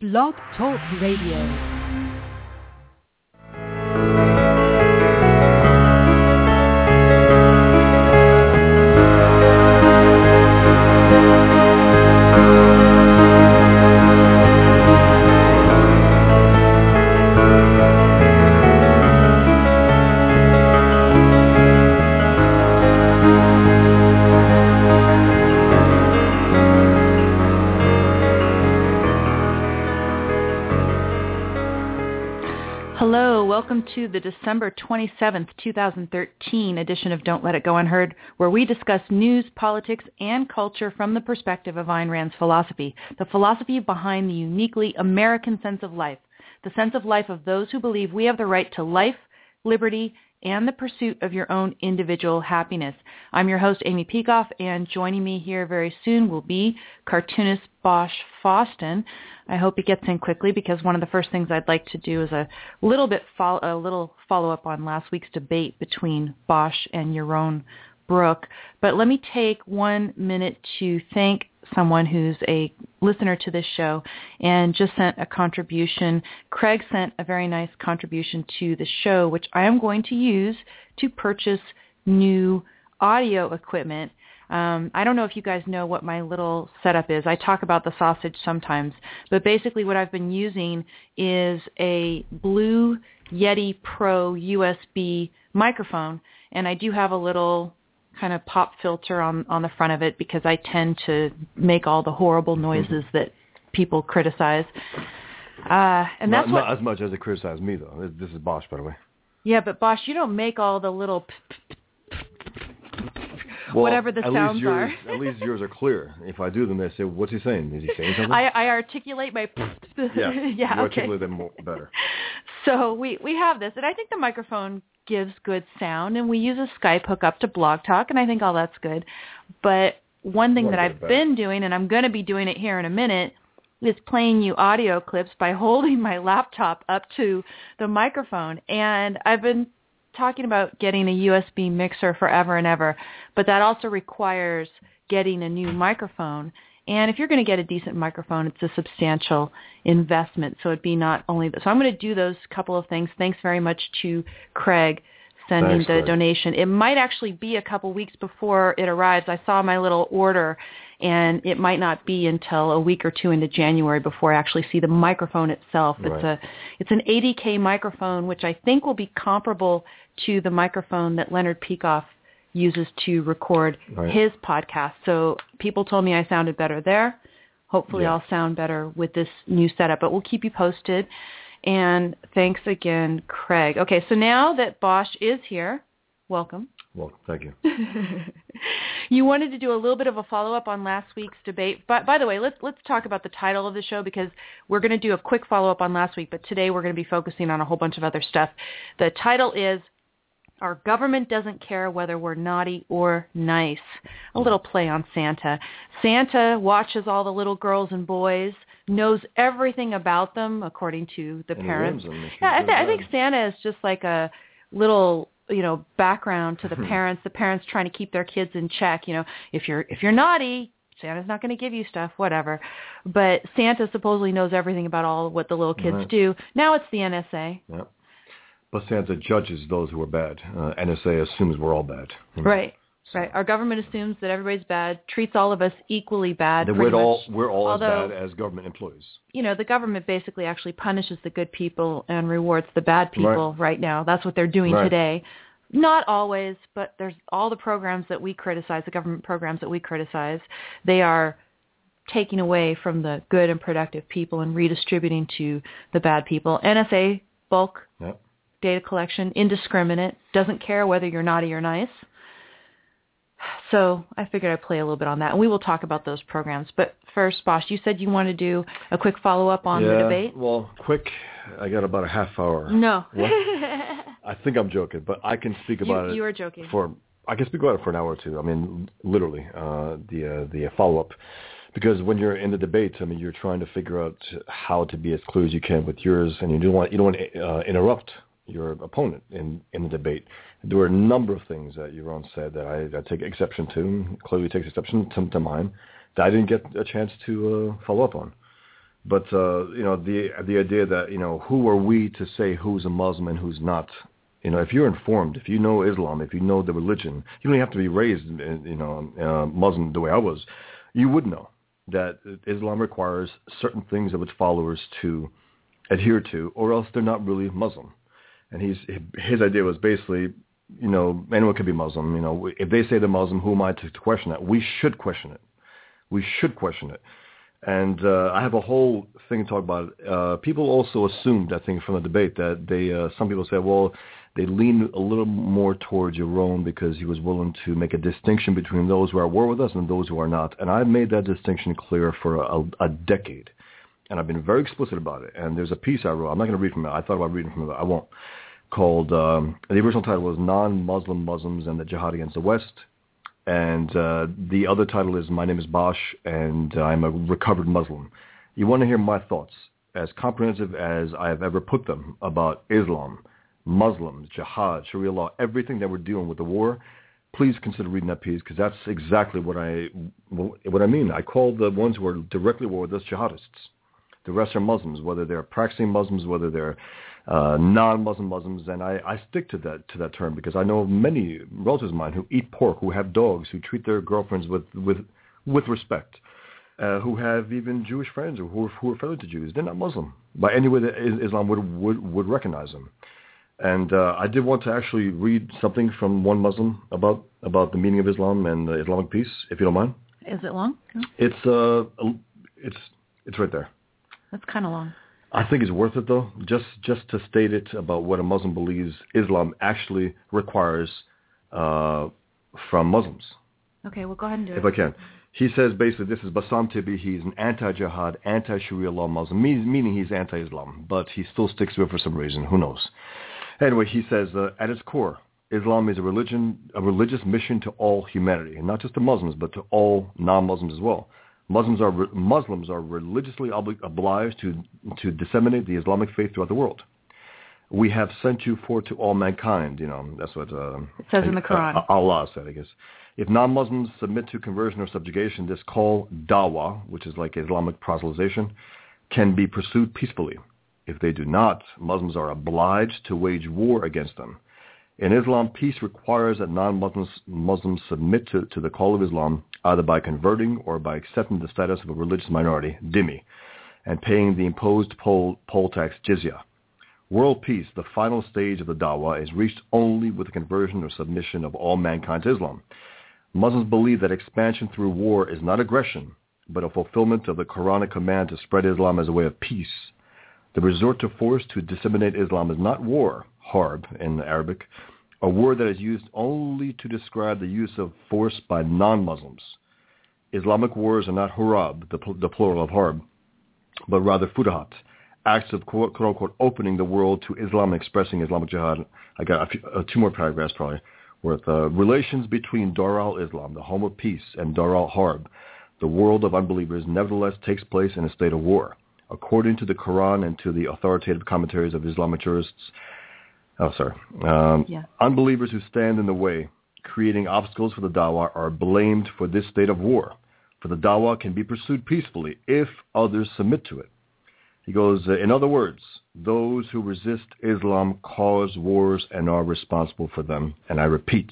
Blog Talk Radio. To the December 27th, 2013 edition of Don't Let It Go Unheard, where we discuss news, politics, and culture from the perspective of Ayn Rand's philosophy, the philosophy behind the uniquely American sense of life, the sense of life of those who believe we have the right to life, liberty, and the pursuit of your own individual happiness. I'm your host, Amy Peikoff, and joining me here very soon will be cartoonist Bosch Fawstin. I hope he gets in quickly because one of the first things I'd like to do is a little bit follow, a little follow up on last week's debate between Bosch and Yaron Brook. But let me take one minute to thank someone who's a listener to this show and just sent a contribution. Craig sent a very nice contribution to the show, which I am going to use to purchase new audio equipment. Um, I don't know if you guys know what my little setup is. I talk about the sausage sometimes, but basically what I've been using is a Blue Yeti Pro USB microphone, and I do have a little kind of pop filter on on the front of it because I tend to make all the horrible noises that people criticize. Uh, and that's not, what. not as much as they criticize me though. This is Bosch, by the way. Yeah, but Bosch, you don't make all the little p- p- Well, whatever the sounds yours, are. at least yours are clear. If I do them, they say, "What's he saying? Is he saying something?" I, I articulate my. yeah, yeah. you Okay. articulate them more, better. So we we have this, and I think the microphone gives good sound, and we use a Skype hookup to Blog Talk, and I think all that's good. But one thing that I've been doing, and I'm going to be doing it here in a minute, is playing you audio clips by holding my laptop up to the microphone, and I've been talking about getting a USB mixer forever and ever, but that also requires getting a new microphone. And if you're going to get a decent microphone, it's a substantial investment. So it'd be not only so I'm going to do those couple of things. Thanks very much to Craig sending Thanks, the Craig. donation. It might actually be a couple weeks before it arrives. I saw my little order and it might not be until a week or two into January before I actually see the microphone itself. It's a it's an 80k microphone which I think will be comparable to the microphone that Leonard Peikoff uses to record Right. his podcast. So people told me I sounded better there. Hopefully Yeah. I'll sound better with this new setup, but we'll keep you posted. And thanks again, Craig. Okay, so now that Bosch is here, welcome. Well, thank you. you wanted to do a little bit of a follow-up on last week's debate. But by the way, let's let's talk about the title of the show because we're going to do a quick follow-up on last week, but today we're going to be focusing on a whole bunch of other stuff. The title is our government doesn't care whether we're naughty or nice. A little play on Santa. Santa watches all the little girls and boys, knows everything about them according to the And parents. wins them if he's Yeah, I, th- I think. Santa is just like a little, you know, background to the parents. The parents trying to keep their kids in check. You know, if you're if you're naughty, Santa's not going to give you stuff, whatever. But Santa supposedly knows everything about all what the little kids Right. do. Now it's the NSA. Yeah. But Santa judges those who are bad. Uh, NSA assumes we're all bad. you know. Right. Right. Our government assumes that everybody's bad, treats all of us equally bad. We're all we're all Although- as bad as government employees. you know, the government basically actually punishes the good people and rewards the bad people right, now. That's what they're doing Right. today. Not always, but there's all the programs that we criticize, the government programs that we criticize, they are taking away from the good and productive people and redistributing to the bad people. NSA, bulk. Data collection, indiscriminate, doesn't care whether you're naughty or nice. So I figured I'd play a little bit on that, and we will talk about those programs. But first, Bosch, you said you want to do a quick follow-up on yeah, the debate. Well, quick. I got about a half hour. No. I think I'm joking, but I can speak you, about it. you are joking. for I can speak about it for an hour or two. I mean, literally, uh, the uh, the follow up, because when you're in the debate, I mean, you're trying to figure out how to be as clear as you can with yours, and you don't want you don't want to uh, interrupt your opponent in in the debate. There were a number of things that Yaron said that I, I take exception to. Clearly takes exception to, to mine that I didn't get a chance to uh, follow up on. But uh, you know, the the idea that you know, who are we to say who's a Muslim and who's not? You know, if you're informed, if you know Islam, if you know the religion, you don't have to be raised, you know, uh, Muslim the way I was. You would know that Islam requires certain things of its followers to adhere to, or else they're not really Muslim. And he's his idea was basically, you know, anyone can be Muslim. You know, if they say they're Muslim, who am I to, to question that? We should question it. We should question it. And uh, I have a whole thing to talk about. Uh, people also assumed, I think, from the debate that they, uh, some people say, well, they lean a little more towards Yaron because he was willing to make a distinction between those who are at war with us and those who are not. And I've made that distinction clear for a, a decade. And I've been very explicit about it. And there's a piece I wrote. I'm not going to read from it. I thought about reading from it. I won't. Called, um, the original title was Non-Muslim Muslims and the Jihad Against the West. And uh, the other title is My Name is Bosch and I'm a recovered Muslim. You want to hear my thoughts, as comprehensive as I have ever put them, about Islam, Muslims, jihad, Sharia law, everything that we're dealing with the war, please consider reading that piece because that's exactly what I what I mean. I call the ones who are directly war with us jihadists. The rest are Muslims, whether they're practicing Muslims, whether they're uh, non-Muslim Muslims, and I, I stick to that to that term because I know many relatives of mine who eat pork, who have dogs, who treat their girlfriends with with with respect, uh, who have even Jewish friends or who are, who are friendly to Jews. They're not Muslim by any way that Islam would would, would recognize them. And uh, I did want to actually read something from one Muslim about about the meaning of Islam and the Islamic peace, if you don't mind. Is it long? It's uh, it's it's right there. That's kind of long. I think it's worth it though, just just to state it about what a Muslim believes Islam actually requires uh, from Muslims. Okay, well go ahead and do if it. If I can. He says basically this is Bassam Tibi. He's an anti-jihad, anti-Sharia law Muslim, meaning he's anti-Islam, but he still sticks to it for some reason. Who knows? Anyway, he says uh, at its core, Islam is a religion, a religious mission to all humanity, and not just to Muslims, but to all non-Muslims as well. Muslims are Muslims are religiously obliged to to disseminate the Islamic faith throughout the world. We have sent you forth to all mankind. You know that's what uh, it says in the Quran. Uh, Allah said, I guess. If non-Muslims submit to conversion or subjugation, this call dawah, which is like Islamic proselytization, can be pursued peacefully. If they do not, Muslims are obliged to wage war against them. In Islam, peace requires that non-Muslims Muslims submit to, to the call of Islam either by converting or by accepting the status of a religious minority, dhimmi, and paying the imposed poll, poll tax jizya. World peace, the final stage of the dawah, is reached only with the conversion or submission of all mankind to Islam. Muslims believe that expansion through war is not aggression, but a fulfillment of the Quranic command to spread Islam as a way of peace. The resort to force to disseminate Islam is not war, harb in Arabic, a word that is used only to describe the use of force by non-Muslims. Islamic wars are not hurab, the, the plural of harb, but rather futuhat, acts of quote, quote unquote opening the world to Islam expressing Islamic jihad. I got few, uh, two more paragraphs probably worth. Uh, relations between Dar al-Islam, the home of peace, and Dar al-Harb, the world of unbelievers, nevertheless takes place in a state of war. According to the Quran and to the authoritative commentaries of Islamic jurists, Oh, sorry. Um, yeah. Unbelievers who stand in the way, creating obstacles for the dawah, are blamed for this state of war. For the dawah can be pursued peacefully if others submit to it. He goes, uh, in other words, those who resist Islam cause wars and are responsible for them. And I repeat,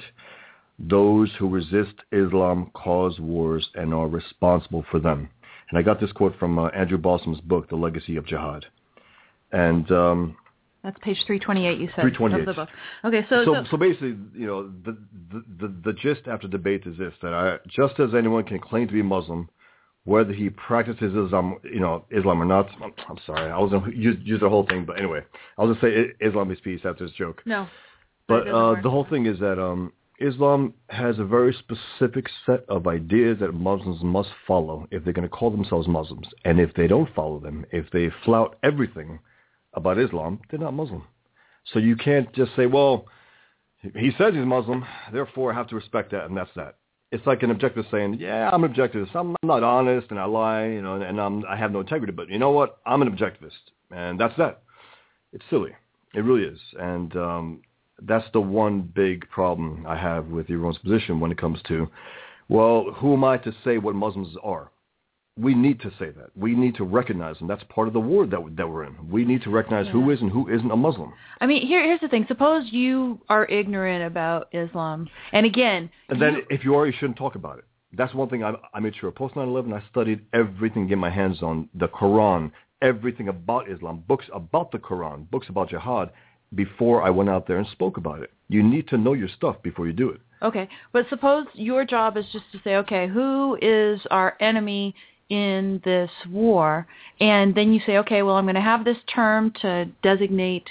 those who resist Islam cause wars and are responsible for them. And I got this quote from uh, Andrew Bostom's book, The Legacy of Jihad. And um, that's page 328, you said. 328. Of the book. Okay, so, so, so, so basically, you know, the, the, the, the gist after debate is this, that I, just as anyone can claim to be Muslim, whether he practices Islam, you know, Islam or not, I'm, I'm sorry, I was going to use, use the whole thing, but anyway, I'll just say Islam is peace after this joke. No. But uh, the whole thing is that um, Islam has a very specific set of ideas that Muslims must follow if they're going to call themselves Muslims. And if they don't follow them, if they flout everything about Islam, they're not Muslim. So you can't just say, well, he says he's Muslim, therefore I have to respect that, and that's that. It's like an objective saying, yeah, I'm an objectivist. I'm not honest, and I lie, you know, and I'm, I have no integrity. But you know what? I'm an objectivist, and that's that. It's silly. It really is. And um, that's the one big problem I have with Yaron's position when it comes to, well, who am I to say what Muslims are? We need to say that. We need to recognize them. That's part of the war that, that we're in. We need to recognize yeah. who is and who isn't a Muslim. I mean, here, here's the thing. Suppose you are ignorant about Islam. And again... And then you, if you are, you shouldn't talk about it. That's one thing I, I made sure. Post 9-11, I studied everything, get my hands on the Quran, everything about Islam, books about the Quran, books about jihad, before I went out there and spoke about it. You need to know your stuff before you do it. Okay, but suppose your job is just to say, okay, who is our enemy in this war? And then you say, okay, well, I'm going to have this term to designate,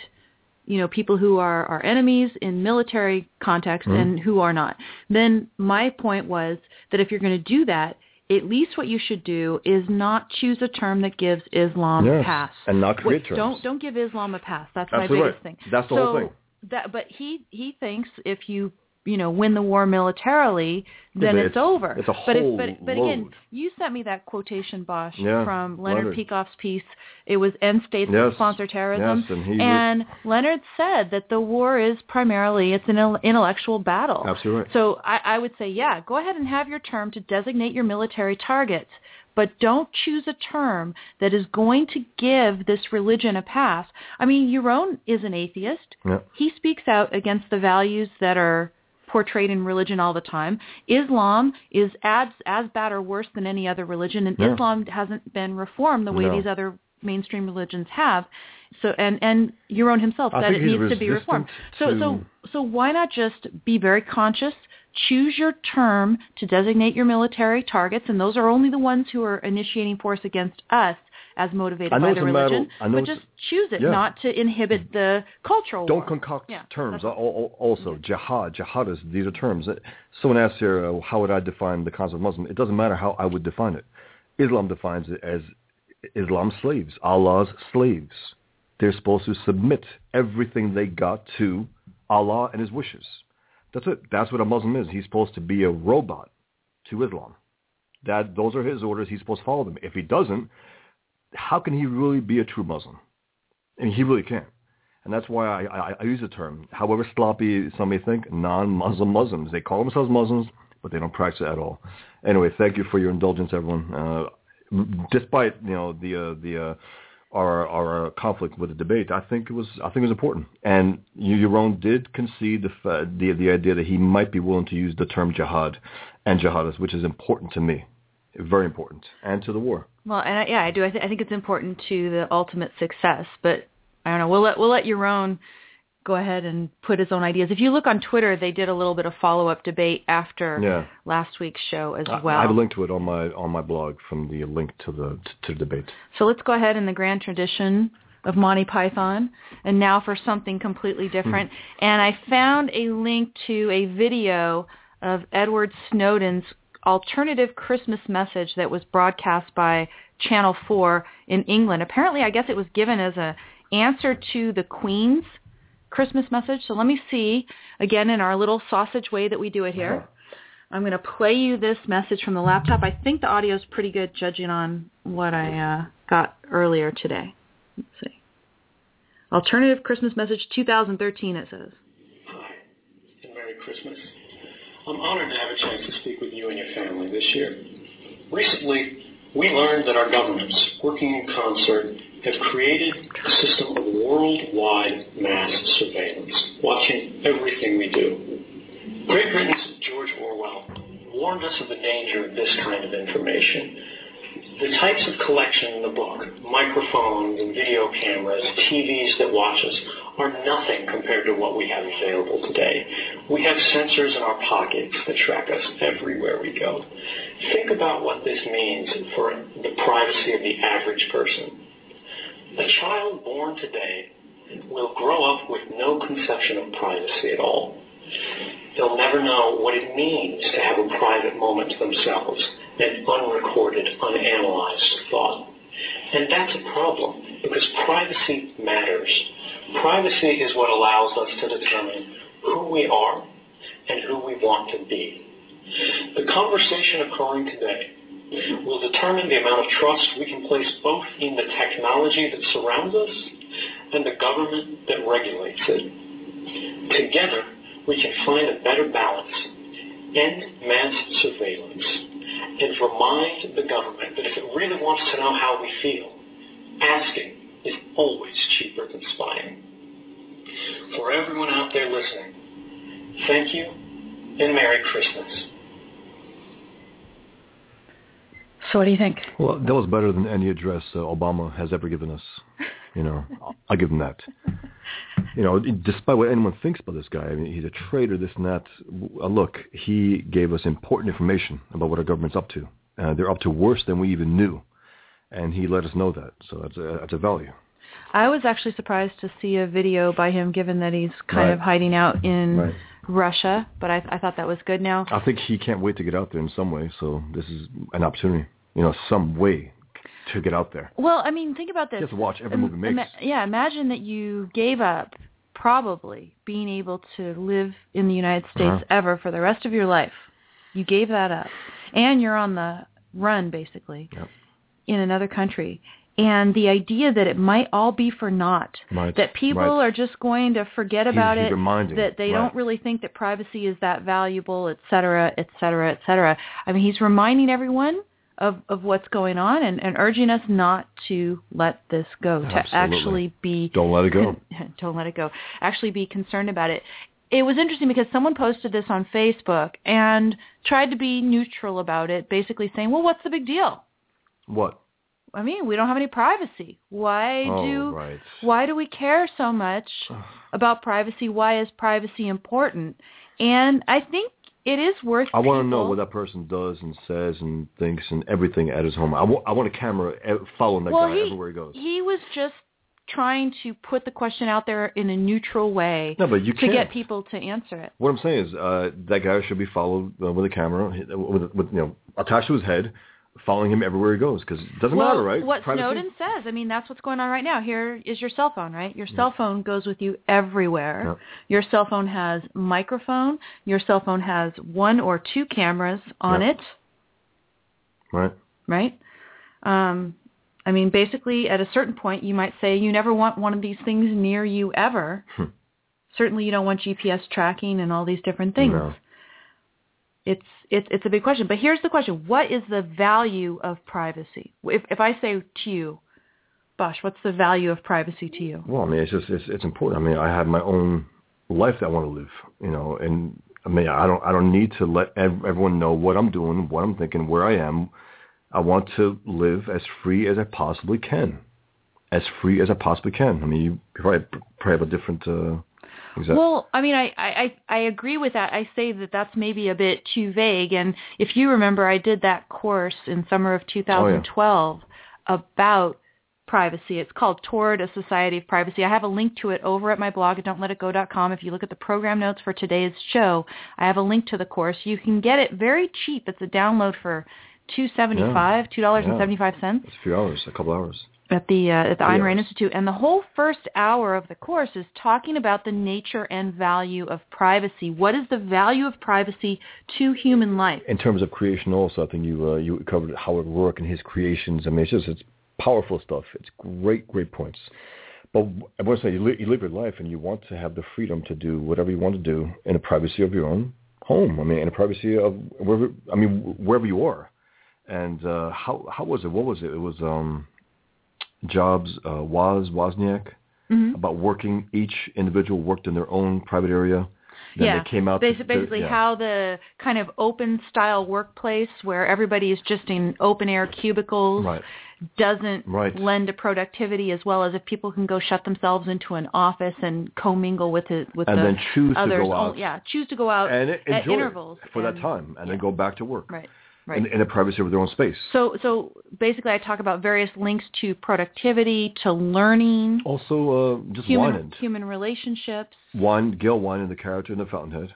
you know, people who are our enemies in military context mm-hmm. and who are not. Then my point was that if you're going to do that, at least what you should do is not choose a term that gives Islam yes, a pass. And not create terms. Don't don't give Islam a pass. That's Absolutely my biggest right. thing. That's the so whole thing. That, but he he thinks if you you know win the war militarily, then it's, it's, over. It's a but whole but but load. again, you sent me that quotation, Bosch, yeah, from Leonard, Leonard, Peikoff's piece. It was "End States yes, Sponsor Terrorism," yes, and, he and was, Leonard said that the war is primarily it's an intellectual battle. Absolutely. Right. So I, I would say, yeah, go ahead and have your term to designate your military targets but don't choose a term that is going to give this religion a pass. I mean, Yaron is an atheist. Yeah. He speaks out against the values that are portrayed in religion all the time. Islam is as as bad or worse than any other religion, and Yeah. Islam hasn't been reformed the way No. these other mainstream religions have. So and and Yaron himself I said it needs to be reformed. So so so why not just be very conscious? Choose your term to designate your military targets, and those are only the ones who are initiating force against us as motivated by their religion. But just choose it, yeah. not to inhibit the cultural Don't war. concoct Yeah, terms. that's- Al- al- Also, jihad, jihadists, these are terms. Someone asked here, uh, how would I define the concept of Muslim? It doesn't matter how I would define it. Islam defines it as Islam's slaves, Allah's slaves. They're supposed to submit everything they got to Allah and his wishes. That's it. That's what a Muslim is. He's supposed to be a robot to Islam. That those are his orders. He's supposed to follow them. If he doesn't, how can he really be a true Muslim? I mean, he really can't. And that's why I, I, I use the term, however sloppy some may think, non-Muslim Muslims. They call themselves Muslims, but they don't practice it at all. Anyway, thank you for your indulgence, everyone. Uh, despite you know the uh, the uh, our our uh, conflict with the debate, I think it was I think it was important. And Yaron did concede the, the the idea that he might be willing to use the term jihad and jihadists, which is important to me, very important, and to the war. Well, and I, yeah, I do. I, th- I think it's important to the ultimate success, but I don't know. We'll let we'll let Yaron go ahead and put his own ideas. If you look on Twitter, they did a little bit of follow up debate after Yeah. last week's show as well. I have a link to it on my on my blog from the link to the to the debate. So let's go ahead in the grand tradition of Monty Python, and now for something completely different. Hmm. And I found a link to a video of Edward Snowden's alternative Christmas message that was broadcast by Channel 4 in England. Apparently, I guess it was given as a answer to the Queen's Christmas message. So let me see, again, in our little sausage way that we do it here. I'm going to play you this message from the laptop. I think the audio is pretty good judging on what I uh, got earlier today. Let's see. Alternative Christmas message 2013, it says. Hi, and Merry Christmas. I'm honored to have a chance to speak with you and your family this year. Recently, we learned that our governments, working in concert, have created a system of worldwide mass surveillance, watching everything we do. Great Britain's George Orwell warned us of the danger of this kind of information. The types of collection in the book, microphones and video cameras, TVs that watch us, are nothing compared to what we have available today. We have sensors in our pockets that track us everywhere we go. Think about what this means for the privacy of the average person. A child born today will grow up with no conception of privacy at all. They'll never know what it means to have a private moment to themselves, an unrecorded, unanalyzed thought. And that's a problem because privacy matters. Privacy is what allows us to determine who we are and who we want to be. The conversation occurring today will determine the amount of trust we can place both in the technology that surrounds us and the government that regulates it. Together, we can find a better balance, end mass surveillance, and remind the government that if it really wants to know how we feel, asking is always cheaper than spying. For everyone out there listening, thank you and Merry Christmas. So what do you think? Well, that was better than any address uh, Obama has ever given us. You know, I'll give him that. You know, despite what anyone thinks about this guy, I mean, he's a traitor, this and that. Uh, look, he gave us important information about what our government's up to. Uh, they're up to worse than we even knew, and he let us know that. So that's a, that's a value. I was actually surprised to see a video by him, given that he's kind Right. of hiding out in Right. Russia. But I, I thought that was good. Now, I think he can't wait to get out there in some way. So this is an opportunity, you know, some way to get out there. well, I mean, think about this. Just watch every movie makes. ima- yeah, imagine that you gave up probably being able to live in the United States Uh-huh. ever for the rest of your life. You gave that up, and you're on the run basically Yep. in another country. And the idea that it might all be for naught, Right, that people right. are just going to forget He's- about he's it, reminding, that they right. don't really think that privacy is that valuable, et cetera, et cetera, et cetera. I mean, he's reminding everyone of, of what's going on and, and urging us not to let this go, to actually be Don't let it go. don't let it go. Actually be concerned about it. It was interesting because someone posted this on Facebook and tried to be neutral about it, basically saying, "Well, what's the big deal? What? I mean, we don't have any privacy. Why oh, do right. why do we care so much about privacy? Why is privacy important?" And I think it is worth I want to know what that person does and says and thinks and everything at his home. I want a camera following that well, guy he, everywhere he goes. He was just trying to put the question out there in a neutral way No, but you to can't. get people to answer it. What I'm saying is uh, that guy should be followed uh, with a camera, with, with you know attached to his head, following him everywhere he goes because it doesn't well, matter, right? What Privacy? Snowden says, I mean, that's what's going on right now. Here is your cell phone, right? Your cell phone goes with you everywhere. Yep. Your cell phone has microphone. Your cell phone has one or two cameras on Yep. it, right? right? Um, I mean, basically, at a certain point, you might say you never want one of these things near you ever. Hmm. Certainly, you don't want GPS tracking and all these different things. No. It's it's it's a big question. But here's the question: What is the value of privacy? If if I say to you, Bosch, what's the value of privacy to you? Well, I mean, it's just it's it's important. I mean, I have my own life that I want to live, you know, and I mean, I don't I don't need to let ev- everyone know what I'm doing, what I'm thinking, where I am. I want to live as free as I possibly can, as free as I possibly can. I mean, you probably probably have a different. Uh, exact. Well, I mean, I, I, I agree with that. I say that that's maybe a bit too vague. And if you remember, I did that course in summer of 2012 about privacy. It's called Toward a Society of Privacy. I have a link to it over at my blog at don'tletitgo.com. If you look at the program notes for today's show, I have a link to the course. You can get it very cheap. It's a download for two seventy five, two dollars and seventy five cents it's a few hours, a couple hours. At the uh, at the Ayn Rand Institute, and the whole first hour of the course is talking about the nature and value of privacy. What is the value of privacy to human life? In terms of creation, also, I think you uh, you covered Howard Roark and his creations. I mean, it's just it's powerful stuff. It's great, great points. But I want to say, you, li- you live your life and you want to have the freedom to do whatever you want to do in the privacy of your own home. I mean, in the privacy of wherever. I mean, wherever you are. And uh, how how was it? What was it? It was um, Jobs, uh, Woz Wozniak, Mhm. about working. Each individual worked in their own private area. Then yeah, they came out. to- Basi- to- basically yeah. how the kind of open style workplace where everybody is just in open air cubicles Right. doesn't Right. lend to productivity as well as if people can go shut themselves into an office and commingle with it with And the then choose to others. go Oh, out. yeah, choose to go out and at enjoy intervals for that time, and then go back to work Right. Right. in, in the privacy of their own space. So, so basically, I talk about various links to productivity, to learning, Also, uh, just human Wynand. human relationships. Wine, Gail Wynand, the character in The Fountainhead,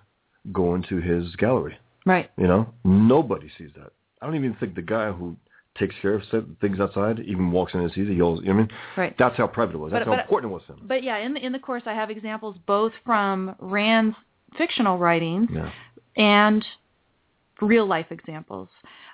going to his gallery. Right. You know, nobody sees that. I don't even think the guy who takes care of things outside even walks in and sees it. He always, you know what I mean? Right. That's how private it was. That's But- how but- important it was to him. But yeah, in the in the course, I have examples both from Rand's fictional writings Yeah. and real life examples.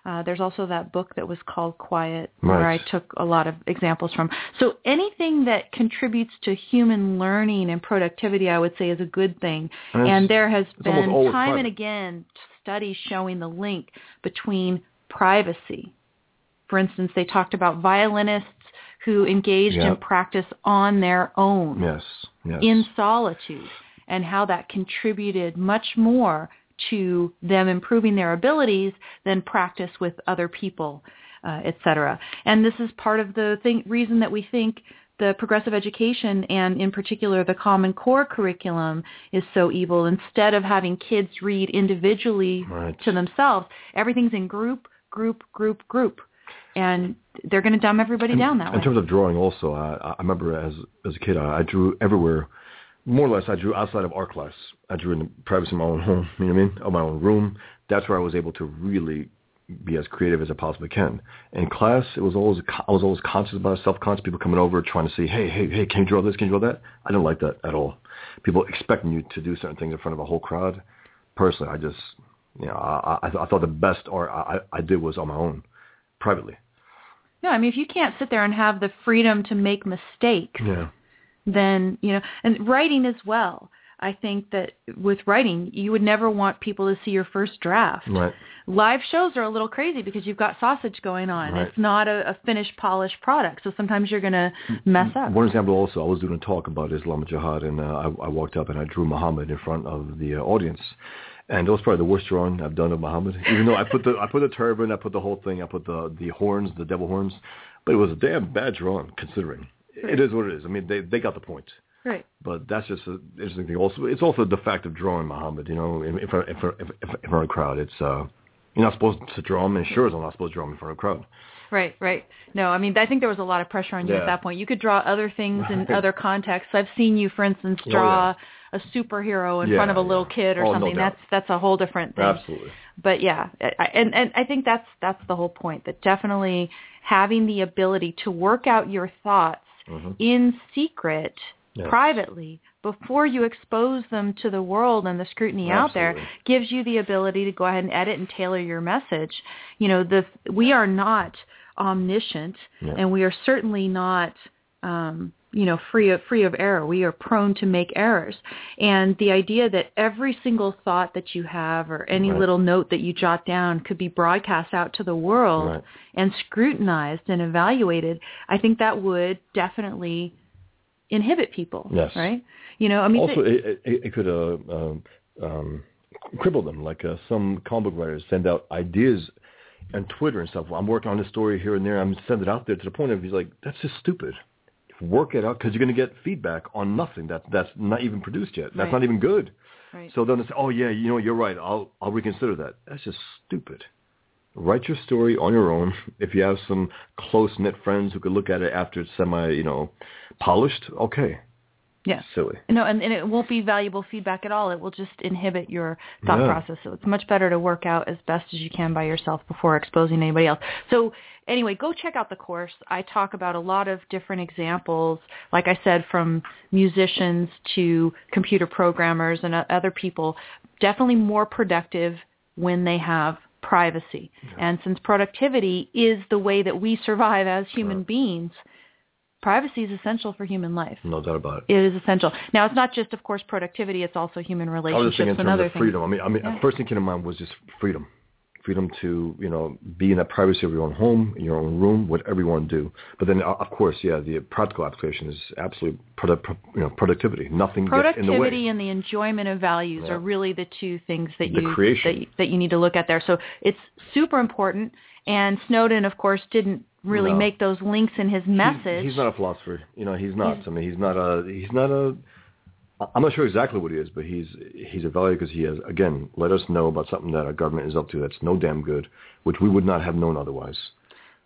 Uh, there's also that book that was called Quiet, where I took a lot of examples from. So anything that contributes to human learning and productivity, I would say, is a good thing. And And there has been time and again studies showing the link between privacy. For instance, they talked about violinists who engaged Yeah. in practice on their own Yes. Yes. in solitude and how that contributed much more to them improving their abilities than practice with other people, uh, et cetera. And this is part of the thing, reason that we think the progressive education and in particular the Common Core curriculum is so evil. Instead of having kids read individually Right. to themselves, everything's in group, group, group, group. And they're going to dumb everybody down that in way. In terms of drawing, also, I, I remember as as a kid, I, I drew everywhere. More or less, I drew outside of art class. I drew in the privacy of my own home. You know what I mean? Of my own room. That's where I was able to really be as creative as I possibly can. In class, it was always I was always conscious about self-conscious. People coming over trying to say, "Hey, hey, hey, can you draw this? Can you draw that?" I didn't like that at all. People expecting you to do certain things in front of a whole crowd. Personally, I just, you know, I, I, I thought the best art I, I did was on my own, privately. No, I mean, if you can't sit there and have the freedom to make mistakes, Yeah. Then, you know, and writing as well. I think that with writing, you would never want people to see your first draft. Right. Live shows are a little crazy because you've got sausage going on. Right. It's not a, a finished, polished product. So sometimes you're going to mess up. One example also, I was doing a talk about Islam Jihad, and uh, I, I walked up and I drew Muhammad in front of the uh, audience. And that was probably the worst drawing I've done of Muhammad. Even though I put the I put the turban, I put the whole thing, I put the the horns, the devil horns, but it was a damn bad drawing considering. It is what it is. I mean, they they got the point. Right. But that's just an interesting thing. Also, it's also the fact of drawing Muhammad. You know, in, in front in front, in front of a crowd, it's uh, you're not supposed to draw him, and sure as I'm not supposed to draw him in front of a crowd. Right, right. No, I mean, I think there was a lot of pressure on you at that point. You could draw other things in other contexts. I've seen you, for instance, Oh, draw a superhero in Yeah, front of a yeah. little kid or Oh, something. doubt. that's that's a whole different thing. Absolutely. But yeah, I, and and I think that's that's the whole point. That definitely having the ability to work out your thoughts Mhm. in secret, Yes. privately, before you expose them to the world and the scrutiny out there, gives you the ability to go ahead and edit and tailor your message. You know, the we are not omniscient, Yeah. and we are certainly not. Um, you know, free of free of error. We are prone to make errors, and the idea that every single thought that you have or any Right. little note that you jot down could be broadcast out to the world Right. and scrutinized and evaluated, I think that would definitely inhibit people. Yes. Right. You know, I mean, also, it, it, it could uh, um, um, cripple them. Like uh, some comic book writers send out ideas on Twitter and stuff. I'm working on this story here and there. I'm sending it out there to the point of he's like, that's just stupid. Work it out because you're going to get feedback on nothing that that's not even produced yet. That's Right. not even good. right. So then it's, oh yeah, you know, you're right. I'll I'll reconsider that. That's just stupid. Write your story on your own. If you have some close knit friends who could look at it after it's semi, you know, polished, okay. Yeah. Silly. No, and, and it won't be valuable feedback at all. It will just inhibit your thought Yeah. process. So it's much better to work out as best as you can by yourself before exposing anybody else. So anyway, go check out the course. I talk about a lot of different examples, like I said, from musicians to computer programmers and other people, definitely more productive when they have privacy. And since productivity is the way that we survive as human beings, privacy is essential for human life. No doubt about it. It is essential. Now, it's not just, of course, productivity. It's also human I was just relationships thinking in and terms other of things. freedom. I mean, I mean, Yeah. first thing came to mind was just freedom, freedom to you know be in that privacy of your own home, in your own room, whatever you want to do. But then, of course, yeah, the practical application is absolute product, you know, productivity. Nothing gets in the way. Productivity and the enjoyment of values Yeah. are really the two things that The you creation. that, you- that you need to look at there. So it's super important. And Snowden, of course, didn't really No. make those links in his message. He's, not a philosopher. You know, he's not. I mean, he's not a. He's not a. I'm not sure exactly what he is, but he's he's a value because he has again let us know about something that our government is up to that's no damn good, which we would not have known otherwise.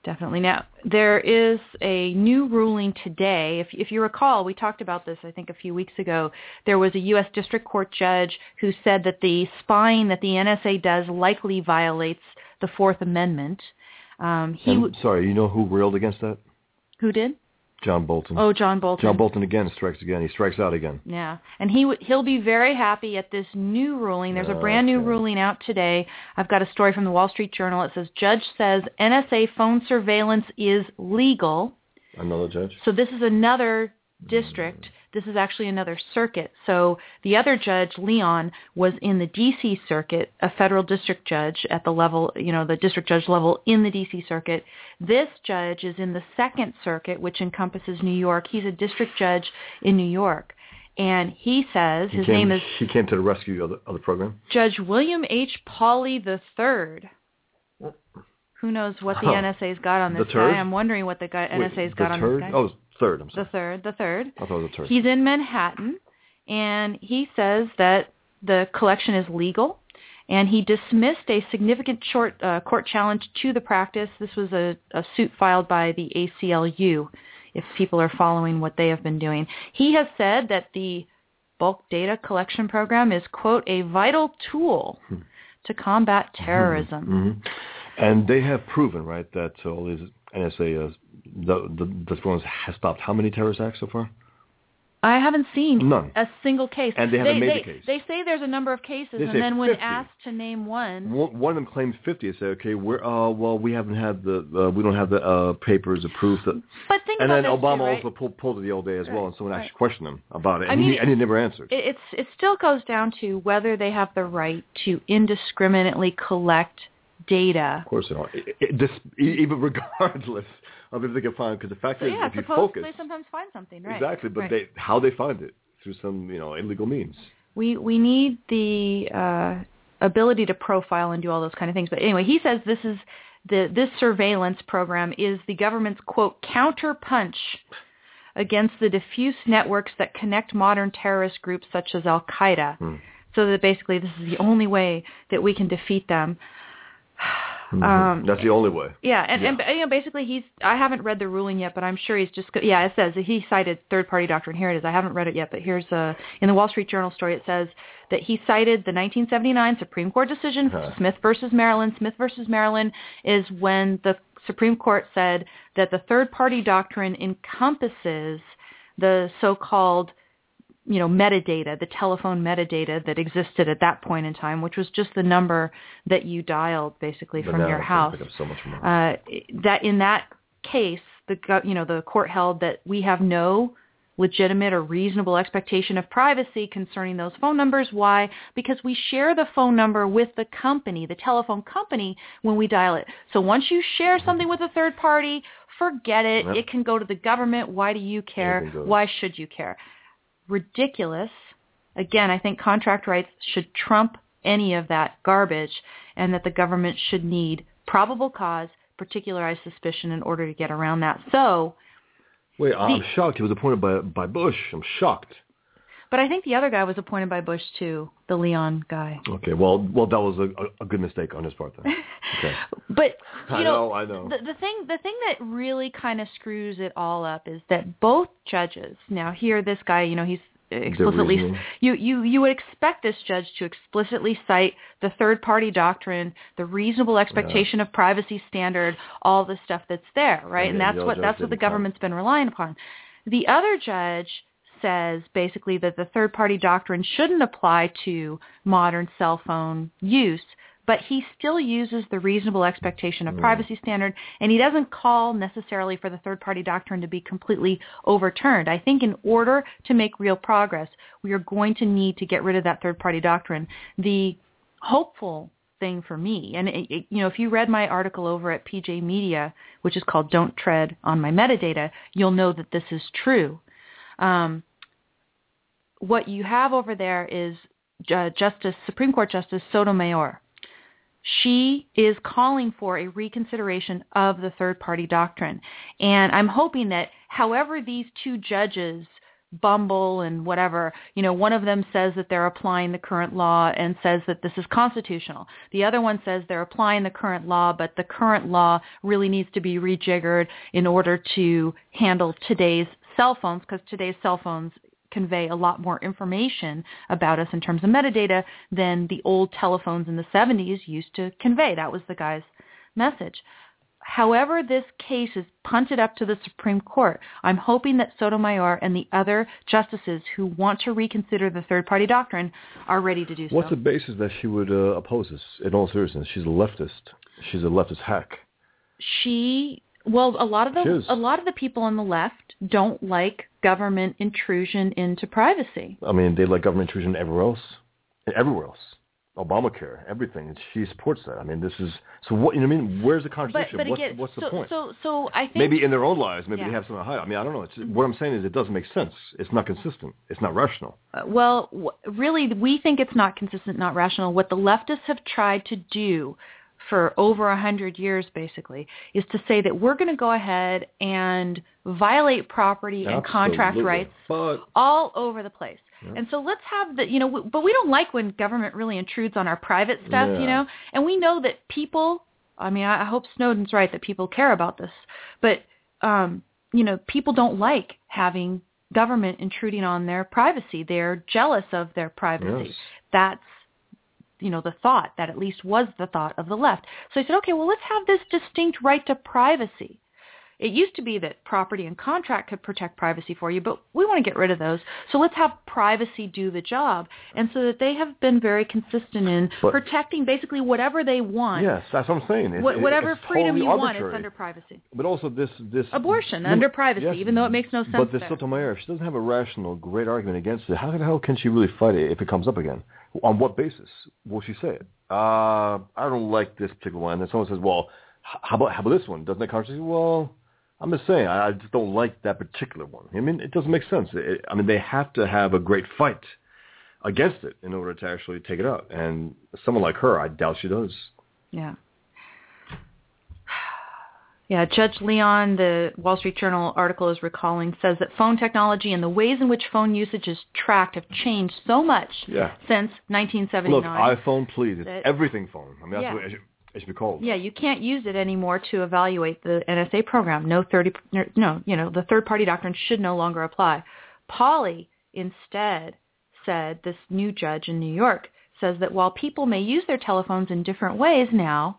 Definitely. Now, there is a new ruling today. If, if you recall, we talked about this, I think, a few weeks ago. There was a U.S. District Court judge who said that the spying that the NSA does likely violates the Fourth Amendment. Um, he And, sorry, you know who railed against that? who did? John Bolton. Oh, John Bolton. John Bolton again strikes again. He strikes out again. Yeah, and he w- he'll be very happy at this new ruling. There's a brand new Okay. ruling out today. I've got a story from the Wall Street Journal. It says judge says NSA phone surveillance is legal. Another judge. So this is another district this is actually another circuit. So the other judge, Leon, was in the D.C. circuit, a federal district judge at the level, you know, the district judge level in the D.C. circuit. This judge is in the second circuit, which encompasses New York. He's a district judge in New York. And he says He his came, name is He came to the rescue of the, of the program. Judge William H. Pauley III. Who knows what the Huh. NSA's got on The this turd? guy? I'm wondering what the guy Wait, NSA's the got on third? this guy. Oh, third. I'm sorry. the third, the third. I thought it was the third. He's in Manhattan, and he says that the collection is legal, and he dismissed a significant short uh, court challenge to the practice. This was a, a suit filed by the ACLU, if people are following what they have been doing. He has said that the bulk data collection program is, quote, a vital tool to combat terrorism. hmm And they have proven, right, that all these NSA, uh, the, the, this one has stopped how many terrorist acts so far? I haven't seen None. a single case. And they haven't made they, the case. They say there's a number of cases, They and then when 50. asked to name one, One, of them claims 50. They say, okay, we're, uh, well, we haven't had the, uh, we don't have the uh, papers, the proof. That, but think and about then Obama too, right? also pulled, pulled it the old day as well, and someone right. actually questioned him about it, I and, mean, he, and he never answered. It, it's it still goes down to whether they have the right to indiscriminately collect data. Of course they don't. It, it, this, even regardless of if they can find, because the fact So is, yeah, if you focus, they sometimes find something, right? exactly, but right. they, how they find it through some, you know, illegal means. we we need the uh, ability to profile and do all those kind of things. But anyway, he says this is the this surveillance program is the government's quote counterpunch against the diffuse networks that connect modern terrorist groups such as Al Qaeda. Hmm. So that basically this is the only way that we can defeat them. Mhm. Um, That's the only way. Yeah, and, and you know, basically he's. I haven't read the ruling yet, but I'm sure he's just. Yeah, it says that he cited third-party doctrine. Here it is. I haven't read it yet, but here's a in the Wall Street Journal story. It says that he cited the 1979 Supreme Court decision, Huh. Smith versus Maryland. Smith versus Maryland is when the Supreme Court said that the third-party doctrine encompasses the so-called you know, metadata, the telephone metadata that existed at that point in time, which was just the number that you dialed basically But from your house. so. Uh, that in that case, the you know the court held that we have no legitimate or reasonable expectation of privacy concerning those phone numbers. Why? Because we share the phone number with the company, the telephone company, when we dial it. So once you share something with a third party, forget it. Yep. It can go to the government. Why do you care? Why should you care? Ridiculous. Again, I think contract rights should trump any of that garbage and that the government should need probable cause, particularized suspicion in order to get around that. So, Wait, I'm the- shocked. He was appointed by by Bush. I'm shocked. But I think the other guy was appointed by Bush too, the Leon guy. Okay, well, well, that was a, a, good mistake on his part then. Okay. But you I know, know, I know. The, the thing, the thing that really kind of screws it all up is that both judges. Now, here, this guy, you know, he's explicitly you you you would expect this judge to explicitly cite the third party doctrine, the reasonable expectation of privacy standard, all the stuff that's there, right? And And that's what that's what the government's been relying upon. The other judge says basically that the third party doctrine shouldn't apply to modern cell phone use, but he still uses the reasonable expectation of Mm. privacy standard and he doesn't call necessarily for the third party doctrine to be completely overturned. I think in order to make real progress, we are going to need to get rid of that third party doctrine. The hopeful thing for me, and it, it, you know, if you read my article over at PJ Media, which is called "Don't Tread on My Metadata," you'll know that this is true. Um, what you have over there is uh, Justice Supreme Court Justice Sotomayor. She is calling for a reconsideration of the third party doctrine. And I'm hoping that however these two judges bumble and whatever, you know, one of them says that they're applying the current law and says that this is constitutional. The other one says they're applying the current law, but the current law really needs to be rejiggered in order to handle today's cell phones because today's cell phones convey a lot more information about us in terms of metadata than the old telephones in the 70s used to convey. That was the guy's message. However, this case is punted up to the Supreme Court. I'm hoping that Sotomayor and the other justices who want to reconsider the third-party doctrine are ready to do so. What's the basis that she would uh, oppose this? In all seriousness, she's a leftist. She's a leftist hack. she Well, a lot of the is- a lot of the people on the left don't like government intrusion into privacy. I mean, they like government intrusion everywhere else, everywhere else. Obamacare, everything. She supports that. I mean, this is so. What you know? I mean, where's the contradiction? but what's, again, what's the so, point? so so I think maybe in their own lives, maybe Yeah. they have something to hide. I mean, I don't know. It's, what I'm saying is, it doesn't make sense. It's not consistent. It's not rational. Uh, Well, w- really, we think it's not consistent, not rational. What the leftists have tried to do for over a hundred years, basically, is to say that we're going to go ahead and violate property and contract rights But all over the place. And so let's have the, you know, w- but we don't like when government really intrudes on our private stuff, you know, and we know that people, I mean, I I hope Snowden's right that people care about this, but, um, you know, people don't like having government intruding on their privacy. They're jealous of their privacy. Yes. That's, you know, the thought, that at least was the thought of the left. So I said, okay, well, let's have this distinct right to privacy. It used to be that property and contract could protect privacy for you, but we want to get rid of those. So let's have privacy do the job. And so that they have been very consistent in But- protecting basically whatever they want. yes, that's what I'm saying. Whatever freedom totally you want, arbitrary. it's under privacy. But also this this Abortion under privacy, yes, even though it makes no sense. But the there. Sotomayor, if she doesn't have a rational, great argument against it, how the hell can she really fight it if it comes up again? On what basis will she say it? Uh, I don't like this particular one. And someone says, well, how about how about this one? Doesn't that contradict? Well, I'm just saying, I I just don't like that particular one. I mean, it doesn't make sense. It, I mean, they have to have a great fight against it in order to actually take it out. And someone like her, I doubt she does. Yeah. Yeah, Judge Leon, the Wall Street Journal article is recalling, says that phone technology and the ways in which phone usage is tracked have changed so much Yeah. since 1979. Look, iPhone, please. It's everything phone. I mean, that's Yeah. what it should, it should be called. Yeah, you can't use it anymore to evaluate the NSA program. No 30 no, you know, the third party doctrine should no longer apply. Pauley instead said this new judge in New York says that while people may use their telephones in different ways now,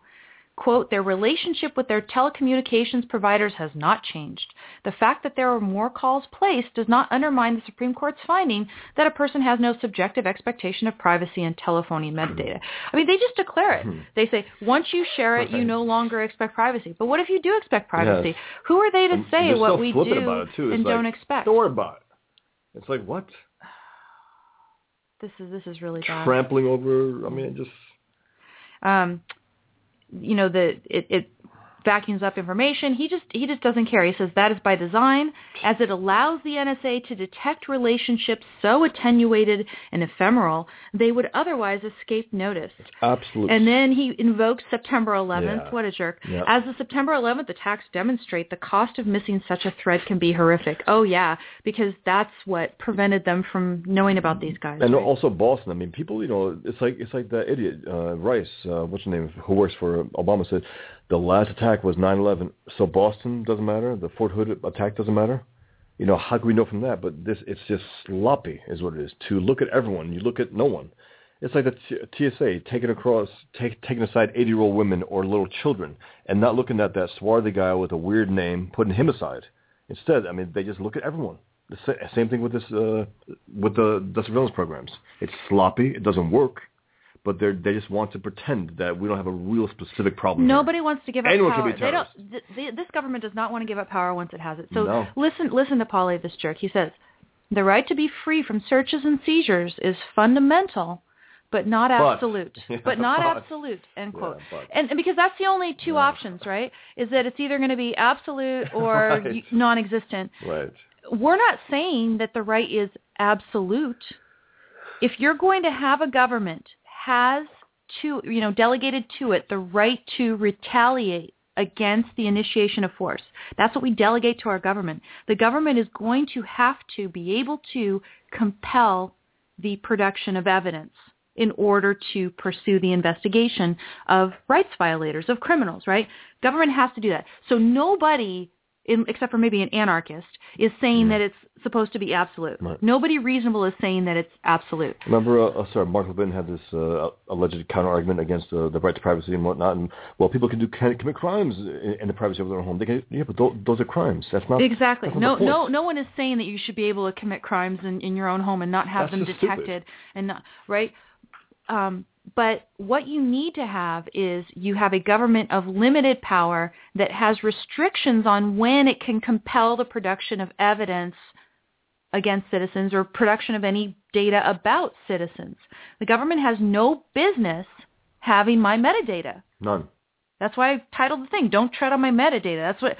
quote, their relationship with their telecommunications providers has not changed. The fact that there are more calls placed does not undermine the Supreme Court's finding that a person has no subjective expectation of privacy in telephony metadata. I mean, they just declare it. They say, once you share it, you no longer expect privacy. But what if you do expect privacy? Yes. Who are they to And say what so we do about it too. And like, don't expect? Don't worry about it. It's like what? This is this is really bad. Trampling over. I mean, just um, you know, the it, it vacuums up information. He just he just doesn't care. He says that is by design, as it allows the NSA to detect relationships so attenuated and ephemeral they would otherwise escape notice. absolutely. And then he invokes September 11th. Yeah. What a jerk. Yeah. As the September 11th attacks demonstrate, the cost of missing such a thread can be horrific. Oh, yeah, because that's what prevented them from knowing about these guys. and right? also Boston. I mean, people, you know, it's like it's like that idiot uh, Rice, uh, what's his name, who works for Obama, said the last attack was 9/11. So Boston doesn't matter. The Fort Hood attack doesn't matter. You know, how can we know from that? But this, it's just sloppy, is what it is. To look at everyone, you look at no one. It's like the TSA taking across, take, taking aside 80-year-old women or little children, and not looking at that swarthy guy with a weird name, putting him aside. Instead, I mean, they just look at everyone. The sa- same thing with this, uh, with the, the surveillance programs. It's sloppy. It doesn't work, but they they just want to pretend that we don't have a real specific problem. here. Nobody wants to give up Anyone can power. be a they don't. Th- th- this government does not want to give up power once it has it. So No. listen, listen to Pauley, this jerk. He says, "The right to be free from searches and seizures is fundamental, but not But. absolute. Yeah, but not but. absolute." End quote. Yeah. And, and because that's the only two Yeah. options, right? Is that it's either going to be absolute or Right. non-existent. Right. We're not saying that the right is absolute. If you're going to have a government has to, you know, delegated to it the right to retaliate against the initiation of force. That's what we delegate to our government. The government is going to have to be able to compel the production of evidence in order to pursue the investigation of rights violators, of criminals, right? Government has to do that. So nobody, in, except for maybe an anarchist, is saying that it's supposed to be absolute. Right. Nobody reasonable is saying that it's absolute. Remember, uh, uh, sorry, Mark Levin had this uh, alleged counter-argument against uh, the right to privacy and whatnot, and well, people can do can commit crimes in, in the privacy of their own home. They can, yeah, but those, those are crimes. That's not Exactly. That's No, not the no, no one is saying that you should be able to commit crimes in, in your own home and not have That's them detected stupid. and not right. Um, But what you need to have is you have a government of limited power that has restrictions on when it can compel the production of evidence against citizens or production of any data about citizens. The government has no business having my metadata. None. That's why I titled the thing "Don't Tread on My Metadata." That's what.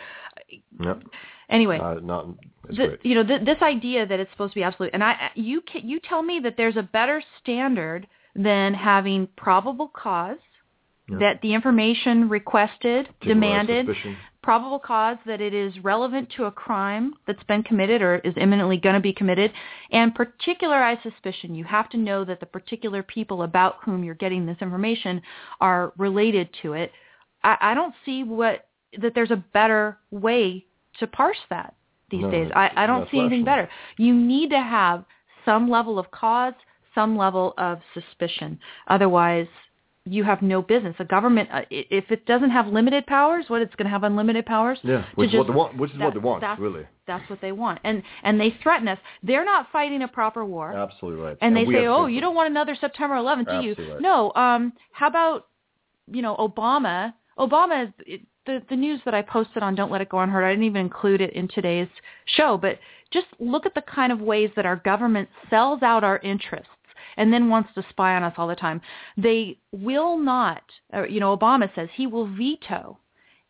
Yep. Anyway, Uh, not. The, you know th- this idea that it's supposed to be absolute, and I you ca you tell me that there's a better standard than having probable cause Yeah. that the information requested, demanded, suspicion. probable cause that it is relevant to a crime that's been committed or is imminently going to be committed, and particularized suspicion. You have to know that the particular people about whom you're getting this information are related to it. I, I don't see what that there's a better way to parse that these No, days. I, I don't see anything better. You need to have some level of cause, some level of suspicion. Otherwise, you have no business. A government, uh, if it doesn't have limited powers, what it's going to have unlimited powers? Yeah, which is what they want. Which is what they want, that's, really. That's what they want, and and they threaten us. They're not fighting a proper war, Absolutely right. and they say, "Oh, you don't want another September 11th, do you?" Right. No. Um, how about you know Obama? Obama is it, the the news that I posted on Don't Let It Go Unheard. I didn't even include it in today's show, but just look at the kind of ways that our government sells out our interests and then wants to spy on us all the time. They will not, uh, you know, Obama says he will veto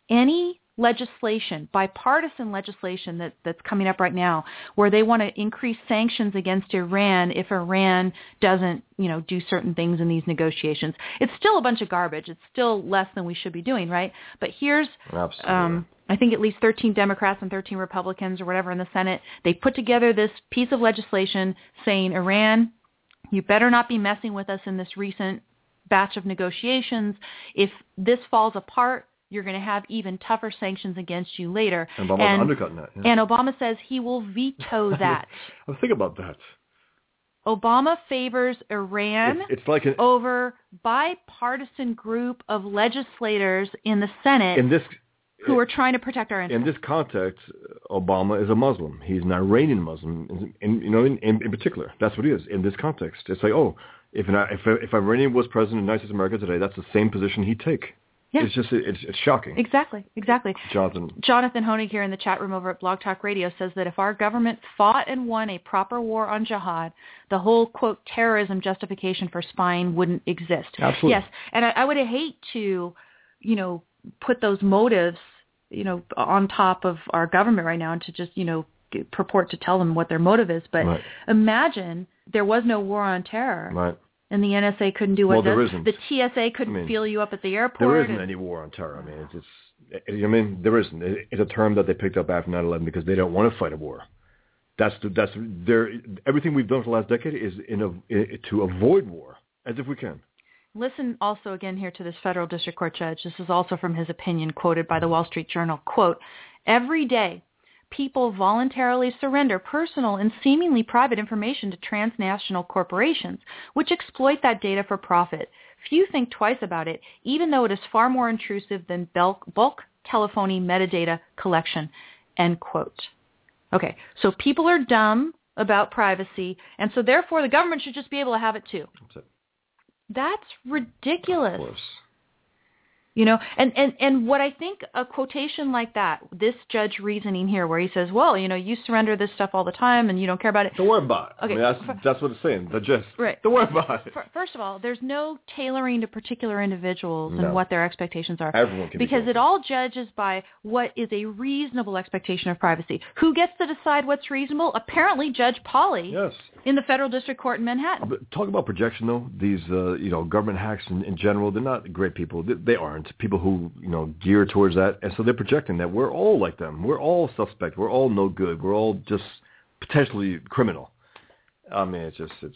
any legislation, bipartisan legislation that, that's coming up right now, where they want to increase sanctions against Iran if Iran doesn't, you know, do certain things in these negotiations. It's still a bunch of garbage. It's still less than we should be doing, right? But here's, Absolutely. um, I think at least 13 Democrats and 13 Republicans or whatever in the Senate, they put together this piece of legislation saying, Iran, you better not be messing with us in this recent batch of negotiations. If this falls apart, you're going to have even tougher sanctions against you later. and Obama's and, undercutting that. Yeah. and Obama says he will veto that. I was thinking about that. Obama favors Iran It's, it's like an, over bipartisan group of legislators in the Senate in this who are trying to protect our interests. in this context, Obama is a Muslim. He's an Iranian Muslim, you know, in, in, in particular. That's what he is in this context. It's like, oh, if an, if if Iranian was president of the United States of America today, that's the same position he'd take. Yeah. It's just it's it's shocking. Exactly, exactly. Jonathan, Jonathan Honig here in the chat room over at Blog Talk Radio says that if our government fought and won a proper war on jihad, the whole quote terrorism justification for spying wouldn't exist. Absolutely. Yes, and I, I would hate to, you know, put those motives, you know, on top of our government right now and to just, you know, purport to tell them what their motive is. But Right. imagine there was no war on terror. right? And the NSA couldn't do what Well, there isn't. The TSA couldn't I mean, feel you up at the airport. There isn't and- any war on terror. I mean, it's, it's it, I mean, there isn't. It, it's a term that they picked up after 9/11 because they don't want to fight a war. That's the, that's their everything we've done for the last decade is in a to avoid war as if we can. Listen also again here to this federal district court judge. This is also from his opinion quoted by the Wall Street Journal. Quote, every day people voluntarily surrender personal and seemingly private information to transnational corporations, which exploit that data for profit. Few think twice about it, even though it is far more intrusive than bulk, telephony metadata collection. End quote. Okay, so people are dumb about privacy, and so therefore the government should just be able to have it too. It. That's ridiculous. You know, and, and, and what I think a quotation like that, this judge reasoning here where he says, well, you know, you surrender this stuff all the time and you don't care about it. Don't worry about it. Okay, I mean, that's that's what it's saying. The gist. Right. Don't worry about it. First of all, there's no tailoring to particular individuals and what their expectations are. Everyone can because guilty. it all judges by what is a reasonable expectation of privacy. Who gets to decide what's reasonable? Apparently Judge Pauley Yes. in the Federal District Court in Manhattan. But talk about projection, though. These, uh, you know, government hacks in, in general, they're not great people. They, they aren't people who, you know, gear towards that, and so they're projecting that we're all like them. We're all suspect. We're all no good. We're all just potentially criminal. I mean, it's just it's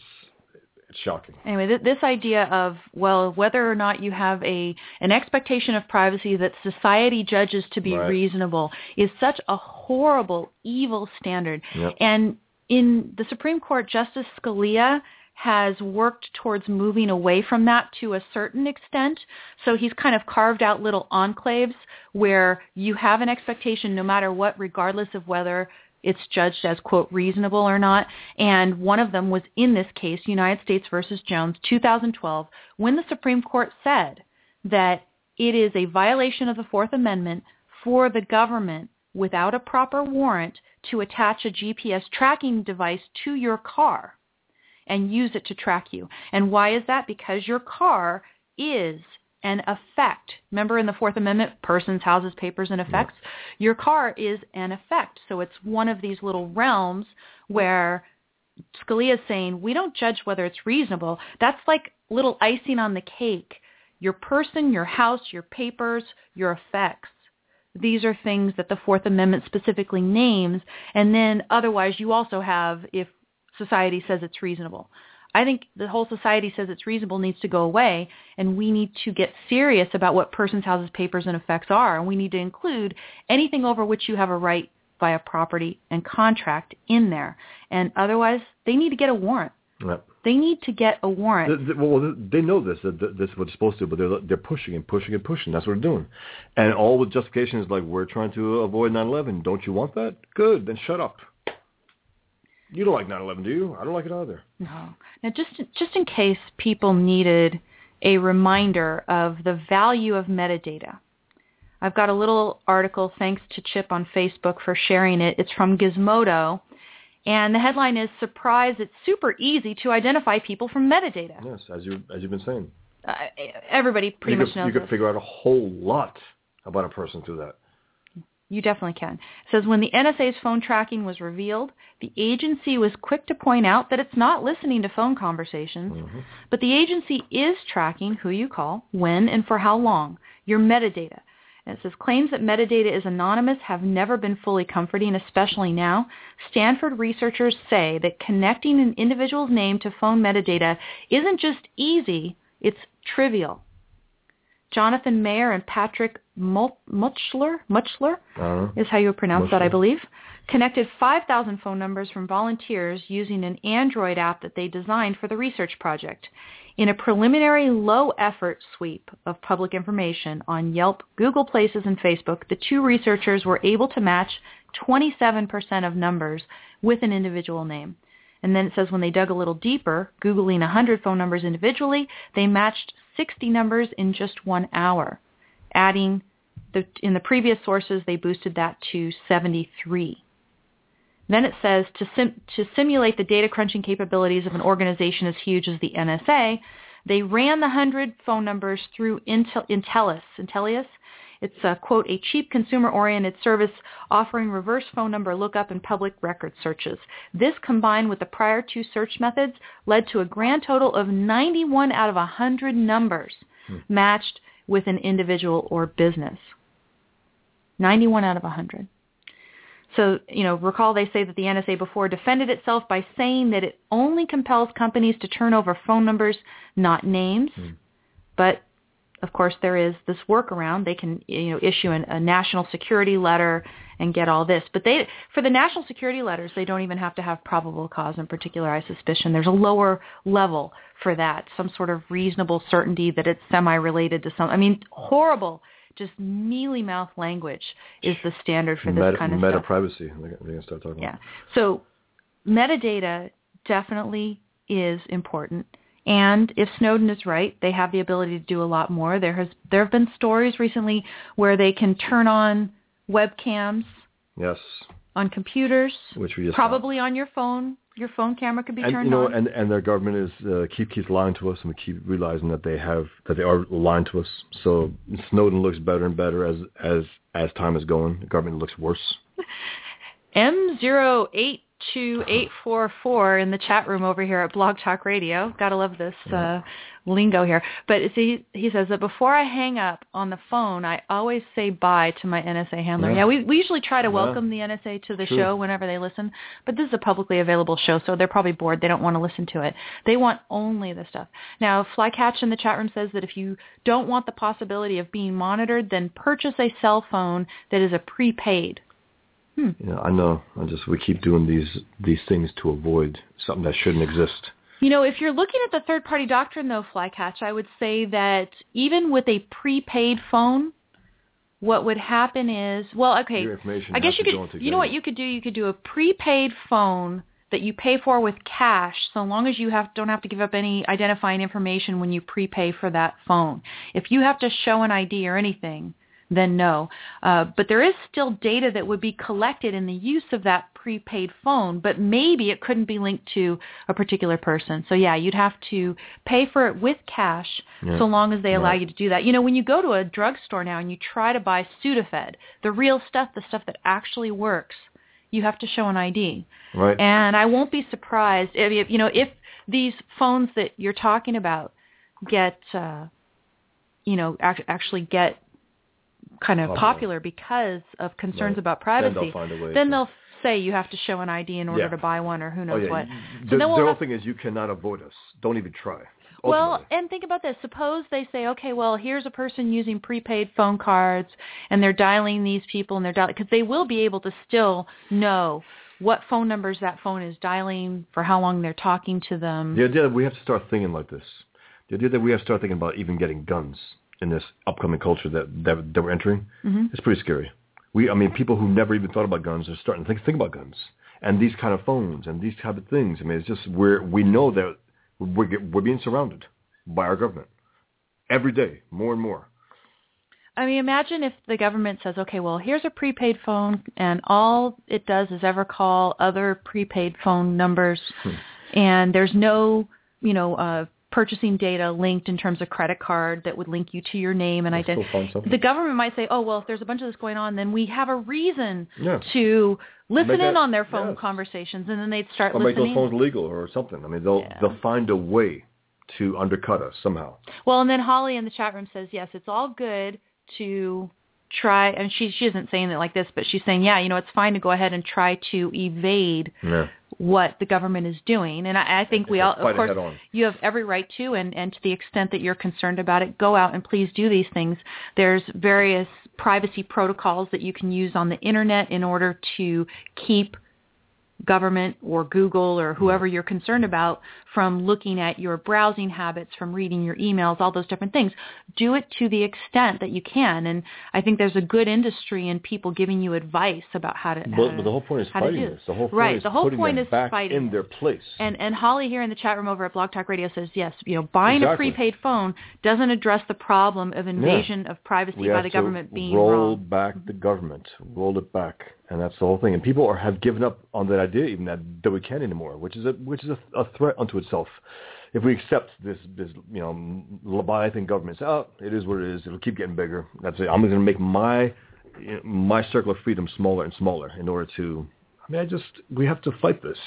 it's shocking. Anyway, th- this idea of well, whether or not you have a an expectation of privacy that society judges to be Right. reasonable is such a horrible, evil standard. Yep. And in the Supreme Court, Justice Scalia has worked towards moving away from that to a certain extent. So he's kind of carved out little enclaves where you have an expectation no matter what, regardless of whether it's judged as, quote, reasonable or not. And one of them was in this case, United States versus Jones, 2012, when the Supreme Court said that it is a violation of the Fourth Amendment for the government without a proper warrant to attach a GPS tracking device to your car and use it to track you. And why is that? Because your car is an effect. Remember in the Fourth Amendment, persons, houses, papers, and effects? Your car is an effect. So it's one of these little realms where Scalia is saying, we don't judge whether it's reasonable. That's like little icing on the cake. Your person, your house, your papers, your effects. These are things that the Fourth Amendment specifically names. And then otherwise you also have if society says it's reasonable. I think the whole society says it's reasonable needs to go away, and we need to get serious about what persons, houses, papers, and effects are, and we need to include anything over which you have a right via property and contract in there. And otherwise, they need to get a warrant. Yep. They need to get a warrant. They, they, well, they know this. That this is what they're supposed to, but they're they're pushing and pushing and pushing. That's what they're doing, and all with justification is like we're trying to avoid 9/11. Don't you want that? Good, then shut up. You don't like 9/11, do you? I don't like it either. No. Now, just just in case people needed a reminder of the value of metadata, I've got a little article. Thanks to Chip on Facebook for sharing it. It's from Gizmodo, and the headline is "Surprise! It's super easy to identify people from metadata." Yes, as you as you've been saying. Uh, everybody pretty you much could, knows You could this. figure out a whole lot about a person through that. You definitely can. It says when the NSA's phone tracking was revealed, the agency was quick to point out that it's not listening to phone conversations, Mhm. but the agency is tracking who you call, when, and for how long, your metadata. And it says claims that metadata is anonymous have never been fully comforting, especially now. Stanford researchers say that connecting an individual's name to phone metadata isn't just easy, it's trivial. Jonathan Mayer and Patrick Mutchler I don't know. is how you would pronounce that, I believe, connected 5,000 phone numbers from volunteers using an Android app that they designed for the research project. In a preliminary low-effort sweep of public information on Yelp, Google Places, and Facebook, the two researchers were able to match 27% of numbers with an individual name. And then it says when they dug a little deeper, Googling 100 phone numbers individually, they matched 60 numbers in just one hour. Adding the, in the previous sources, they boosted that to 73. Then it says to, sim- to simulate the data crunching capabilities of an organization as huge as the NSA, they ran the 100 phone numbers through Intel- Intellis. Intelius. It's a, quote, a cheap consumer-oriented service offering reverse phone number lookup and public record searches. This combined with the prior two search methods led to a grand total of 91 out of 100 numbers hmm. matched with an individual or business. 91 out of 100. So, you know, recall they say that the NSA before defended itself by saying that it only compels companies to turn over phone numbers, not names. Hmm. But of course, there is this workaround. They can, you know, issue an, a national security letter and get all this. But they, for the national security letters, they don't even have to have probable cause and particularized suspicion. There's a lower level for that, some sort of reasonable certainty that it's semi-related to some. I mean, horrible, just mealy-mouth language is the standard for this meta, kind of meta stuff. privacy. They're going to start talking. Yeah. So metadata definitely is important. And if Snowden is right, they have the ability to do a lot more. There has there have been stories recently where they can turn on webcams Yes. on computers, Which we just probably on your phone. Your phone camera could be and turned you know, on. and and their government is uh, keep keeps lying to us, and we keep realizing that they have that they are lying to us. So Snowden looks better and better as as as time is going. The government looks worse. M082844 in the chat room over here at Blog Talk Radio. Gotta love this uh, lingo here. But see, he says that before I hang up on the phone, I always say bye to my NSA handler. Yeah. Yeah, we, we usually try to Yeah. welcome the NSA to the True. show whenever they listen. But this is a publicly available show, so they're probably bored. They don't want to listen to it. They want only the stuff. Now, Flycatch in the chat room says that if you don't want the possibility of being monitored, then purchase a cell phone that is a prepaid. Hmm. You know, I know. I just we keep doing these these things to avoid something that shouldn't exist. You know, if you're looking at the third-party doctrine, though, Flycatch, I would say that even with a prepaid phone, what would happen is, well, okay, I guess you could, you know what you could do? You could do a prepaid phone that you pay for with cash, so long as you have don't have to give up any identifying information when you prepay for that phone. If you have to show an ID or anything, then no. Uh, but there is still data that would be collected in the use of that prepaid phone, but maybe it couldn't be linked to a particular person. So yeah, you'd have to pay for it with cash Yeah. so long as they allow you to do that. You know, when you go to a drugstore now and you try to buy Sudafed, the real stuff, the stuff that actually works, you have to show an ID. Right. And I won't be surprised if, if you know if these phones that you're talking about get uh, you know act- actually get kind of Popular. because of concerns Right. about Then privacy. they'll a way Then they'll say you have to show an ID in order Yeah. to buy one or who oh knows yeah. what. So The, then we'll the whole have- thing is you cannot avoid us. Don't even try. well, and think about this. Suppose they say, okay, well, here's a person using prepaid phone cards, and they're dialing these people, and they're dialing because they will be able to still know what phone numbers that phone is dialing, for how long they're talking to them. The idea that we have to start thinking like this, the idea that we have to start thinking about even getting guns in this upcoming culture that that, that we're entering, Mhm. is pretty scary. We, I mean, people who never even thought about guns are starting to think, think about guns and these kind of phones and these type of things. I mean, it's just we're we know that we're we're being surrounded by our government every day, more and more. I mean, imagine if the government says, okay, well, here's a prepaid phone, and all it does is ever call other prepaid phone numbers, Hmm. and there's no, you know, uh, purchasing data linked in terms of credit card that would link you to your name and identity. The government might say, oh, well, if there's a bunch of this going on, then we have a reason Yeah. to listen Make in on their phone yes. conversations, and then they'd start Or make listening. those phones legal or something. I mean, they'll Yeah. they'll find a way to undercut us somehow. Well, and then Holly in the chat room says, yes, it's all good to try, and she she isn't saying it like this, but she's saying, yeah, you know, it's fine to go ahead and try to evade Yeah. what the government is doing. And I, I think we all, of course, you have every right to, and, and to the extent that you're concerned about it, go out and please do these things. There's various privacy protocols that you can use on the internet in order to keep government or Google or whoever you're concerned about from looking at your browsing habits, from reading your emails, all those different things. Do it to the extent that you can. And I think there's a good industry in people giving you advice about how to. how But, to- but the whole point is fighting this. The whole point right. is the whole putting point is back fighting in their place. And and Holly here in the chat room over at Blog Talk Radio says yes, you know, buying Exactly. a prepaid phone doesn't address the problem of invasion of privacy we by the government being roll wrong. back the government, roll it back, and that's the whole thing. And people are, have given up on that idea, even that that we can't anymore, which is a which is a, a threat unto itself. If we accept this this you know Leviathan government, say, oh, it is what it is. It'll keep getting bigger. That's it. I'm going to make my you know, my circle of freedom smaller and smaller in order to. I mean, I just we have to fight this.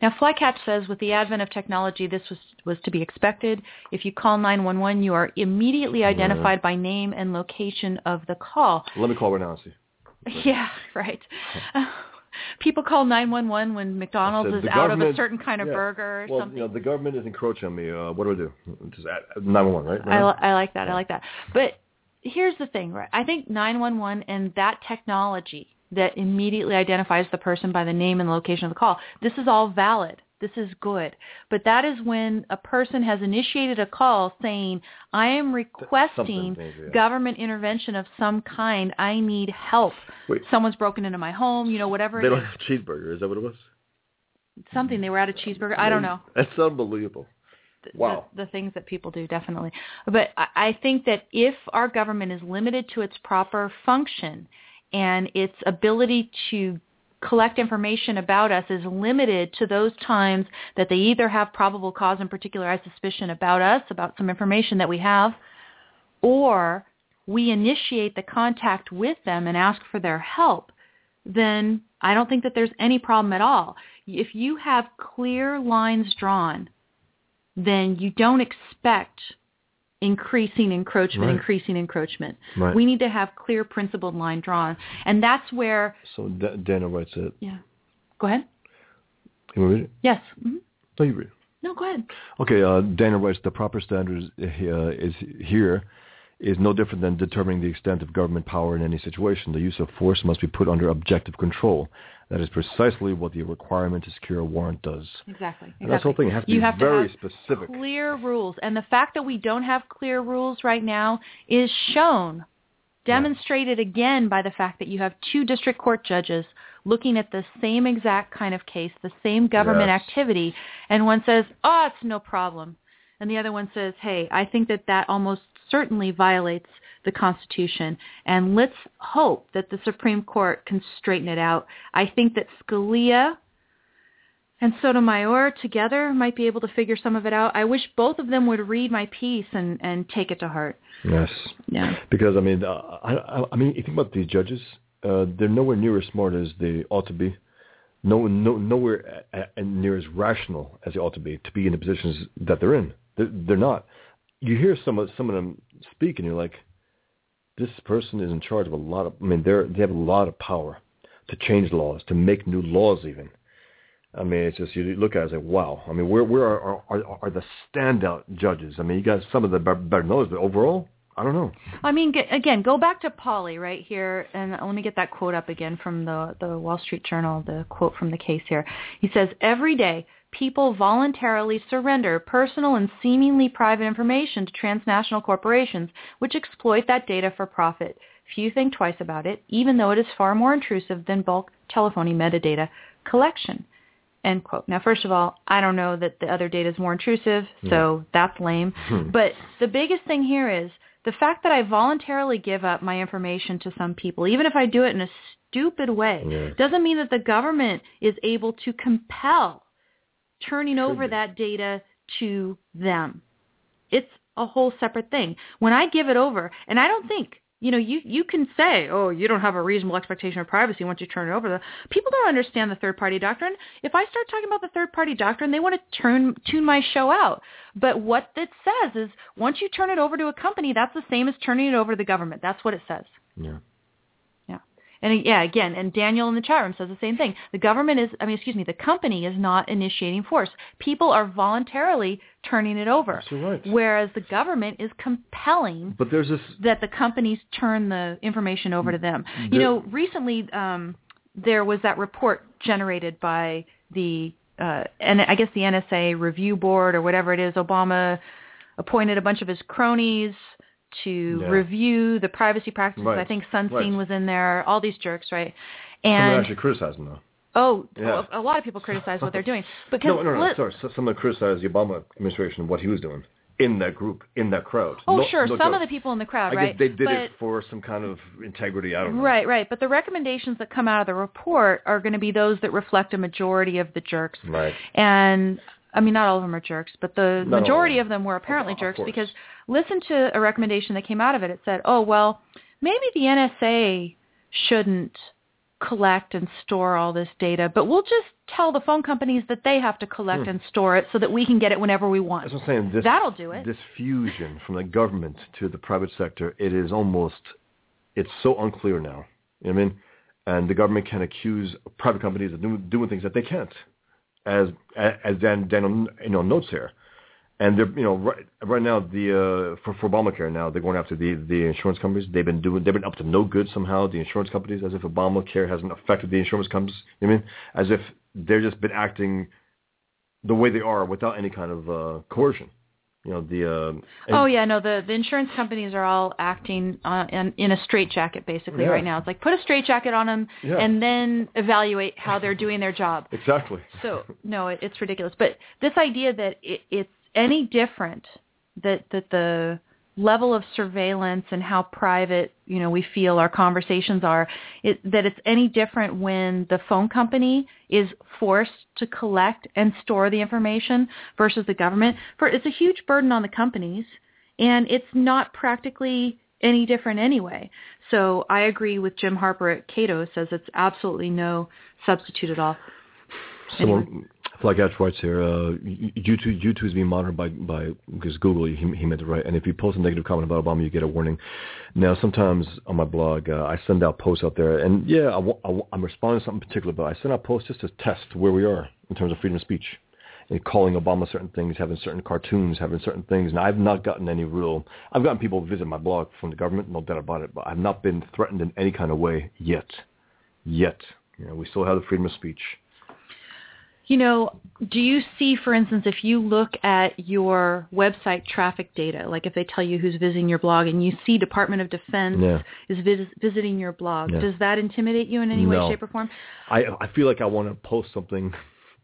Now, Flycatch says, with the advent of technology, this was was to be expected. If you call 911, you are immediately mm-hmm. identified by name and location of the call. Let me call right now and see. Yeah, right. People call 911 when McDonald's said is out of a certain kind of yeah. burger or Well, something. you know, the government is encroaching on me. Uh, what do I do? Just add 911, right? I, li- I like that. I like that. But here's the thing, right? I think 911 and that technology that immediately identifies the person by the name and location of the call, this is all valid. This is good. But that is when a person has initiated a call saying, I am requesting yeah. government intervention of some kind. I need help. Wait. Someone's broken into my home, you know, whatever They it don't is. have cheeseburger. Is that what it was? Something. They were out of cheeseburger. I don't know. That's unbelievable. Wow. the, the things that people do definitely but I, I think that if our government is limited to its proper function and its ability to collect information about us is limited to those times that they either have probable cause and particularized suspicion about us about some information that we have or we initiate the contact with them and ask for their help then I don't think that there's any problem at all. If you have clear lines drawn then you don't expect increasing encroachment, Right. increasing encroachment. Right. We need to have clear principled line drawn. And that's where, So Da- Dana writes it. yeah. Go ahead. Can we read it? Yes. hmm No, you read it. No, go ahead. Okay, uh, Dana writes, the proper standard is, uh, is here is no different than determining the extent of government power in any situation. The use of force must be put under objective control. That is precisely what the requirement to secure a warrant does. Exactly. And that's the whole thing. Has to you be have very to have specific. clear rules. And the fact that we don't have clear rules right now is shown demonstrated again by the fact that you have two district court judges looking at the same exact kind of case, the same government Yes. activity, and one says, "Oh, it's no problem," and the other one says, "Hey, I think that that almost certainly violates the Constitution, and let's hope that the Supreme Court can straighten it out." I think that Scalia and Sotomayor together might be able to figure some of it out. I wish both of them would read my piece and and take it to heart. Yes. Yeah. Because I mean, uh, I, I, mean, you think about these judges; uh, they're nowhere near as smart as they ought to be. No, no, nowhere near as rational as they ought to be to be in the positions that they're in. They're, they're not. You hear some of some of them speak, and you're like, this person is in charge of a lot of. I mean, they're they have a lot of power to change laws, to make new laws, even. I mean, it's just you look at it as like, wow. I mean, where where are are, are the standout judges? I mean, you got some of the better knowledge, but overall, I don't know. I mean, get, again, go back to Pauley right here, and let me get that quote up again from the the Wall Street Journal. The quote from the case here. He says, "Every day, people voluntarily surrender personal and seemingly private information to transnational corporations, which exploit that data for profit. Few think twice about it, even though it is far more intrusive than bulk telephony metadata collection." End quote. Now, first of all, I don't know that the other data is more intrusive, so that's lame. Hmm. but the biggest thing here is the fact that I voluntarily give up my information to some people, even if I do it in a stupid way, Yeah. doesn't mean that the government is able to compel turning over that data to them. It's a whole separate thing. When I give it over, and I don't think, you know, you, you can say, oh, you don't have a reasonable expectation of privacy once you turn it over. People don't understand the third-party doctrine. If I start talking about the third-party doctrine, they want to turn tune my show out. But what it says is once you turn it over to a company, that's the same as turning it over to the government. That's what it says. Yeah. And yeah, again, and Daniel in the chat room says the same thing. The government is, I mean, excuse me, the company is not initiating force. People are voluntarily turning it over. Right. Whereas the government is compelling But there's this. that the companies turn the information over to them. You know, recently um, there was that report generated by the, uh, and I guess the NSA review board or whatever it is. Obama appointed a bunch of his cronies to Yeah. review the privacy practices. Right. I think Sunstein Right. was in there. All these jerks, right? Someone And actually criticized them. though. oh, Yeah. a, a lot of people criticize what they're doing. Because No, no, no. let- sorry. So someone criticized the Obama administration and what he was doing in that group, in that crowd. oh, No- sure, no some joke. of the people in the crowd, I right? guess they did but, it for some kind of integrity. I don't know. Right, right. But the recommendations that come out of the report are going to be those that reflect a majority of the jerks. Right. And I mean, not all of them are jerks, but the Not majority of of them were apparently jerks because listen to a recommendation that came out of it. It said, oh, well, maybe the NSA shouldn't collect and store all this data, but we'll just tell the phone companies that they have to collect Hmm. and store it so that we can get it whenever we want. That's what I'm saying. This, That'll do it. This fusion from the government to the private sector, it is almost, it's so unclear now. You know what I mean? And the government can accuse private companies of doing, doing things that they can't, as as Dan Daniel you know notes here. And they're you know right, right now the uh, for for Obamacare now they're going after the the insurance companies. They've been doing they've been up to no good somehow. The insurance companies as if Obamacare hasn't affected the insurance companies. You know what I mean? As if they're just been acting the way they are without any kind of uh, coercion. You know the. Uh, Oh yeah, no, the the insurance companies are all acting uh, in, in a straitjacket basically Yeah. right now. It's like put a straitjacket on them Yeah. and then evaluate how they're doing their job. Exactly. So no, it, it's ridiculous. But this idea that it, it's any different that that the level of surveillance and how private you know we feel our conversations are it, that it's any different when the phone company is forced to collect and store the information versus the government. For it's a huge burden on the companies and it's not practically any different anyway. So i agree with jim harper at cato says it's absolutely no substitute at all. Someone, like Ash writes here, uh, YouTube, YouTube is being monitored by, by because Google, he, he meant it right. And if you post a negative comment about Obama, you get a warning. Now, sometimes on my blog, uh, I send out posts out there, and yeah, I, I, I'm responding to something particular, but I send out posts just to test where we are in terms of freedom of speech. And calling Obama certain things, having certain cartoons, having certain things. And I've not gotten any real, I've gotten people visit my blog from the government, no doubt about it, but I've not been threatened in any kind of way yet. Yet. You know, we still have the freedom of speech. You know, do you see, for instance, if you look at your website traffic data, like if they tell you who's visiting your blog and you see Department of Defense Yeah. is vis- visiting your blog, Yeah. does that intimidate you in any way, shape, or form? I I feel like I want to post something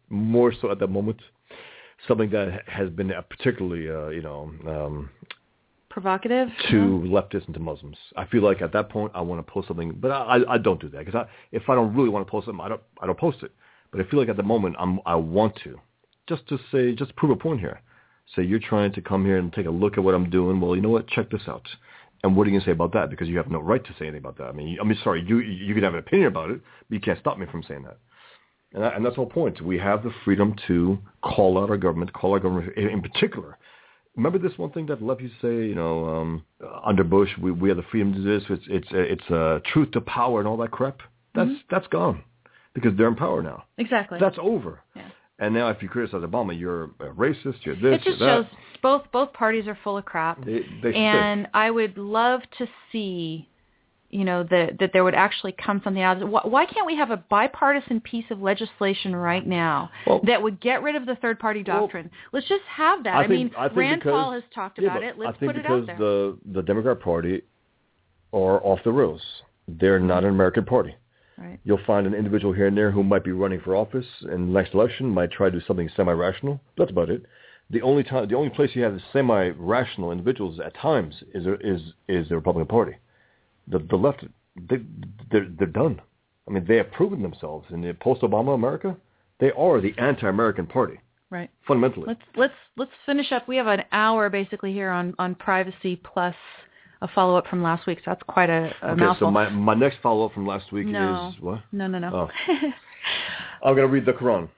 more so at the moment, something that has been particularly uh, you know um, Provocative? to No? leftists and to Muslims. I feel like at that point I want to post something, but I I, I don't do that because I, if I don't really want to post something, I don't I don't post it. But I feel like at the moment I'm I want to, just to say just prove a point here. Say you're trying to come here and take a look at what I'm doing. Well, you know what? Check this out. And what are you gonna say about that? Because you have no right to say anything about that. I mean, I mean, sorry, you you can have an opinion about it, but you can't stop me from saying that. And, that, and that's the whole point. We have the freedom to call out our government, call our government in, in particular. Remember this one thing that left you say, you know, um, under Bush, we, we have the freedom to do this. It's it's it's uh, truth to power and all that crap. That's that's gone because they're in power now. Exactly. That's over. Yeah. And now, if you criticize Obama, you're a racist. You're this. it just you're shows both both parties are full of crap. They, they and I would love to see, you know, that that there would actually come something out. of it. Why, why can't we have a bipartisan piece of legislation right now Well- that would get rid of the third party Well, doctrine? Let's just have that. I, think- mean, I Rand because, Paul has talked yeah, about it. Let's put it out there. I think because the the Democrat Party are off the rails. They're not an American party. Right. You'll find an individual here and there who might be running for office in the next election, might try to do something semi-rational. That's about it. The only time, the only place you have semi-rational individuals at times is is is the Republican Party. The the left, they they're, they're done. I mean, they have proven themselves in the post-Obama America. They are the anti-American party Right. fundamentally. Let's let's let's finish up. We have an hour basically here on on privacy plus a follow up from last week. So that's quite a, a okay, mouthful. so my my next follow-up from last week no, is what? no, no, no. Oh. I'm going to read the Quran.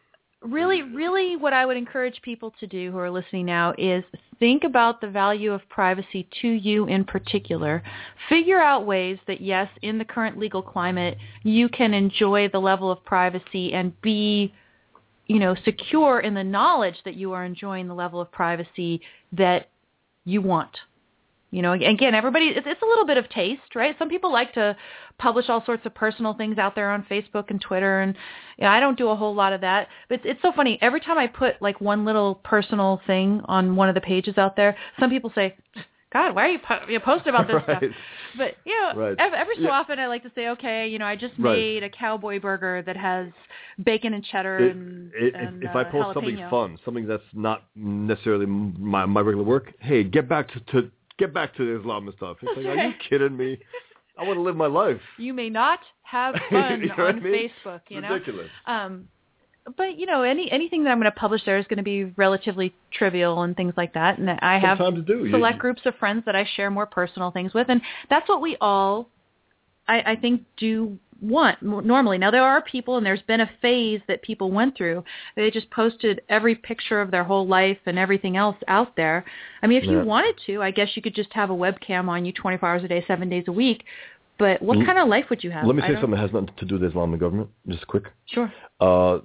really, really what I would encourage people to do who are listening now is think about the value of privacy to you in particular. Figure out ways that, yes, in the current legal climate, you can enjoy the level of privacy and be, you know, secure in the knowledge that you are enjoying the level of privacy that you want. You know, again, everybody, it's, it's a little bit of taste, right? Some people like to publish all sorts of personal things out there on Facebook and Twitter, and you know, I don't do a whole lot of that. But it's, it's so funny. Every time I put like one little personal thing on one of the pages out there, some people say, "God, why are you, po- you posting about this stuff?" But you know, Right. ev- every so Yeah. often I like to say, "Okay, you know, I just Right. made a cowboy burger that has bacon and cheddar It- and, it- and if uh, I post something fun, something that's not necessarily my my regular work, hey, get back to, to get back to the Islam and stuff. It's like, are you kidding me? I want to live my life. you may not have fun You know on I mean? Facebook. You know, Ridiculous. Um, but you know, any anything that I'm going to publish there is going to be relatively trivial and things like that. And I have Sometimes do. Select groups of friends that I share more personal things with, and that's what we all, I, I think, do want normally. Now there are people, and there's been a phase that people went through. They just posted every picture of their whole life and everything else out there. I mean, if you wanted to, I guess you could just have a webcam on you 24 hours a day, seven days a week. But what kind of life would you have? Let me say something that has nothing to do with the Islamic government. Just quick. Sure. Uh,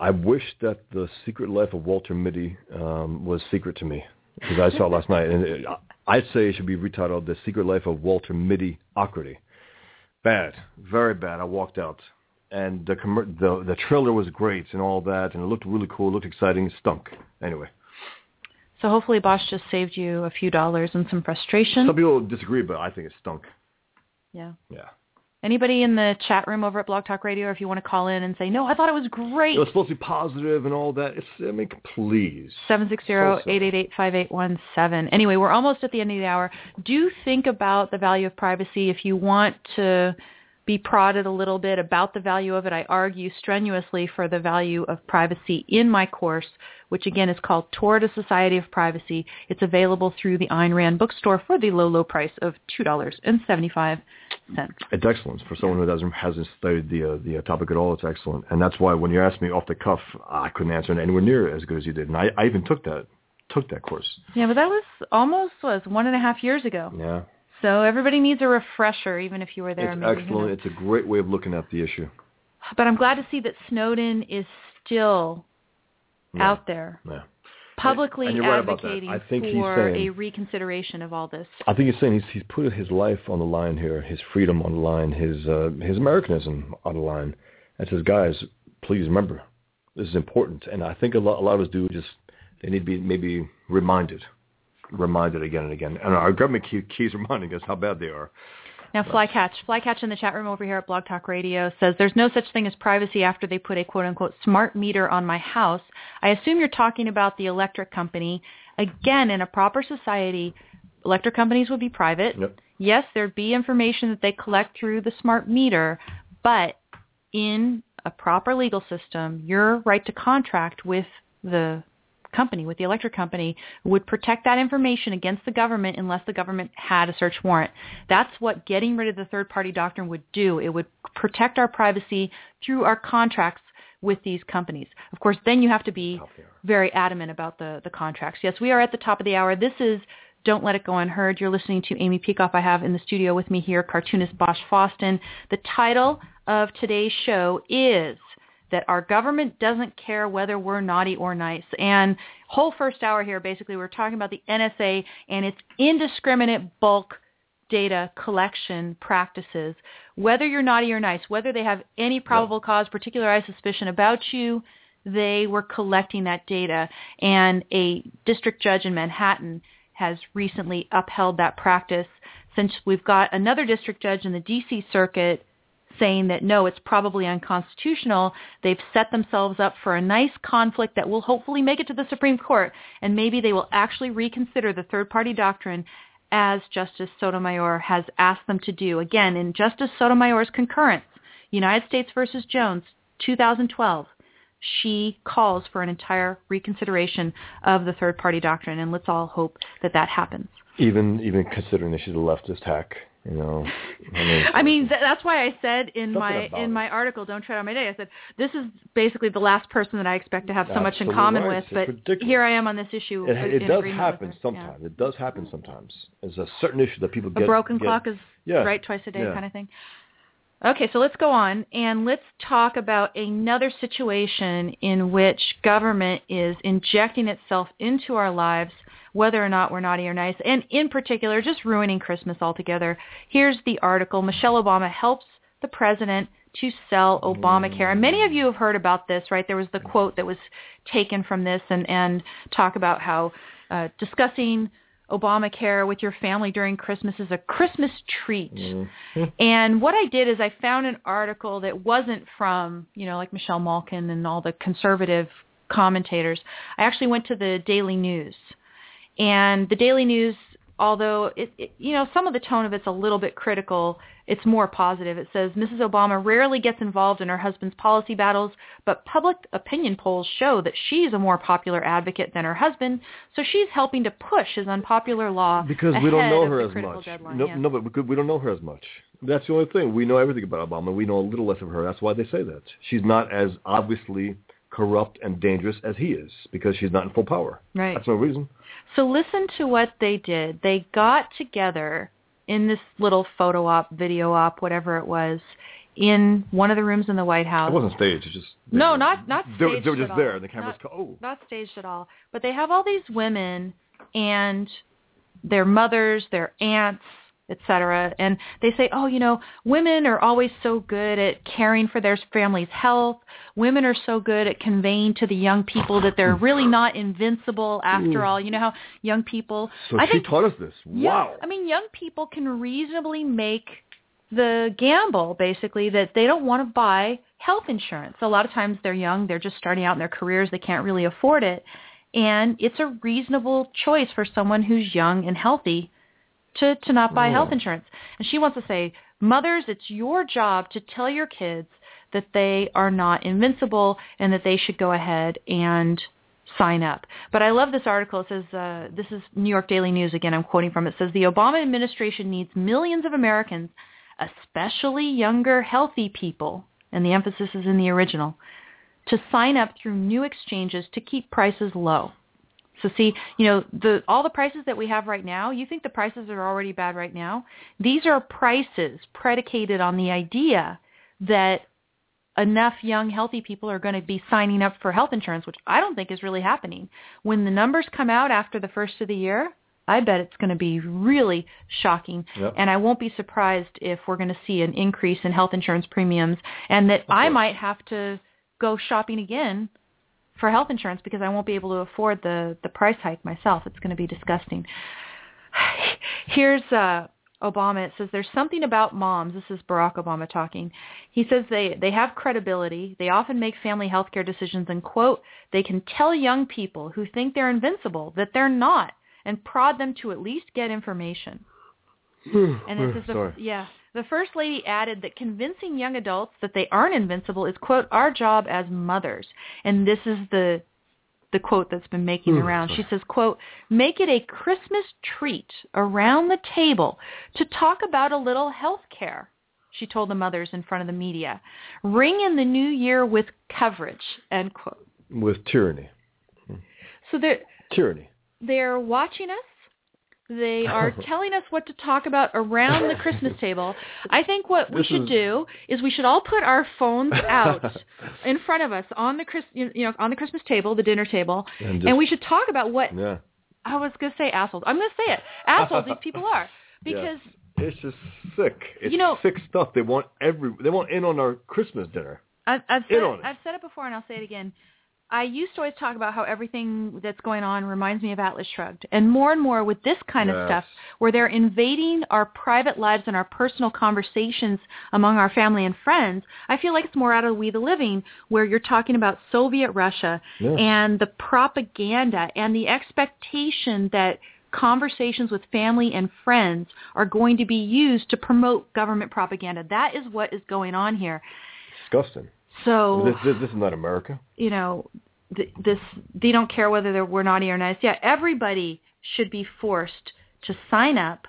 I wish that the secret life of Walter Mitty um, was secret to me because I saw it last night, and it, I'd say it should be retitled "The Secret Life of Walter Mitty Ocrity." Bad, very bad. I walked out, and the commer- the the trailer was great and all that, and it looked really cool, looked exciting. Stunk. Anyway, So hopefully Bosch just saved you a few dollars and some frustration. some people disagree, but I think it stunk. yeah. Yeah. Anybody in the chat room over at Blog Talk Radio, if you want to call in and say, no, I thought it was great, It was supposed to be positive and all that. It's I mean, please. 760-888-5817. Anyway, we're almost at the end of the hour. Do think about the value of privacy. If you want to be prodded a little bit about the value of it, I argue strenuously for the value of privacy in my course, which again is called Toward a Society of Privacy. It's available through the Ayn Rand bookstore for the low, low price of $2.75. It's excellent for someone who doesn't hasn't studied the uh, the uh, topic at all. It's excellent, and that's why when you asked me off the cuff, I couldn't answer it anywhere near as good as you did. And I, I even took that took that course. Yeah, but that was almost was one and a half years ago. Yeah, So everybody needs a refresher, even if you were there. it's maybe, excellent. knows. It's a great way of looking at the issue. But I'm glad to see that Snowden is still Yeah. out there, Yeah. Publicly And you're right about that. advocating he's for saying- a reconsideration of all this. I think he's saying he's he's put his life on the line here, his freedom on the line, his uh, his Americanism on the line. And says, guys, please remember, This is important, and I think a lot, a lot of us do just they need to be maybe reminded, reminded again and again. And our government keep, keeps reminding us how bad they are. Now, Flycatch, Flycatch in the chat room over here at Blog Talk Radio says there's no such thing as privacy after they put a quote unquote smart meter on my house. I assume you're talking about the electric company. Again, in a proper society, electric companies would be private. Yep. Yes, there'd be information that they collect through the smart meter, but in a proper legal system, your right to contract with the company, with the electric company, would protect that information against the government unless the government had a search warrant. That's what getting rid of the third-party doctrine would do. It would protect our privacy through our contracts with these companies. Of course, then you have to be very adamant about the, the contracts. Yes, we are at the top of the hour. This is don't Let It Go Unheard. You're listening to Amy Peikoff. I have in the studio with me here cartoonist Bosch Fawstin. The title of today's show is that our government doesn't care whether we're naughty or nice. And whole first hour here, basically, we're talking about the NSA and its indiscriminate bulk data collection practices. Whether you're naughty or nice, whether they have any probable cause, particularized suspicion about you, they were collecting that data. And a district judge in Manhattan has recently upheld that practice since we've got another district judge in the D.C. circuit saying that no, it's probably unconstitutional. They've set themselves up for a nice conflict that will hopefully make it to the Supreme Court, and maybe they will actually reconsider the third-party doctrine as Justice Sotomayor has asked them to do. Again, in Justice Sotomayor's concurrence, United States versus Jones, 2012, she calls for an entire reconsideration of the third-party doctrine, and let's all hope that that happens. Even even considering that she's a leftist hack, you know. I mean, I mean th- that's why I said in my in my article, "Don't Tread on My Day," I said this is basically the last person that I expect to have so much in common right. with. It's But ridiculous. here I am on this issue. It, it does happen sometimes. Yeah. It does happen sometimes. There's a certain issue that people get. A broken get- clock is yeah. right twice a day yeah. kind of thing. Okay, so let's go on and let's talk about another situation in which government is injecting itself into our lives, whether or not we're naughty or nice, and in particular, just ruining Christmas altogether. Here's the article. Michelle Obama helps the president to sell Obamacare. And many of you have heard about this, right? There was the quote that was taken from this and, and talk about how uh, discussing Obamacare with your family during Christmas is a Christmas treat. Mm-hmm. And what I did is I found an article that wasn't from, you know, like Michelle Malkin and all the conservative commentators. I actually went to the Daily News. And the Daily News, although it, it you know, some of the tone of it's a little bit critical, it's more positive. It says Mrs. Obama rarely gets involved in her husband's policy battles, but public opinion polls show that she's a more popular advocate than her husband, so she's helping to push his unpopular law Because we don't know her as much. deadline. No, yeah. no, but we don't know her as much. That's the only thing. We know everything about Obama. We know a little less of her. That's why they say that. She's not as obviously corrupt and dangerous as he is because she's not in full power. Right. That's no reason. So listen to what they did. They got together in this little photo op, video op, whatever it was, in one of the rooms in the White House. It wasn't staged. It's just No, not not They, were- staged they were just at there, all. and the cameras. Not, co- oh, not staged at all. But they have all these women and their mothers, their aunts, etc. And they say, oh, you know, women are always so good at caring for their family's health. Women are so good at conveying to the young people that they're really not invincible after mm. all. You know how young people. so I she think, taught us this. yeah, Wow. I mean, young people can reasonably make the gamble, basically, that they don't want to buy health insurance. A lot of times they're young, they're just starting out in their careers, they can't really afford it. And it's a reasonable choice for someone who's young and healthy to, to not buy Yeah. health insurance. And she wants to say, mothers, it's your job to tell your kids that they are not invincible and that they should go ahead and sign up. But I love this article. It says, uh, this is New York Daily News again, I'm quoting from it. It says, the Obama administration needs millions of Americans, especially younger, healthy people, and the emphasis is in the original, to sign up through new exchanges to keep prices low. So see, you know, the all the prices that we have right now, you think the prices are already bad right now? These are prices predicated on the idea that enough young healthy people are going to be signing up for health insurance, which I don't think is really happening. When the numbers come out after the first of the year, I bet it's going to be really shocking. Yep. And I won't be surprised if we're going to see an increase in health insurance premiums and that I might have to go shopping again for health insurance because I won't be able to afford the the price hike myself. It's going to be disgusting. Here's uh, Obama. It says there's something about moms. This is Barack Obama talking. He says they they have credibility. They often make family health care decisions, and quote, they can tell young people who think they're invincible that they're not, and prod them to at least get information. and this is the, yeah, the first lady added that convincing young adults that they aren't invincible is quote our job as mothers, and this is the the quote that's been making hmm, the rounds. She says, quote, make it a Christmas treat around the table to talk about a little health care, she told the mothers in front of the media. Ring in the new year with coverage, end quote. With tyranny. So they're, tyranny. They're watching us. They are telling us what to talk about around the Christmas table. I think what we This should is- do is we should all put our phones out in front of us on the Chris, you know, on the Christmas table, the dinner table, And and, we should talk about what Yeah. I was going to say assholes. I'm going to say it. Assholes these people are. Yeah. Because It's just sick. It's You know- sick stuff. They want every. They want in on our Christmas dinner. I've, I've, said, it, it. I've said it before and I'll say it again. I used to always talk about how everything that's going on reminds me of Atlas Shrugged. And more and more with this kind of stuff where they're invading our private lives and our personal conversations among our family and friends, I feel like it's more out of We the Living where you're talking about Soviet Russia Yeah. and the propaganda and the expectation that conversations with family and friends are going to be used to promote government propaganda. That is what is going on here. Disgusting. So This, this, this is not America. you know, th- this they don't care whether they're, we're naughty or nice. Yeah, everybody should be forced to sign up.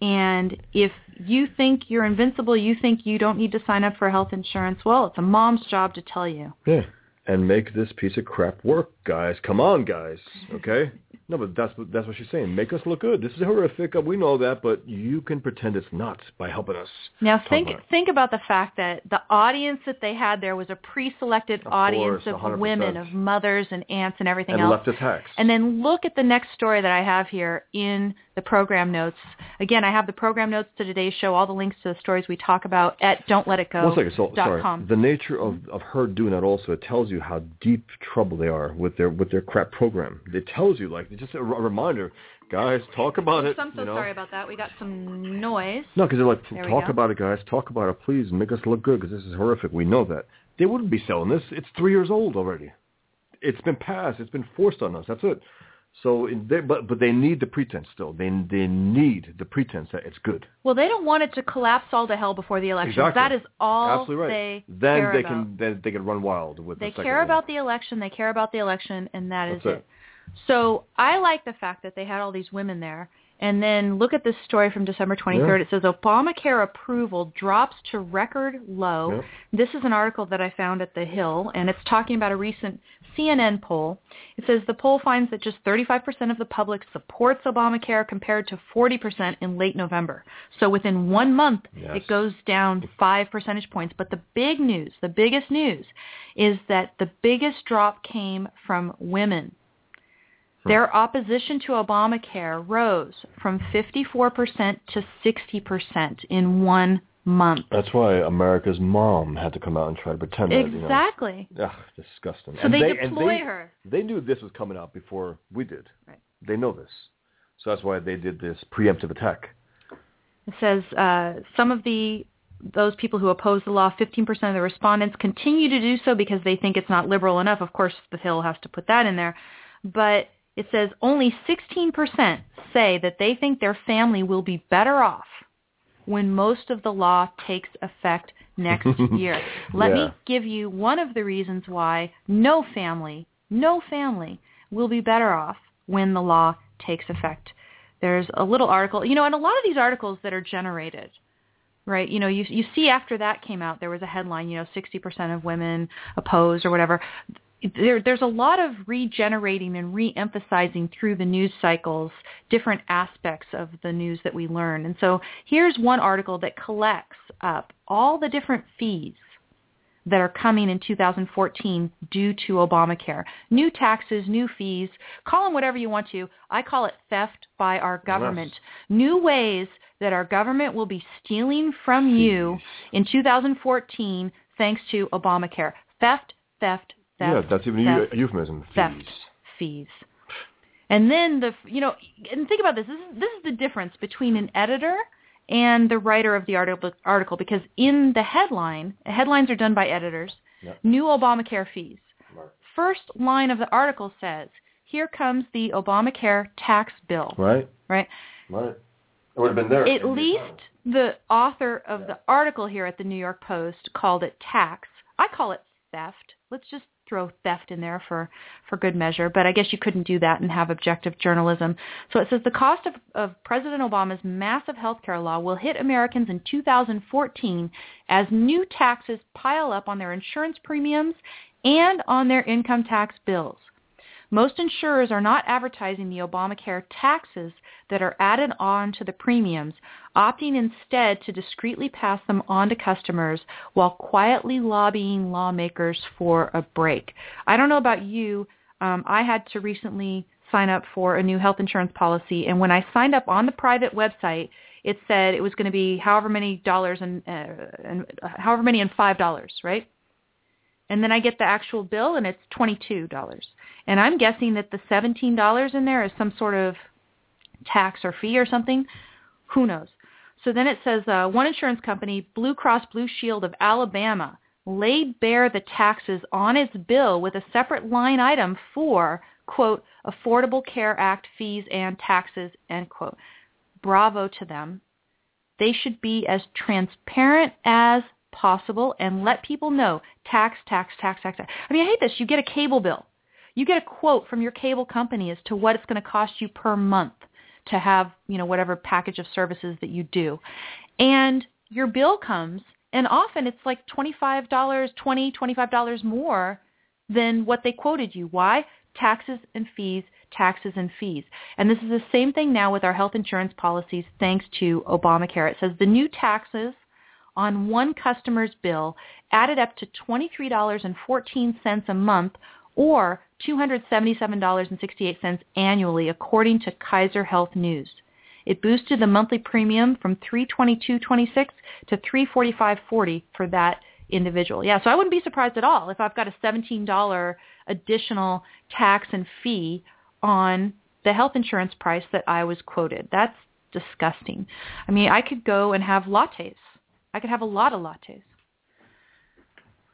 And if you think you're invincible, you think you don't need to sign up for health insurance, well, it's a mom's job to tell you. Yeah. And make this piece of crap work, guys. Come on, guys. Okay. No, but that's what that's what she's saying. Make us look good. This is horrific. Uh, we know that, but you can pretend it's not by helping us. Now think about think about the fact that the audience that they had there was a pre-selected Of audience course, of 100%. women, of mothers and aunts and everything And else. leftist hacks. And then look at the next story that I have here in the program notes. Again, I have the program notes to today's show, all the links to the stories we talk about at don'tletitgo.com. One second. So sorry. The nature of, of her doing that also it tells you how deep trouble they are with their with their crap program. It tells you like just a, r- reminder, guys. Talk about it. I'm so you know? sorry about that. We got some noise. No, because they're like, talk about it, guys. Talk about it, please, make us look good because this is horrific. We know that. They wouldn't be selling this. It's three years old already. It's been passed. It's been forced on us. That's it. So, in they, but but they need the pretense still. They they need the pretense that it's good. Well, they don't want it to collapse all to hell before the election. Exactly. That is all Absolutely right. they then care they about. can then they can run wild with. They the care one. about the election. They care about the election, and that is That's it. it. So I like the fact that they had all these women there. And then look at this story from December 23rd. Yeah. It says Obamacare approval drops to record low. Yep. This is an article that I found at The Hill, and it's talking about a recent CNN poll. It says the poll finds that just 35% of the public supports Obamacare compared to 40% in late November. So within one month, Yes. it goes down five percentage points. But the big news, the biggest news, is that the biggest drop came from women. Their opposition to Obamacare rose from 54% to 60% in one month. That's why America's mom had to come out and try to pretend that. You know, Exactly. Ugh, disgusting. So and they and deploy they, her. They knew this was coming out before we did. Right. They know this. So that's why they did this preemptive attack. It says uh, some of the those people who oppose the law, 15% of the respondents continue to do so because they think it's not liberal enough. Of course, the Hill has to put that in there. But it says only 16% say that they think their family will be better off when most of the law takes effect next year. Let Yeah. me give you one of the reasons why no family, no family will be better off when the law takes effect. There's a little article, you know, and a lot of these articles that are generated, right? You know, you you see after that came out, there was a headline, you know, 60% of women opposed or whatever. There, there's a lot of regenerating and re-emphasizing through the news cycles different aspects of the news that we learn. And so here's one article that collects up all the different fees that are coming in 2014 due to Obamacare. New taxes, new fees, call them whatever you want to. I call it theft by our government. New ways that our government will be stealing from you in 2014 thanks to Obamacare. Theft, theft, Theft, yeah, that's even theft, a euphemism. Theft fees. And then the you know and think about this. This is this is the difference between an editor and the writer of the article article because in the headline, headlines are done by editors. Yep. New Obamacare fees. Right. First line of the article says, "Here comes the Obamacare tax bill." Right. Right? Right. It would have been there. At least the author of the article here at the New York Post called it tax. I call it theft. Let's just throw theft in there for, for good measure, but I guess you couldn't do that and have objective journalism. So it says the cost of, of President Obama's massive health care law will hit Americans in 2014 as new taxes pile up on their insurance premiums and on their income tax bills. Most insurers are not advertising the Obamacare taxes that are added on to the premiums, opting instead to discreetly pass them on to customers while quietly lobbying lawmakers for a break. I don't know about you. Um, I had to recently sign up for a new health insurance policy, and when I signed up on the private website, it said it was going to be however many dollars and, uh, and uh, however many and five dollars, right? And then I get the actual bill, and it's twenty-two dollars. And I'm guessing that the seventeen dollars in there is some sort of tax or fee or something. Who knows? So then it says uh, one insurance company, Blue Cross Blue Shield of Alabama, laid bare the taxes on its bill with a separate line item for, quote, Affordable Care Act fees and taxes, end quote. Bravo to them. They should be as transparent as possible and let people know tax, tax, tax, tax, tax. I mean, I hate this. You get a cable bill. You get a quote from your cable company as to what it's going to cost you per month to have, you know, whatever package of services that you do. And your bill comes and often it's like $25, $20, $25 more than what they quoted you. Why? Taxes and fees, taxes and fees. And this is the same thing now with our health insurance policies thanks to Obamacare. It says the new taxes on one customer's bill added up to $23.14 a month or $277.68 annually, according to Kaiser Health News. It boosted the monthly premium from 322.26 to 345.40 for that individual. Yeah, so I wouldn't be surprised at all if I've got a $17 additional tax and fee on the health insurance price that I was quoted. That's disgusting. I mean, I could go and have lattes. I could have a lot of lattes.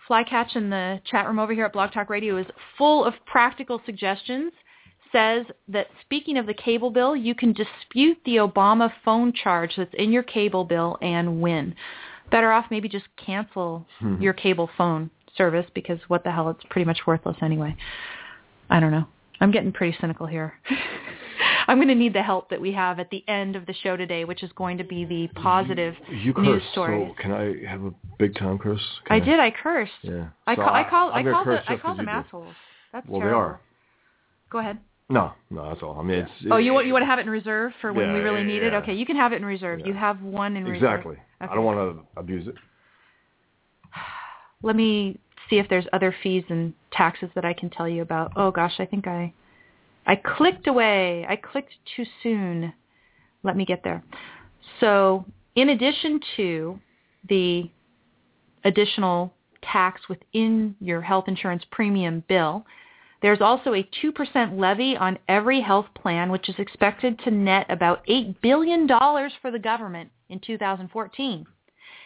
Flycatch in the chat room over here at Blog Talk Radio is full of practical suggestions. Says that speaking of the cable bill, you can dispute the Obama phone charge that's in your cable bill and win. Better off maybe just cancel Mhm. your cable phone service because what the hell, it's pretty much worthless anyway. I don't know. I'm getting pretty cynical here. I'm going to need the help that we have at the end of the show today, which is going to be the positive You news curse, stories. so can I have a big time curse? Can I did. I cursed. Yeah. I So call. I call. I call the. I call them you assholes. That's Well, terrible. they are. Go ahead. No, no, that's all. I mean, it's. Oh, you want you want to have it in reserve for when we Yeah, really yeah, need it? Okay, you can have it in reserve. Yeah. You have one in reserve. exactly. Okay. I don't want to abuse it. Let me see if there's other fees and taxes that I can tell you about. Oh gosh, I think I I clicked away. I clicked too soon. Let me get there. So, in addition to the additional tax within your health insurance premium bill, there's also a 2% levy on every health plan, which is expected to net about $8 billion for the government in 2014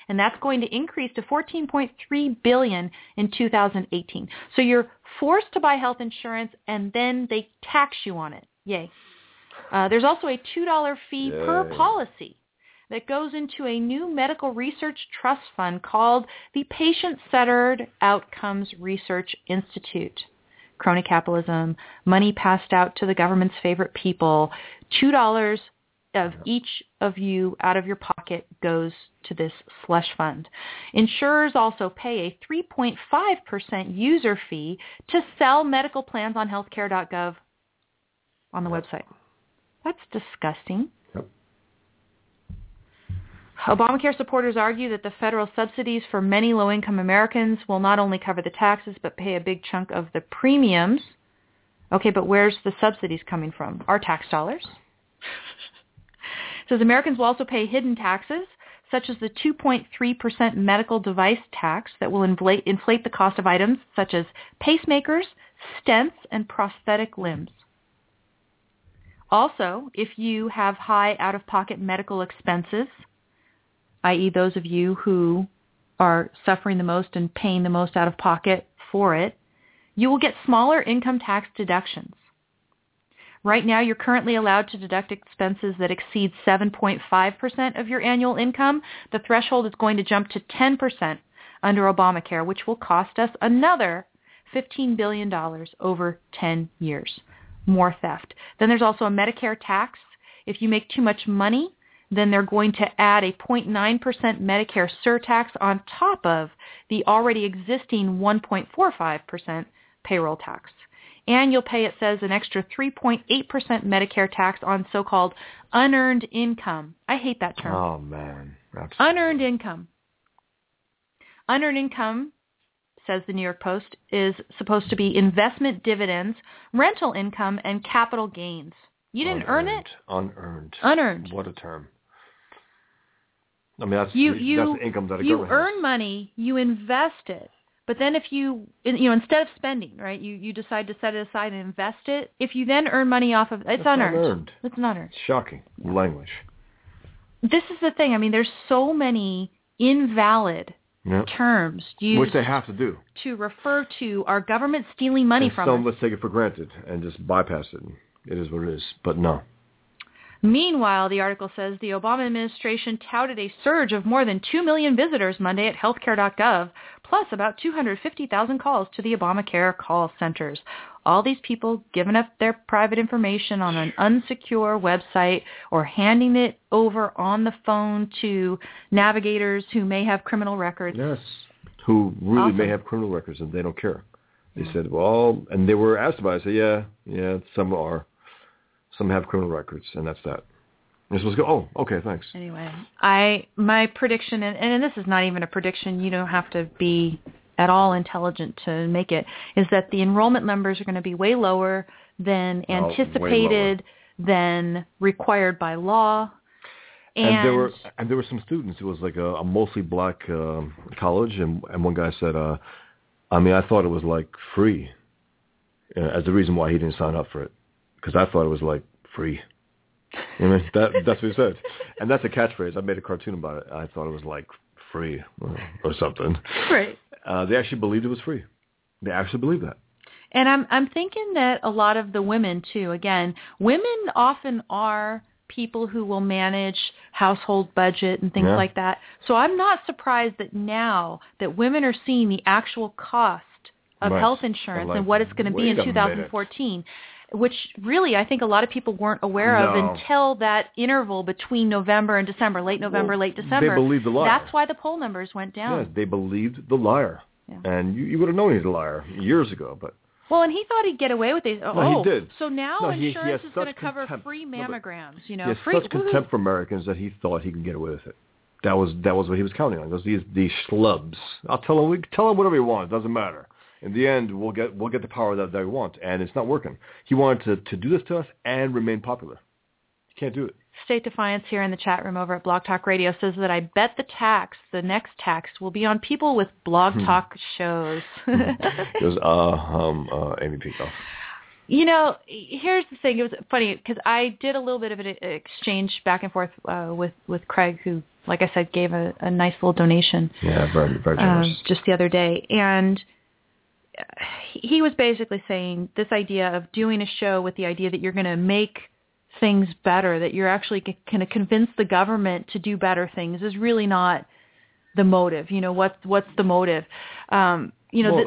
and that's going to increase to 14.3 billion in 2018. So you're forced to buy health insurance, and then they tax you on it. Yay! Uh, there's also a $2 fee per policy that goes into a new medical research trust fund called the Patient-Centered Outcomes Research Institute. Crony capitalism, money passed out to the government's favorite people, $2 of each of you out of your pocket goes to this slush fund. Insurers also pay a 3.5% user fee to sell medical plans on healthcare.gov on the website. That's disgusting. Yep. Obamacare supporters argue that the federal subsidies for many low-income Americans will not only cover the taxes but pay a big chunk of the premiums. Okay, but where's the subsidies coming from? Our tax dollars. says Americans will also pay hidden taxes, such as the 2.3% medical device tax that will inflate, inflate the cost of items such as pacemakers, stents, and prosthetic limbs. Also, if you have high out-of-pocket medical expenses, i.e. those of you who are suffering the most and paying the most out of pocket for it, you will get smaller income tax deductions. Right now, you're currently allowed to deduct expenses that exceed 7.5% of your annual income. The threshold is going to jump to 10% under Obamacare, which will cost us another $15 billion over 10 years. More theft. Then there's also a Medicare tax. If you make too much money, then they're going to add a 0.9% Medicare surtax on top of the already existing 1.45% payroll tax and you'll pay, it says, an extra 3.8% Medicare tax on so-called unearned income. I hate that term. Oh, man. Absolutely. Unearned income. Unearned income, says the New York Post, is supposed to be investment dividends, rental income, and capital gains. You didn't unearned, earn it? Unearned. Unearned. What a term. I mean, that's, You, that's the income that a you government has. earn money, you invest it. But then if you, you know, instead of spending, right, you, you decide to set it aside and invest it. If you then earn money off of, it's That's unearned. unearned. It's unearned. Shocking language. This is the thing. I mean, there's so many invalid Yeah. terms used Which they have to do. to refer to our government stealing money and from some us. of us take it for granted and just bypass it. It is what it is. But no. Meanwhile, the article says the Obama administration touted a surge of more than 2 million visitors Monday at healthcare.gov, plus about 250,000 calls to the Obamacare call centers. All these people giving up their private information on an unsecure website or handing it over on the phone to navigators who may have criminal records. Yes. Who really may have criminal records and they don't care. They said, well, and they were asked about it. I said, yeah, yeah, some are. Some have criminal records, and that's that. This was supposed to go, oh, okay, thanks. Anyway, I my prediction, and, and this is not even a prediction. You don't have to be at all intelligent to make it. Is that the enrollment numbers are going to be way lower than Oh, anticipated, than required by law, and, And, there were and there were some students. It was like a, a mostly black um college, and and one guy said, uh, I mean, I thought it was like free, uh, as the reason why he didn't sign up for it, because I thought it was like free. You know, that that's what he said, and that's a catchphrase. I made a cartoon about it. I thought it was like free uh, or something. right. Uh, they actually believed it was free. They actually believed that. And I'm I'm thinking that a lot of the women too. Again, women often are people who will manage household budget and things Yeah. like that. So I'm not surprised that now that women are seeing the actual cost of Right. health insurance Like, and what it's going to be in 2014. minute. 2014, which really I think a lot of people weren't aware of until that interval between November and December, late November, Well, late they December. believed the liar. That's why the poll numbers went down. Yes, they believed the liar, Yeah. and you, you would have known he's a liar years ago. But Well, and he thought he'd get away with it. Oh, No, he oh, did. so now No, he- he insurance has is going to cover contempt. free No, mammograms. You know, he has free. such contempt for Americans that he thought he could get away with it. That was that was what he was counting on. Those these these schlubs. I'll tell him we tell him whatever he wants. Doesn't matter. In the end, we'll get we'll get the power that, that we want, and it's not working. He wanted to to do this to us and remain popular. He can't do it. State Defiance here in the chat room over at Blog Talk Radio says that I bet the tax, the next tax, will be on people with Blog Hmm. Talk shows. It was uh um uh Amy Peikoff. You know, here's the thing. It was funny because I did a little bit of an exchange back and forth uh, with with Craig, who, like I said, gave a, a nice little donation Yeah, very very um, generous. just the other day, and uh, he was basically saying this idea of doing a show with the idea that you're going to make things better, that you're actually going to convince the government to do better things, is really not the motive. You know, what's what's the motive? Um, you know, well,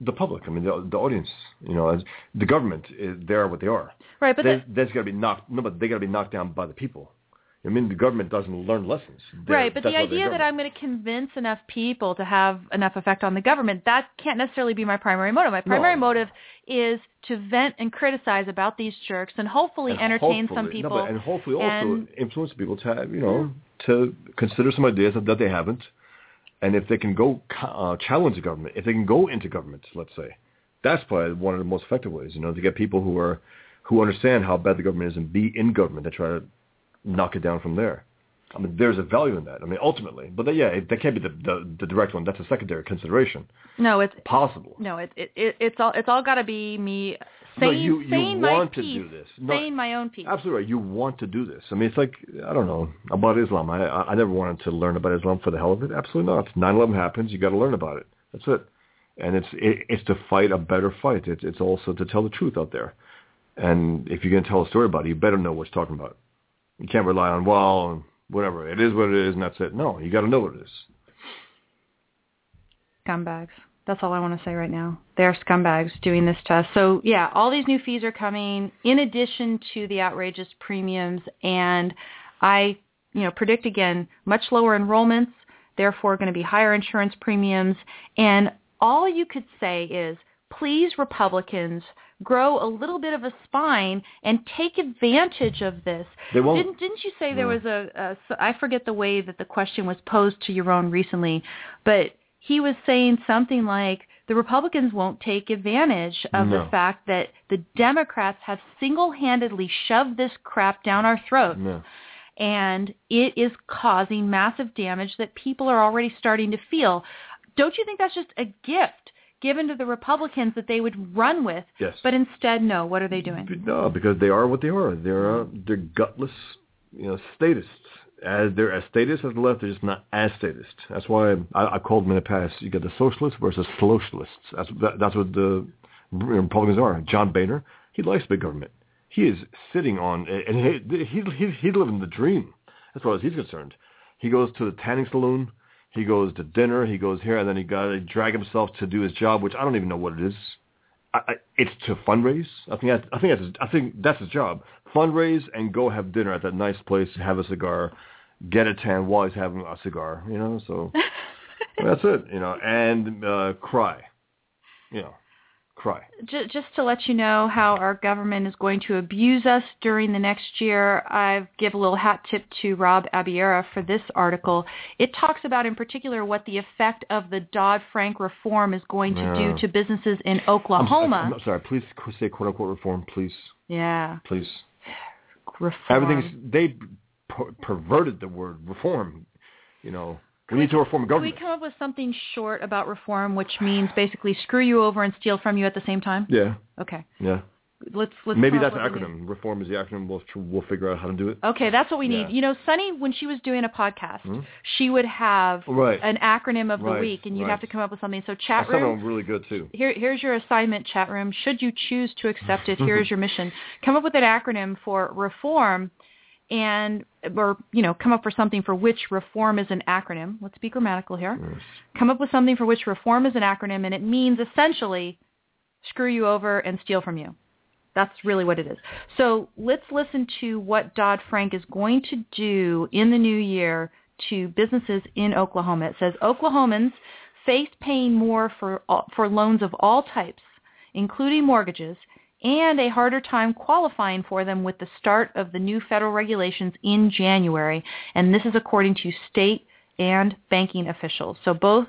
the, the public. I mean, the, the audience. You know, as the government. eh, They are what they are. right? But they, the, that's got to be knocked. No, but they got to be knocked down by the people. I mean, the government doesn't learn lessons. They're- Right, but the idea that. I'm going to convince enough people to have enough effect on the government, that can't necessarily be my primary motive. My primary No. motive is to vent and criticize about these jerks and hopefully And entertain some hopefully- no, people. but- and hopefully also and- influence people to have, you know to consider some ideas that, that they haven't, and if they can go uh, challenge the government, if they can go into government, let's say, that's probably one of the most effective ways. You know, to get people who are who understand how bad the government is and be in government to try to knock it down from there. I mean, there's a value in that. I mean, ultimately, but yeah, it, that can't be the, the the direct one. That's a secondary consideration. No, it's possible. No, it it, it it's all it's all got to be me saying no, you, you saying want my to piece, do this. No, saying my own piece. Absolutely right. You want to do this. I mean, it's like I don't know about Islam. I I never wanted to learn about Islam for the hell of it. Absolutely not. 9/11 happens. You got to learn about it. That's it. And it's it, it's to fight a better fight. It's it's also to tell the truth out there. And if you're going to tell a story about it, you better know what you're talking about. You can't rely on well, and whatever it is, what it is, and that's it. No, you got to know what it is. Scumbags. That's all I want to say right now. They're scumbags doing this to us. So yeah, all these new fees are coming in addition to the outrageous premiums, and I, you know, predict again much lower enrollments, therefore going to be higher insurance premiums, and all you could say is, please Republicans grow a little bit of a spine and take advantage of this. They won't. Didn't, didn't you say there was a, a, I forget the way that the question was posed to Yaron recently, but he was saying something like, the Republicans won't take advantage of No. the fact that the Democrats have single-handedly shoved this crap down our throats No. and it is causing massive damage that people are already starting to feel. Don't you think that's just a gift given to the Republicans that they would run with? Yes. But instead, no. What are they doing? No, because they are what they are. They're uh, they're gutless, you know, statists. As they're as statist as the left, they're just not as statist. That's why I, I called them in the past. You got the socialists versus socialists. That's that, that's what the Republicans are. John Boehner, he likes big government. He is sitting on, and he he he he's living the dream as far as he's concerned. He goes to the tanning saloon. He goes to dinner. He goes here, and then he got to drag himself to do his job, which I don't even know what it is. I, I, it's to fundraise. I think that's, I think that's his, I think that's his job. Fundraise and go have dinner at that nice place, have a cigar, get a tan while he's having a cigar. You know, so that's it. You know, and uh, cry. You know, cry. Ju- Just to let you know how our government is going to abuse us during the next year, I give a little hat tip to Rob Abiera for this article. It talks about in particular what the effect of the Dodd-Frank reform is going to Yeah. do to businesses in Oklahoma. I'm, I'm sorry. Please say quote unquote reform, please, yeah, please. reform. Everything's they per- perverted the word reform. You know, we need to reform government. Can we come up with something short about reform, which means basically screw you over and steal from you at the same time? Yeah, Okay, yeah. let's let's. Maybe that's the with a new- acronym. Reform is the acronym. We'll we'll figure out how to do it. Okay, that's what we need. Yeah. You know, Sunny, when she was doing a podcast, Hmm? she would have Right. an acronym of the week, and you'd right. have to come up with something. So, chat That sounded room. really good too. Here, here's your assignment, chat room. Should you choose to accept it, here is your mission. Come up with an acronym for reform, and or you know, come up for something for which reform is an acronym. Let's be grammatical here. Yes. Come up with something for which reform is an acronym, and it means essentially screw you over and steal from you. That's really what it is. So let's listen to what Dodd-Frank is going to do in the new year to businesses in Oklahoma. It says Oklahomans face paying more for for loans of all types, including mortgages, and a harder time qualifying for them with the start of the new federal regulations in January. And this is according to state and banking officials. So both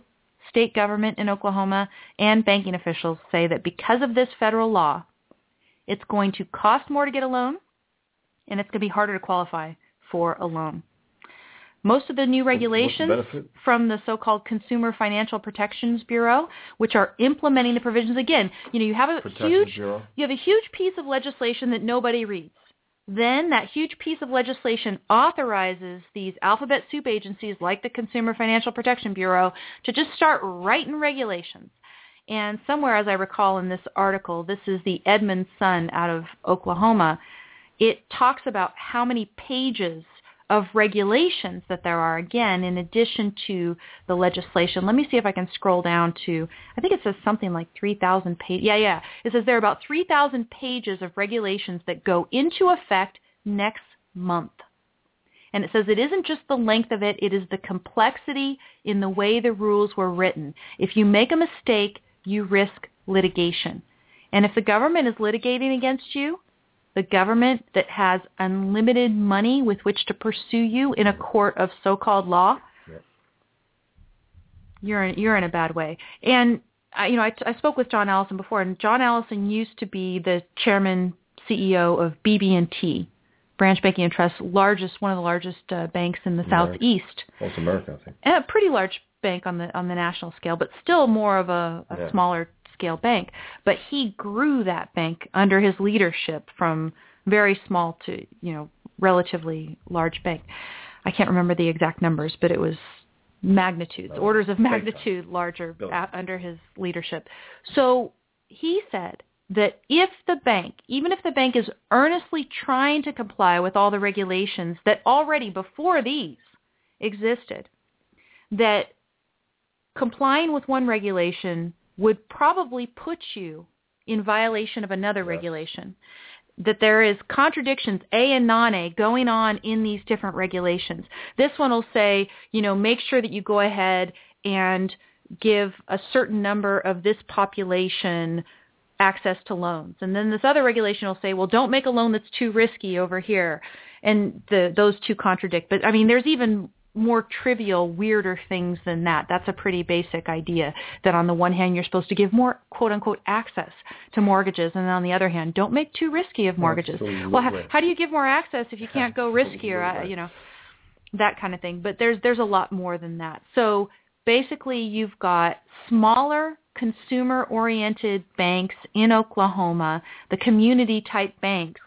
state government in Oklahoma and banking officials say that because of this federal law, it's going to cost more to get a loan, and it's going to be harder to qualify for a loan. Most of the new regulations benefit? from the so-called Consumer Financial Protections Bureau, which are implementing the provisions again, you know, you have a Protection huge Bureau. you have a huge piece of legislation that nobody reads. Then that huge piece of legislation authorizes these alphabet soup agencies like the Consumer Financial Protection Bureau to just start writing regulations. And somewhere, as I recall in this article, this is the Edmond Sun out of Oklahoma, it talks about how many pages of regulations that there are, again, in addition to the legislation. Let me see if I can scroll down to, I think it says something like 3,000 pages. Yeah, yeah. It says there are about 3,000 pages of regulations that go into effect next month. And it says it isn't just the length of it, it is the complexity in the way the rules were written. If you make a mistake, you risk litigation. And if the government is litigating against you, the government that has unlimited money with which to pursue you in a court of so-called law, Yep. you're in, you're in a bad way. And I, you know, I, I spoke with John Allison before, and John Allison used to be the chairman CEO of BB&T, Branch Banking and Trust, largest one of the largest uh, banks in the America. southeast. Most America, I think. And a pretty large bank on the on the national scale, but still more of a, a Yeah. smaller scale bank. But he grew that bank under his leadership from very small to you know relatively large bank. I can't remember the exact numbers, but it was magnitudes, orders of magnitude larger under his leadership. So he said that if the bank, even if the bank is earnestly trying to comply with all the regulations that already before these existed, that complying with one regulation would probably put you in violation of another regulation. That there is contradictions, A and non-A, going on in these different regulations. This one will say, you know, make sure that you go ahead and give a certain number of this population access to loans. And then this other regulation will say, well, don't make a loan that's too risky over here. And the, those two contradict. But I mean, there's even more trivial, weirder things than that. That's a pretty basic idea that on the one hand, you're supposed to give more quote unquote access to mortgages. And on the other hand, don't make too risky of mortgages. Well, how, how do you give more access if you can't go riskier? Uh, I, you know, that kind of thing. But there's, there's a lot more than that. So basically you've got smaller consumer oriented banks in Oklahoma, the community type banks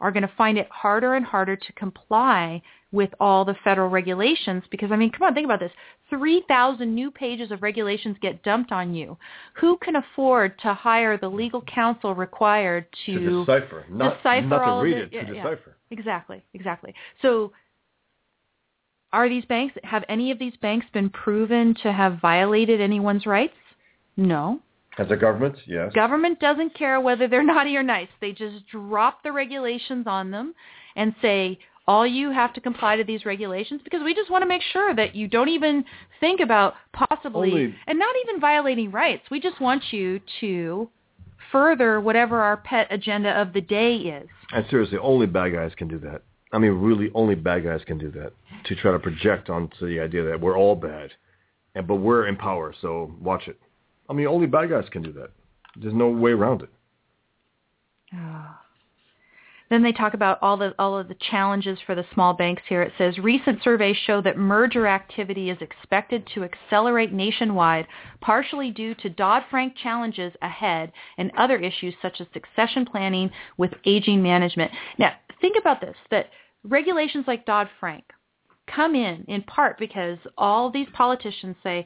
are going to find it harder and harder to comply with all the federal regulations because I mean, come on, think about this. 3,000 new pages of regulations get dumped on you. Who can afford to hire the legal counsel required to, To decipher, not, decipher not to read it. it, to Yeah, yeah. decipher. Exactly, exactly. So are these banks, have any of these banks been proven to have violated anyone's rights? No. As a government, yes. Government doesn't care whether they're naughty or nice. They just drop the regulations on them and say, all you have to comply to these regulations because we just want to make sure that you don't even think about possibly, and not even violating rights. We just want you to further whatever our pet agenda of the day is. And seriously, only bad guys can do that. I mean, really, only bad guys can do that. To try to project onto the idea that we're all bad, and but we're in power, so watch it. I mean, only bad guys can do that. There's no way around it. Oh. Then they talk about all the all of the challenges for the small banks here. It says recent surveys show that merger activity is expected to accelerate nationwide, partially due to Dodd-Frank challenges ahead and other issues such as succession planning with aging management. Now, think about this: that regulations like Dodd-Frank come in in part because all these politicians say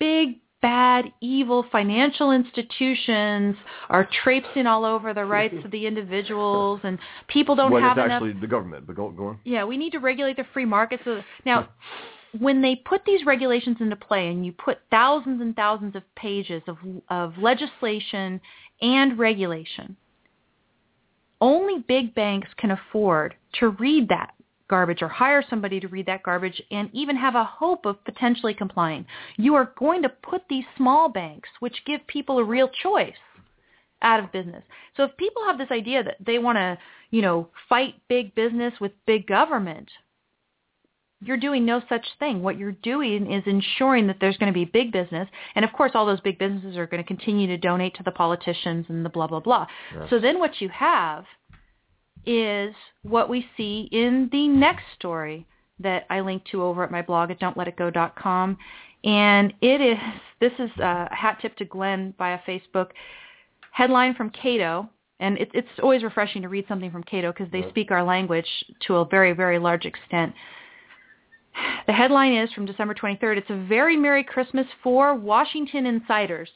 big bad, evil financial institutions are traipsing all over the rights of the individuals and people don't when have it's enough actually the government. But go, go on. yeah, we need to regulate the free market. So now, when they put these regulations into play, and you put thousands and thousands of pages of of legislation and regulation, only big banks can afford to read that garbage or hire somebody to read that garbage and even have a hope of potentially complying. You are going to put these small banks, which give people a real choice, out of business. So if people have this idea that they want to, you know, fight big business with big government, you're doing no such thing. What you're doing is ensuring that there's going to be big business. And of course, all those big businesses are going to continue to donate to the politicians and the blah, blah, blah. Yes. So then what you have is what we see in the next story that I link to over at my blog at don'tletitgo.com. And it is, this is a hat tip to Glenn via Facebook, headline from Cato. And it, it's always refreshing to read something from Cato because they speak our language to a very, very large extent. The headline is from December 23rd. It's a very Merry Christmas for Washington insiders.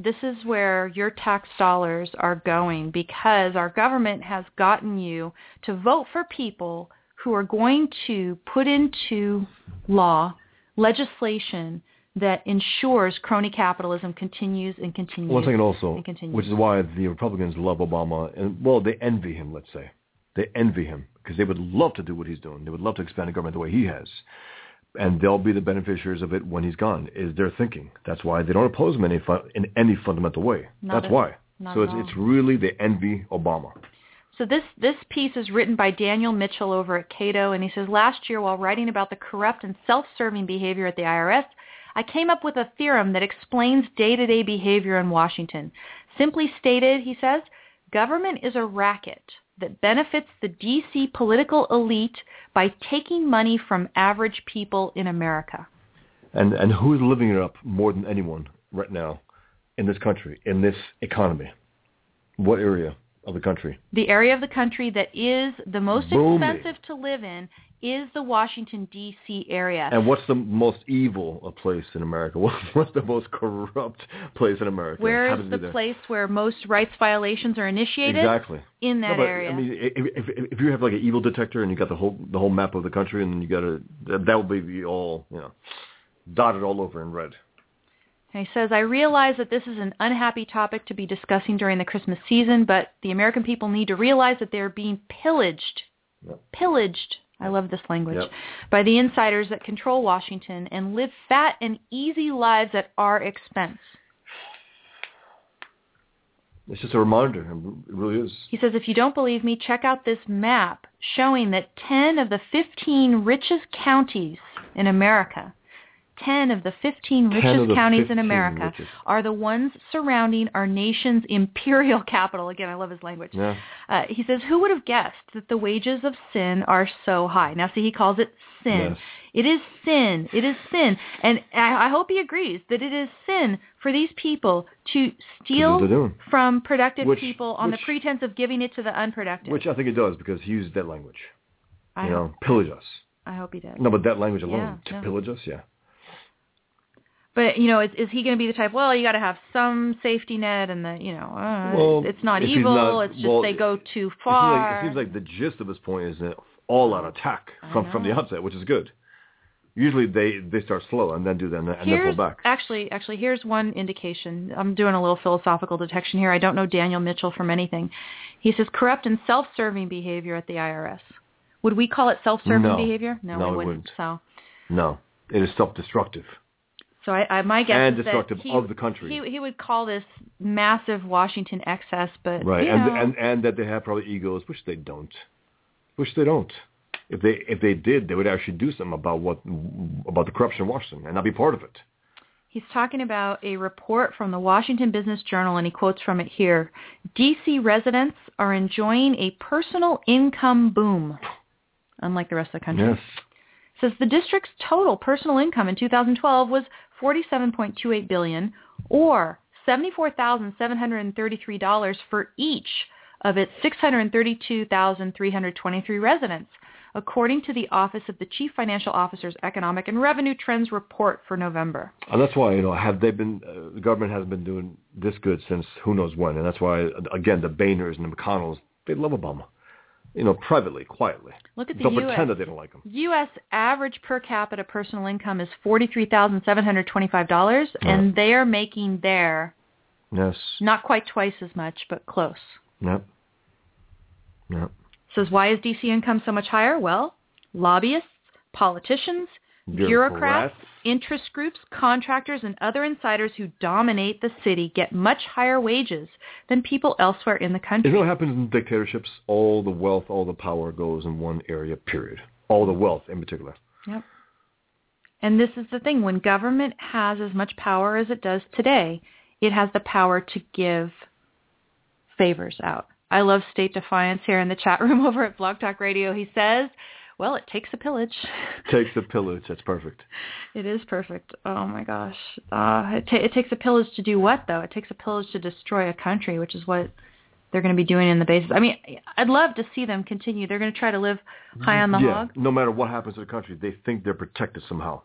This is where your tax dollars are going because our government has gotten you to vote for people who are going to put into law legislation that ensures crony capitalism continues and continues. One second also, which is why the Republicans love Obama, and well, they envy him. Let's say they envy him because they would love to do what he's doing. They would love to expand the government the way he has, and they'll be the beneficiaries of it when he's gone. Is their thinking? That's why they don't oppose him in any, in any fundamental way. Not That's at- why. So it's it's really they envy Obama. So this this piece is written by Daniel Mitchell over at Cato, and he says last year while writing about the corrupt and self-serving behavior at the IRS, I came up with a theorem that explains day-to-day behavior in Washington. Simply stated, he says, government is a racket that benefits the DC political elite by taking money from average people in America. And and who's living it up more than anyone right now in this country, in this economy? What area of the country? The area of the country that is the most Booming. expensive to live in is the Washington D.C. area. And what's the most evil place in America? What's the most corrupt place in America? Where is the place where most rights violations are initiated? Exactly. In that No, but, area. I mean, if, if, if you have like an evil detector and you got the whole the whole map of the country and then you got to that, that would be all you know dotted all over in red. And he says, I realize that this is an unhappy topic to be discussing during the Christmas season, but the American people need to realize that they're being pillaged, Yep. pillaged, I love this language, Yep. by the insiders that control Washington and live fat and easy lives at our expense. It's just a reminder. It really is. He says, if you don't believe me, check out this map showing that 10 of the 15 richest counties in America, 10 of the 15 richest the counties in America richest. are the ones surrounding our nation's imperial capital. Again, I love his language. Yeah. Uh, he says, who would have guessed that the wages of sin are so high? Now, see, he calls it sin. Yes. It is sin. It is sin. And I, I hope he agrees that it is sin for these people to steal what they're doing. from productive Which- people on which- the pretense of giving it to the unproductive. Which I think it does because he used that language. I, you hope, know, pillage us. I hope he did. No, but that language alone Yeah, to no. pillage us, yeah. But you know, is, is he going to be the type? Well, you got to have some safety net, and the you know, uh, Well, it's not evil. not- it's just well, they go too It seems, far. like, it seems like the gist of his point is an all-out attack from from the outset, which is good. Usually they they start slow and then do that and then pull back. actually actually here's one indication. I'm doing a little philosophical detection here. I don't know Daniel Mitchell from anything. He says corrupt and self-serving behavior at the IRS. Would we call it self-serving No. behavior? No, No, we we wouldn't. wouldn't. So No, it is self-destructive. So I, I my guess And is that destructive he, of the country. He, he would call this massive Washington excess, but Right, and know, and and that they have probably egos, which they don't. Which they don't. If they if they did, they would actually do something about what about the corruption in Washington and not be part of it. he's talking about a report from the Washington Business Journal, and he quotes from it here. D.C. residents are enjoying a personal income boom, unlike the rest of the country. Yes. says the district's total personal income in 2012 was 47.28 billion or $74,733 for each of its 632,323 residents, according to the Office of the Chief Financial Officer's Economic and Revenue Trends report for November. And that's why you know have they been uh, the government hasn't been doing this good since who knows when, and that's why again the Boehners and the McConnells they love Obama, you know privately, quietly. Look at the Don't U.S. pretend that they don't like him. U.S. average per capita personal income is $43,725, and they are making there Yes. not quite twice as much, but close. Yep. Yep. Says, why is DC income so much higher? Well, lobbyists, politicians, bureaucrats, interest groups, contractors, and other insiders who dominate the city get much higher wages than people elsewhere in the You country. know what happens in dictatorships? All the wealth, all the power goes in one area. Period. All the wealth, in particular. Yep. And this is the thing. When government has as much power as it does today, it has the power to give favors out. I love State Defiance here in the chat room over at Blog Talk Radio. He says, well, it takes a pillage. Takes a pillage. That's perfect. It is perfect. Oh my gosh. Uh, it, ta- it takes a pillage to do what though? It takes a pillage to destroy a country, which is what they're going to be doing in the bases. I mean, I'd love to see them continue. They're going to try to live high on the yeah. hog. No matter what happens to the country, they think they're protected somehow.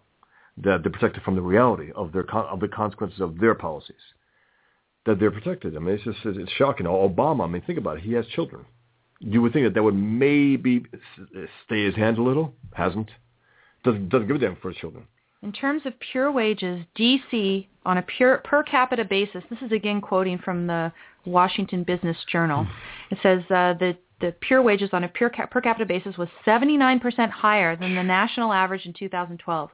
That they're protected from the reality of their con- of the consequences of their policies. That they're protected. I mean, it's just it's shocking. Obama. I mean, think about it. He has children. You would think that that would maybe stay his hand a little. Hasn't. Doesn't doesn't give a damn for his children. In terms of pure wages, DC on a pure per capita basis, this is again quoting from the Washington Business Journal. It says uh, the the pure wages on a pure ca- per capita basis was 79% higher than the national average in 2012.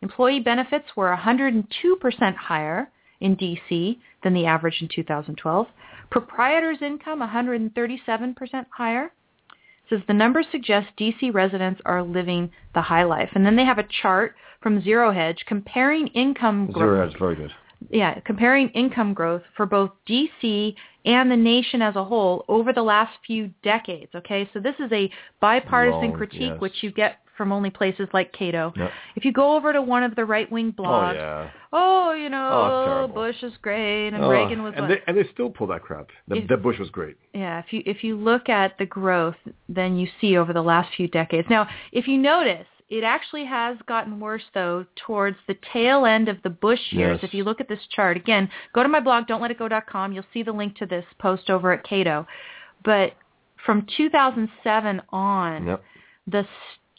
Employee benefits were 102% higher in DC than the average in 2012. Proprietors' income 137% higher. Says the numbers suggest DC residents are living the high life. And then they have a chart from Zero Hedge comparing income growth. Zero Hedge, very good. yeah, comparing income growth for both DC and the nation as a whole over the last few decades. Okay, so this is a bipartisan Long, critique, yes. which you get from only places like Cato. Yep. If you go over to one of the right-wing Oh blogs, yeah. oh, you know, Oh, it's oh, terrible. Bush is great and Oh, Reagan was and one. they, and they still pull that crap. That, If- that Bush was great. Yeah, if you if you look at the growth, then you see over the last few decades. Now, if you notice, it actually has gotten worse though towards the tail end of the Bush years. Yes. If you look at this chart again, go to my blog don'tletitgo.com. You'll see the link to this post over at Cato. But from 2007 on, Yep. the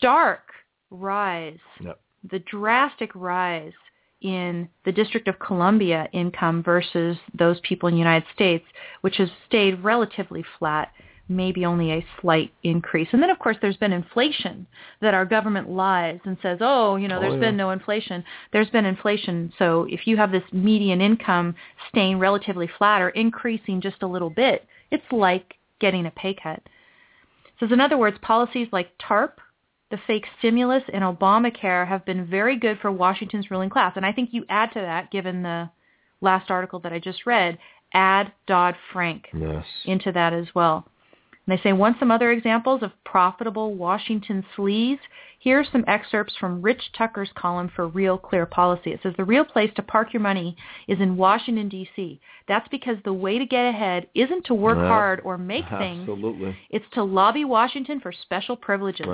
stark rise Yep. the drastic rise in the District of Columbia income versus those people in the United States, which has stayed relatively flat, maybe only a slight increase. And then, of course, there's been inflation that our government lies and says, oh, you know, Oh, there's yeah. been no inflation. There's been inflation. So if you have this median income staying relatively flat or increasing just a little bit, it's like getting a pay cut. So in other words, policies like TARP, the fake stimulus, and Obamacare have been very good for Washington's ruling class. And I think you add to that, given the last article that I just read, add Dodd-Frank Yes. into that as well. And they say, want some other examples of profitable Washington sleaze? Here are some excerpts from Rich Tucker's column for Real Clear Policy. It says, the real place to park your money is in Washington, D.C. That's because the way to get ahead isn't to work hard or make things. It's to lobby Washington for special privileges.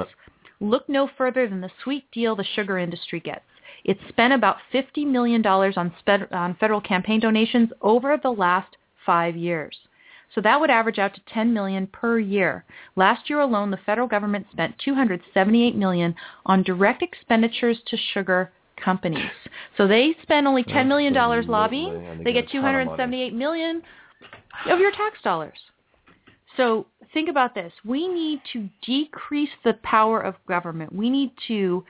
Look no further than the sweet deal the sugar industry gets. It's spent about $50 million on, sped, on federal campaign donations over the last five years. So that would average out to 10 million per year. Last year alone, the federal government spent 278 million on direct expenditures to sugar companies. So they spend only 10 million dollars lobbying. They get get a ton of money. 278 million of your tax dollars. So think about this. We need to decrease the power of government. We need to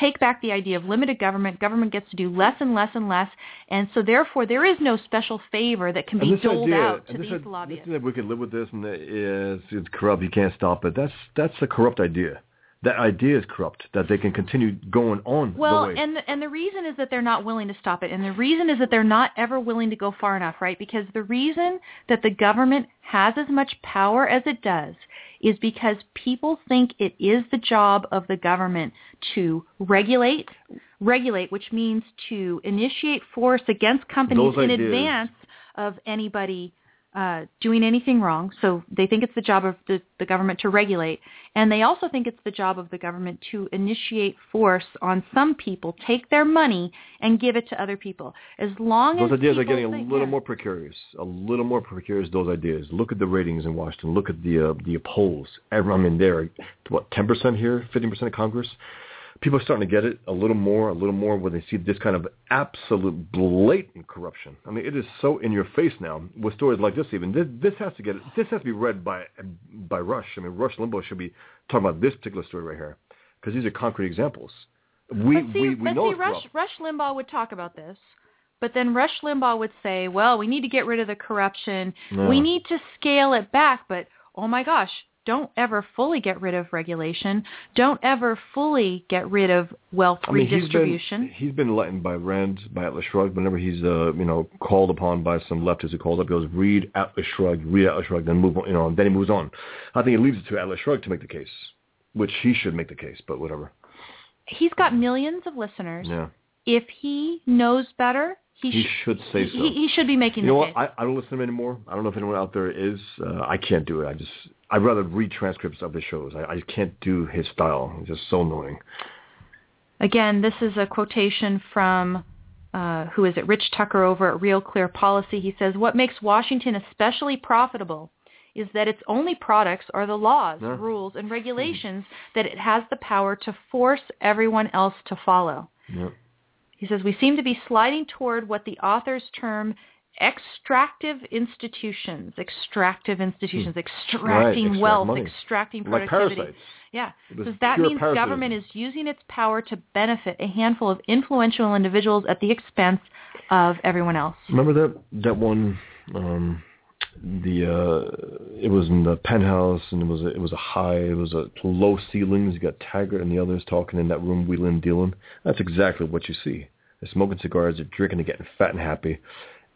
take back the idea of limited government. Government gets to do less and less and less. And so therefore there is no special favor that can be doled idea, out to this, these idea lobbyists. that we could live with this and that is it's corrupt, you can't stop it. That's that's a corrupt idea. That idea is corrupt. That they can continue going on Well, the way. and the, and the reason is that they're not willing to stop it, and the reason is that they're not ever willing to go far enough, right? Because the reason that the government has as much power as it does is because people think it is the job of the government to regulate, regulate, which means to initiate force against companies in advance of anybody uh, doing anything wrong. So they think it's the job of the, the government to regulate. And they also think it's the job of the government to initiate force on some people, take their money, and give it to other people. As long those as ideas are getting a little yeah. more precarious. A little more precarious. Those ideas. Look at the ratings in Washington. Look at the uh, the polls. I mean, they're what ten percent here, fifteen percent of Congress. People are starting to get it a little more, a little more when they see this kind of absolute blatant corruption. I mean, it is so in your face now with stories like this. Even this, this has to get this has to be read by by Rush. I mean, Rush Limbaugh should be talking about this particular story right here because these are concrete examples. We but see, we we but know see Rush, corrupt. Rush Limbaugh would talk about this. But then Rush Limbaugh would say, well, we need to get rid of the corruption. No. We need to scale it back. But, oh my gosh, don't ever fully get rid of regulation. Don't ever fully get rid of wealth I mean, redistribution. He's been, he's been enlightened by Rand, by Atlas Shrugged. Whenever he's, uh, you know, called upon by some leftists who calls up, he goes, read Atlas Shrugged, read Atlas Shrugged, then move on, you know, and then he moves on. I think he leaves it to Atlas Shrugged to make the case, which he should make the case, but whatever. He's got millions of listeners. Yeah. If he knows better, he, He sh- should say he, so. he, he should be making You know what? I, I don't listen to him anymore. I don't know if anyone out there is. Uh, I can't do it. I just, I'd rather read transcripts of his shows. I, I just can't do his style. It's just so annoying. Again, this is a quotation from, uh, who is it, Rich Tucker over at Real Clear Policy. He says, what makes Washington especially profitable is that its only products are the laws, Yeah. rules, and regulations that it has the power to force everyone else to follow. Yeah. He says, we seem to be sliding toward what the authors term extractive institutions, extractive institutions, extracting Hmm. Right, extract wealth, money. extracting productivity. parasites. Yeah, because that means parasitism. government is using its power to benefit a handful of influential individuals at the expense of everyone else. Remember that that one um the uh it was in the penthouse and it was a, it was a high it was a low ceilings you got Taggart and the others talking in that room wheeling dealing that's exactly what you see They're smoking cigars, they're drinking, they're getting fat and happy,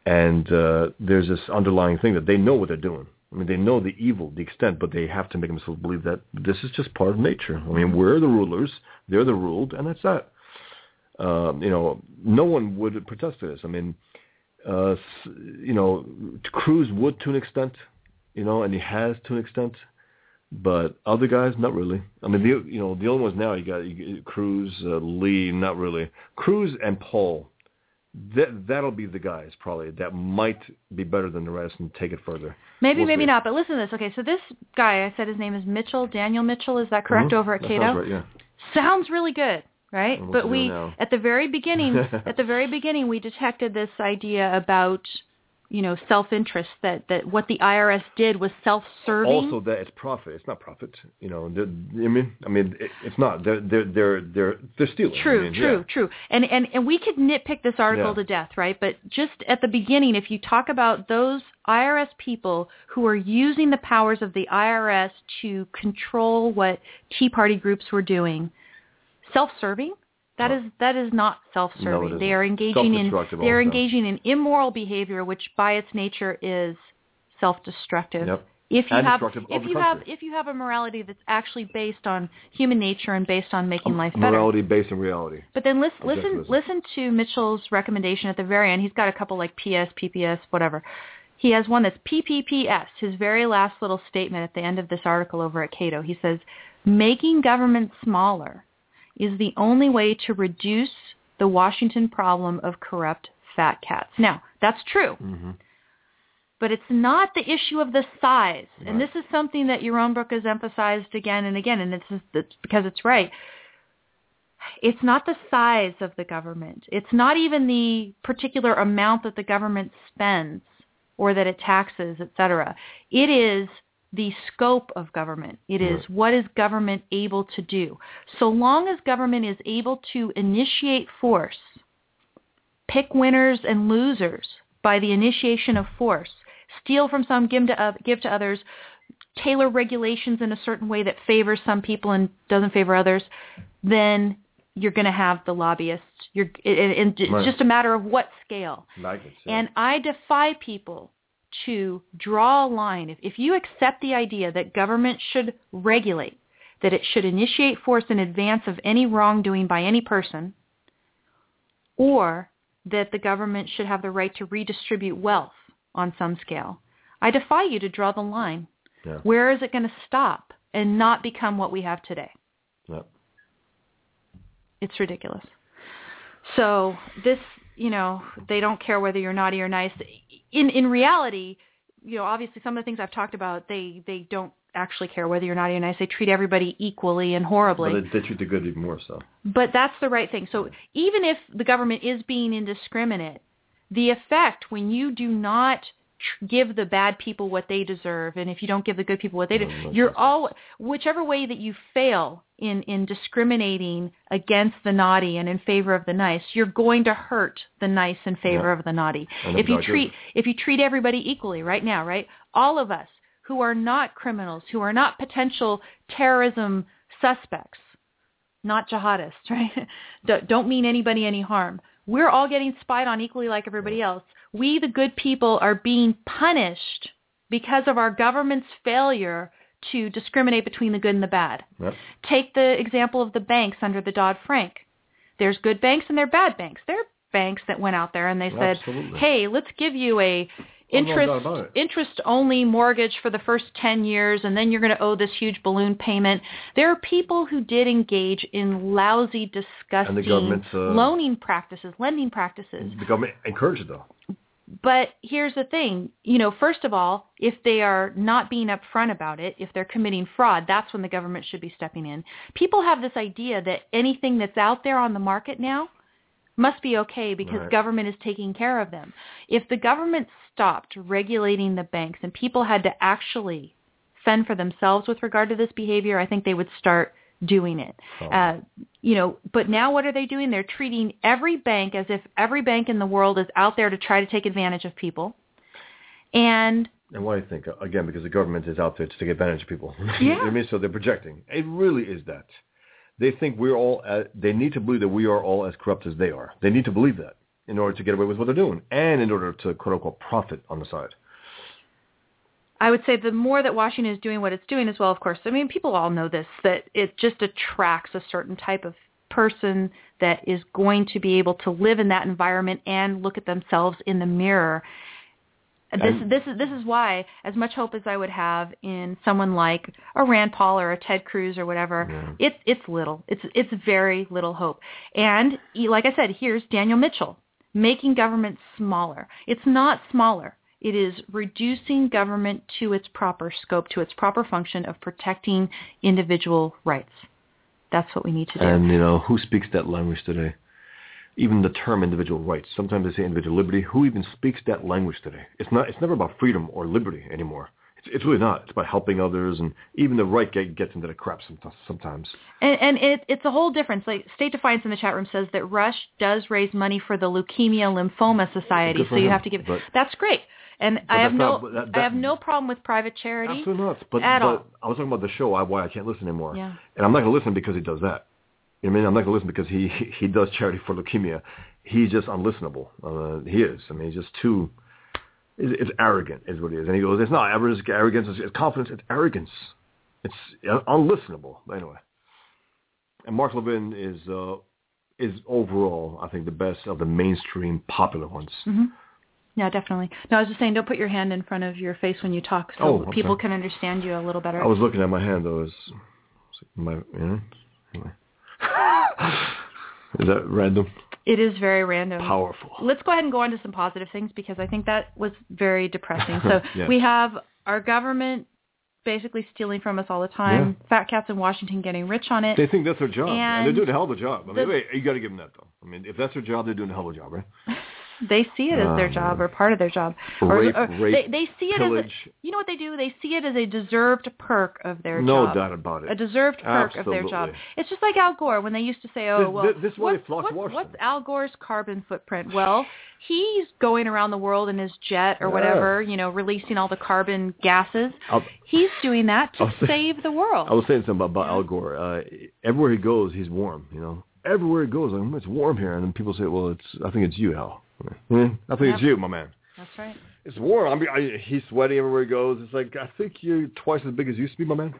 and uh, there's this underlying thing that they know what they're doing. I mean, they know the evil, the extent, but they have to make themselves believe that this is just part of nature. I mean, we're the rulers, they're the ruled, and that's that. Um, you know, no one would protest to this. I mean, uh, you know, Cruz would to an extent, you know, and he has to an extent, but other guys, not really. I mean, the you know the only ones now you got you, Cruz, uh, Lee, not really. Cruz and Paul, that that'll be the guys probably that might be better than the rest and take it further. Maybe, We'll maybe see. not. But listen to this. Okay, so this guy, I said his name is Mitchell, Daniel Mitchell. Is that correct Mhm. over at That Cato? sounds right, yeah. Sounds really good, right? But we now? at the very beginning, at the very beginning, we detected this idea about you know self-interest that that what the IRS did was self-serving. Also, that it's profit. It's not profit. You know, I mean, I mean, it, it's not. They're they're they're they're they're stealing. I True, mean, true, yeah. true. And and and we could nitpick this article Yeah. to death, right? But just at the beginning, if you talk about those IRS people who are using the powers of the IRS to control what Tea Party groups were doing, self-serving, that No. is that is not self-serving. isn't. they are engaging in they are engaging in immoral behavior, which by its nature is self-destructive. Yep. If you And have if you have if you have a morality that's actually based on human nature and based on making um, life better. Morality based in reality. But then listen, listen, listen to Mitchell's recommendation at the very end. He's got a couple like PS, PPS, whatever. He has one that's PPPS, his very last little statement at the end of this article over at Cato. He says, making government smaller is the only way to reduce the Washington problem of corrupt fat cats. Now, that's true. hmm But it's not the issue of the size. And this is something that Yaron Brook has emphasized again and again, and it's, just, it's because it's right. It's not the size of the government. It's not even the particular amount that the government spends or that it taxes, et cetera. It is the scope of government. It is what is government able to do. So long as government is able to initiate force, pick winners and losers by the initiation of force, steal from some, give to, give to others, tailor regulations in a certain way that favors some people and doesn't favor others, then you're going to have the lobbyists. You're, it, it- it's Right. just a matter of what scale. And I defy people to draw a line. If, if you accept the idea that government should regulate, that it should initiate force in advance of any wrongdoing by any person, or that the government should have the right to redistribute wealth on some scale, I defy you to draw the line. yeah. Where is it going to stop and not become what we have today? yeah. It's ridiculous. So this, you know, they don't care whether you're naughty or nice. In in reality, you know, obviously some of the things I've talked about, they they don't actually care whether you're naughty or nice. They treat everybody equally and horribly. But they, they treat the good even more so. But that's the right thing. So even if the government is being indiscriminate, the effect when you do not tr- give the bad people what they deserve, and if you don't give the good people what they no, you're all whichever way that you fail in in discriminating against the naughty and in favor of the nice, you're going to hurt the nice in favor Yeah. of the naughty. And If you treat if you treat everybody equally right now, right? All of us who are not criminals, who are not potential terrorism suspects, not jihadists, right? Don't mean anybody any harm. We're all getting spied on equally like everybody else. We, the good people, are being punished because of our government's failure to discriminate between the good and the bad. Yep. Take the example of the banks under the Dodd-Frank. There's good banks and there are bad banks. There are banks that went out there and they said, Absolutely. hey, let's give you a No interest interest only mortgage for the first 10 years and then you're going to owe this huge balloon payment. There are people who did engage in lousy, disgusting government's, uh, loaning practices, lending practices. The government encouraged it though. But here's the thing, you know, first of all, if they are not being upfront about it, if they're committing fraud, that's when the government should be stepping in. People have this idea that anything that's out there on the market now must be okay because Right. government is taking care of them. If the government stopped regulating the banks and people had to actually fend for themselves with regard to this behavior, I think they would start doing it. Oh. Uh, you know, but now what are they doing? They're treating every bank as if every bank in the world is out there to try to take advantage of people. And And why do you think? Again, because the government is out there to take advantage of people. Yeah. what I mean? So they're projecting. It really is that. They think we're all. Uh, they need to believe that we are all as corrupt as they are. They need to believe that in order to get away with what they're doing, and in order to quote unquote profit on the side. I would say the more that Washington is doing what it's doing as well, of course. I mean, people all know this that it just attracts a certain type of person that is going to be able to live in that environment and look at themselves in the mirror. This And- this is this is why as much hope as I would have in someone like a Rand Paul or a Ted Cruz or whatever, Yeah. it's it's little. It's it's very little hope. And like I said, here's Daniel Mitchell making government smaller. It's not smaller. It is reducing government to its proper scope, to its proper function of protecting individual rights. That's what we need to do. And you know who speaks that language today? Even the term individual rights. Sometimes they say individual liberty. Who even speaks that language today? It's not. It's never about freedom or liberty anymore. It's, it's really not. It's about helping others, and even the right get, gets into the crap sometimes. sometimes. And, and it, it's a whole difference. Like State Defiance in the chat room says that Rush does raise money for the Leukemia Lymphoma Society, so you have to give. but- That's great, and I have no, not- that- I have no problem with private charity. Absolutely not. But, at but all. I was talking about the show. I, why I can't listen anymore. Yeah. And I'm not going to listen because he does that. You know what I mean? I'm not going to listen because he he does charity for leukemia. He's just unlistenable. Uh, he is. I mean, he's just too. It's, it's arrogant, is what it is. And he goes, "It's not arrogance. Arrogance. It's, it's confidence. It's arrogance. It's uh, unlistenable." But anyway. And Mark Levin is uh, is overall, I think, the best of the mainstream popular ones. hmm Yeah, definitely. No, I was just saying, don't put your hand in front of your face when you talk, so Oh, people sorry. can understand you a little better. I was looking at my hand though. Is my you know anyway. Is that random? It is very random. Powerful. Let's go ahead and go on to some positive things because I think that was very depressing. So Yes. we have our government basically stealing from us all the time. Fat cats in Washington getting rich on it. They think that's their job, and, they're doing a hell of a job. I mean, the- wait, you got to give them that though. I mean, if that's their job, they're doing a hell of a job, right? They see it as their Oh, job or part of their job. Rape, or, or rape, they, they see it as a, you know what they do? They see it as a deserved perk of their no job. No doubt about it. A deserved perk of their job. It's just like Al Gore when they used to say, "Oh, This- well, this- this is why what's, they flocked to what's, Al Gore's carbon footprint?" Well, he's going around the world in his jet or Yeah. whatever, you know, releasing all the carbon gases. I'll- He's doing that to say- save the world. I was saying something about, about Al Gore. Uh, everywhere he goes, he's warm. You know, everywhere he goes, like, "Hmm, it's warm here, and then people say, "Well, it's I think it's you, Al." I think it's Yep. you, my man. That's right. It's warm. I mean, I, he's sweating everywhere he goes. It's like I think you're twice as big as you used to be, my man.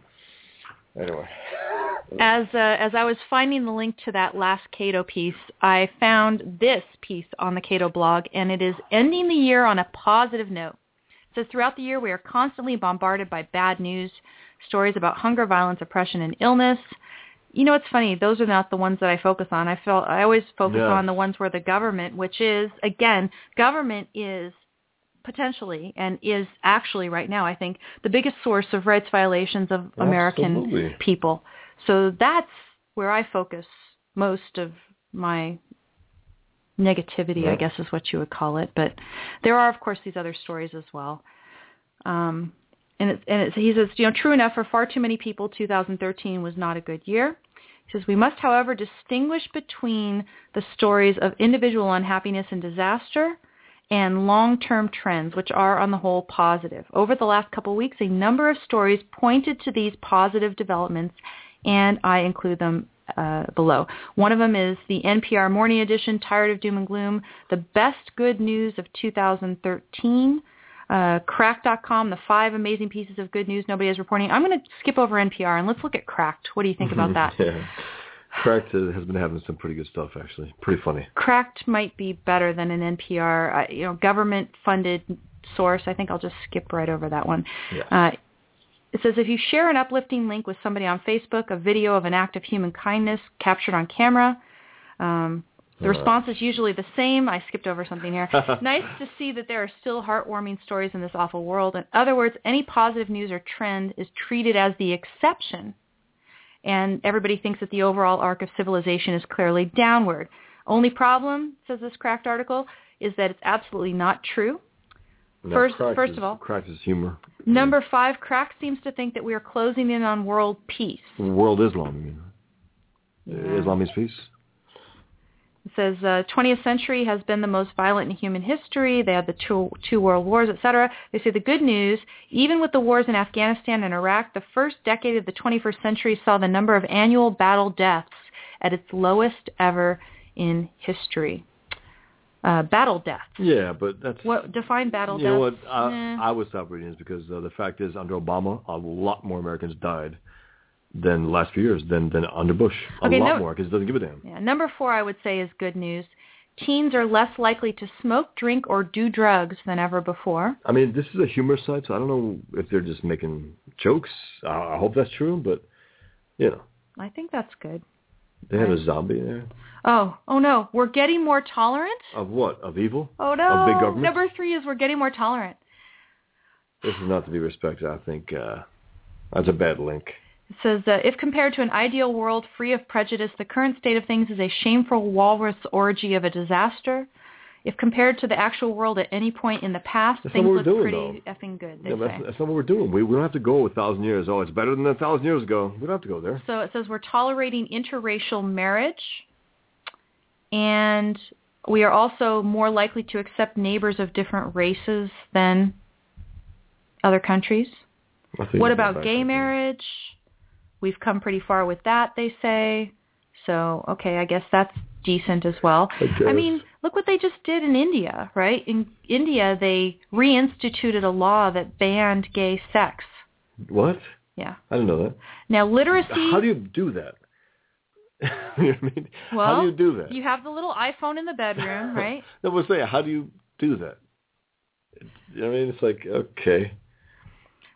Anyway, As uh, as I was finding the link to that last Cato piece, I found this piece on the Cato blog, and it is ending the year on a positive note. It says throughout the year we are constantly bombarded by bad news, stories about hunger, violence, oppression, and illness. You know, it's funny; those are not the ones that I focus on. I felt I always focus Yeah. on the ones where the government, which is again, government is potentially and is actually right now, I think, the biggest source of rights violations of American Absolutely. people. So that's where I focus most of my negativity, I guess is what you would call it. But there are, of course, these other stories as well. Um, and it, and it, he says, you know, true enough, for far too many people, 2013 was not a good year. He says, we must, however, distinguish between the stories of individual unhappiness and disaster and long-term trends, which are on the whole positive. Over the last couple of weeks, a number of stories pointed to these positive developments, and I include them uh, below. One of them is the NPR Morning Edition, Tired of Doom and Gloom, the best good news of 2013. Uh, Cracked.com, the five amazing pieces of good news nobody is reporting. I'm going to skip over NPR and let's look at Cracked. What do you think about that? yeah. Cracked has been having some pretty good stuff, actually. Pretty funny. Cracked might be better than an NPR, uh, you know, government-funded source. I think I'll just skip right over that one. Yeah. Uh, it says if you share an uplifting link with somebody on Facebook, a video of an act of human kindness captured on camera, um, the response is usually the same. I skipped over something here. nice to see that there are still heartwarming stories in this awful world. In other words, any positive news or trend is treated as the exception and everybody thinks that the overall arc of civilization is clearly downward. Only problem, says this cracked article, is that it's absolutely not true. No, First- first is- of all- Cracked is humor. Number five, crack seems to think that we are closing in on world peace. World Islam. You mean. Yeah. Islam means peace. It says uh, 20th century has been the most violent in human history. They had the two, two world wars, etc. They say the good news, even with the wars in Afghanistan and Iraq, the first decade of the 21st century saw the number of annual battle deaths at its lowest ever in history. Uh, battle deaths. Yeah, but that's What define battle you deaths? know what I, Eh. I would stop reading this because uh, the fact is under Obama a lot more Americans died than the last few years than than under Bush a Okay, lot no- more because it doesn't give a damn. Yeah. Number four, I would say, is good news. Teens are less likely to smoke, drink, or do drugs than ever before. I mean, this is a humor site, so I don't know if they're just making jokes. I, I hope that's true, but you know, I think that's good. they have a zombie there Oh, oh no, we're getting more tolerant. of what of evil. Oh no. Of big government? Number three is we're getting more tolerant. This is not to be respected. I think uh, that's a bad link. It says, uh, if compared to an ideal world free of prejudice, the current state of things is a shameful walrus orgy of a disaster. If compared to the actual world at any point in the past, That's things look doing, pretty effing good, they Yeah, that's, that's not what we're doing. We, we don't have to go a thousand years. Oh, it's better than a thousand years ago. We don't have to go there. So it says we're tolerating interracial marriage, and we are also more likely to accept neighbors of different races than other countries. What about gay marriage? We've come pretty far with that, they say. So, okay, I guess that's decent as well. I guess. mean, look what they just did in India, right? In India, they reinstituted a law that banned gay sex. What? Yeah. I didn't know that. Now, literacy. How do you do that? you know I mean? well, how do you do that? You have the little iPhone in the bedroom, right? no, but say, how do you do that? You know what I mean? It's like, okay.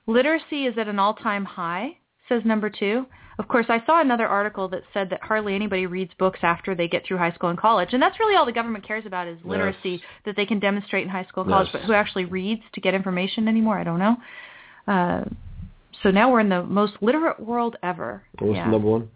Literacy is at an all-time high, says number two. Of course, I saw another article that said that hardly anybody reads books after they get through high school and college, and that's really all the government cares about is literacy Yes. that they can demonstrate in high school and college. Yes. But who actually reads to get information anymore? I don't know. Uh, so now we're in the most literate world ever. What was Yeah. number one?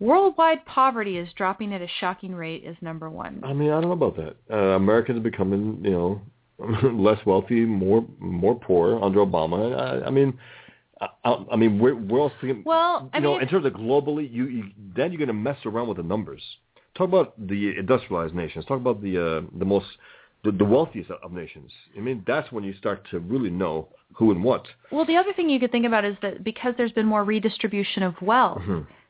Worldwide poverty is dropping at a shocking rate. Is number one. I mean, I don't know about that. Uh, Americans are becoming, you know, less wealthy, more more poor under Obama. I, I mean, I, I mean, we're we're all seeing. Well, I you know, mean- in terms of globally, you, you then you're going to mess around with the numbers. Talk about the industrialized nations. Talk about the uh, the most the, the wealthiest of nations. I mean, that's when you start to really know who and what. Well, the other thing you could think about is that because there's been more redistribution of wealth,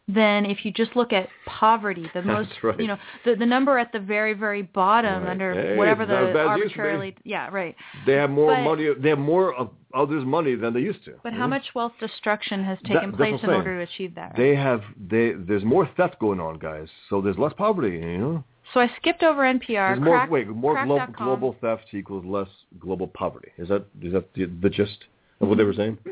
then if you just look at poverty, the most, Mm-hmm. right. you know, the the number at the very very bottom Right. under Hey, whatever it's not as the bad as it used to be. arbitrarily, yeah, right. They have more But- money. They have more of others' money than they used to. But how know? much wealth destruction has taken that's place in I'm order to achieve that? Right? They have they. There's more theft going on, guys. So there's less poverty. You know. so I skipped over NPR. There's more, crack, wait, more glo- global theft equals less global poverty. Is that is that the, the gist of what they were saying?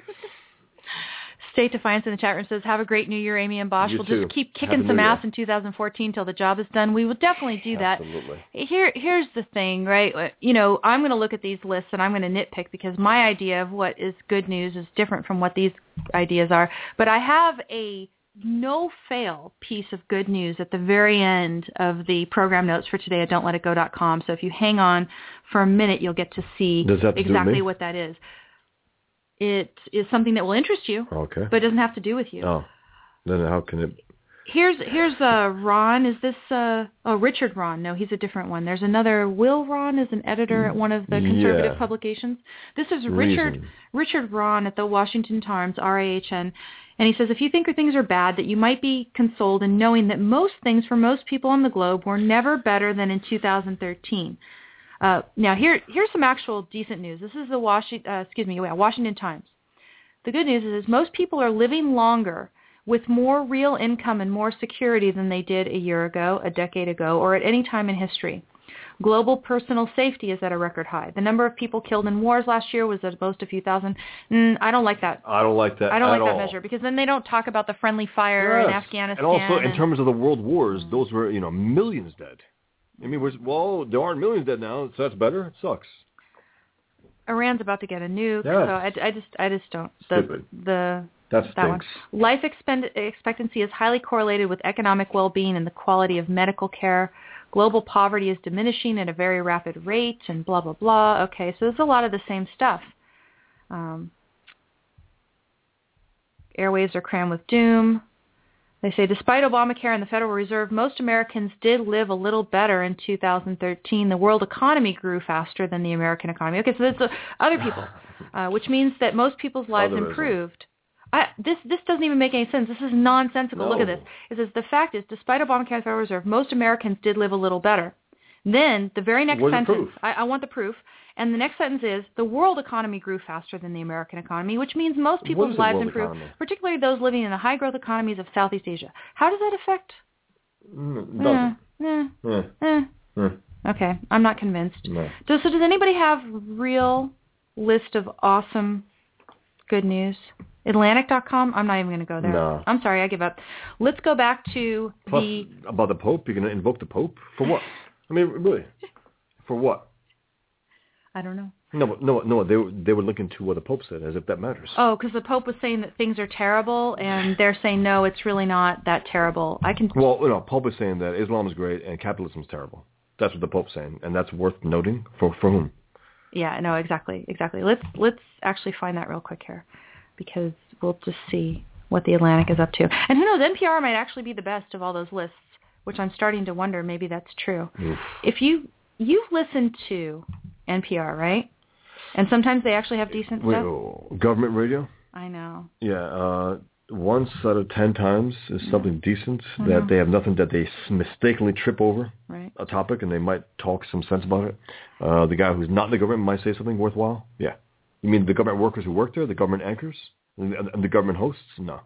State Defiance in the chat room says, "Have a great New Year, Amy and Bosch. You we'll too. just keep kicking some ass in 2014 till the job is done. We will definitely do that. Absolutely. Here, here's the thing, right? You know, I'm going to look at these lists and I'm going to nitpick because my idea of what is good news is different from what these ideas are. But I have a no-fail piece of good news at the very end of the program notes for today at don'tletitgo.com. So if you hang on for a minute, you'll get to see Does that have to do with exactly what that is. It is something that will interest you, Okay. but it doesn't have to do with you. oh, then how can it? Here's here's uh Rahn. Is this uh oh Richard Rahn? No, he's a different one. There's another Will Rahn is an editor at one of the conservative Yeah. publications. This is Richard Reason. Richard Rahn at the Washington Times, RAHN, and he says if you think things are bad, that you might be consoled in knowing that most things for most people on the globe were never better than in 2013. Uh, now here here's some actual decent news. This is the Washington uh, excuse me yeah, Washington Times. The good news is most people are living longer with more real income and more security than they did a year ago, a decade ago, or at any time in history. Global personal safety is at a record high. The number of people killed in wars last year was at most a few thousand. Mm, I don't like that. I don't like that. I don't like that measure because then they don't talk about the friendly fire in Afghanistan. And also, in and- terms of the world wars, those were you know millions dead. I mean, we're, well, there aren't millions dead now, so that's better. It sucks. Iran's about to get a nuke, Yes. so I, I just I just don't. The, Stupid. The That that one. Life expend- expectancy is highly correlated with economic well-being and the quality of medical care. Global poverty is diminishing at a very rapid rate, and blah blah blah. Okay, so there's a lot of the same stuff. Um, airwaves are crammed with doom. They say despite Obamacare and the Federal Reserve, most Americans did live a little better in 2013. The world economy grew faster than the American economy. Okay, so that's uh, other people, uh, which means that most people's lives Otherism. improved. I, this this doesn't even make any sense. This is nonsensical. Look at this. It says the fact is, despite Obamacare and the Federal Reserve, most Americans did live a little better. Then the very next Where's the sentence, proof? I, I want the proof. And the next sentence is the world economy grew faster than the American economy, which means most people's lives improved, economy? particularly those living in the high growth economies of Southeast Asia. How does that affect? Mm. Eh, eh, Eh, eh. eh, Okay, I'm not convinced. no. Does, so does anybody have real list of awesome good news? Atlantic.com? I'm not even going to go there. No. I'm sorry, I give up. Let's go back to Plus, the about the Pope, you're going to invoke the Pope for what? I mean, really, for what? I don't know. No, no, no. They were- they were looking to what the Pope said, as if that matters. Oh, because the Pope was saying that things are terrible, and they're saying no, it's really not that terrible. I can. Well, you know, Pope is saying that Islam is great and capitalism is terrible. That's what the Pope's saying, and that's worth noting for for whom? Yeah, no, exactly, exactly. Let's let's actually find that real quick here, because we'll just see what the Atlantic is up to. And who knows, NPR might actually be the best of all those lists, which I'm starting to wonder. Maybe that's true. Oof. If you you've listened to NPR, right? And sometimes they actually have decent Wait, stuff. government radio? I know. Yeah, uh, once out of ten times is something decent I know. that they have nothing that they mistakenly trip over Right. a topic and they might talk some sense about it. Uh, the guy who's not in the government might say something worthwhile. Yeah. You mean the government workers who work there, the government anchors, and, and the government hosts? No.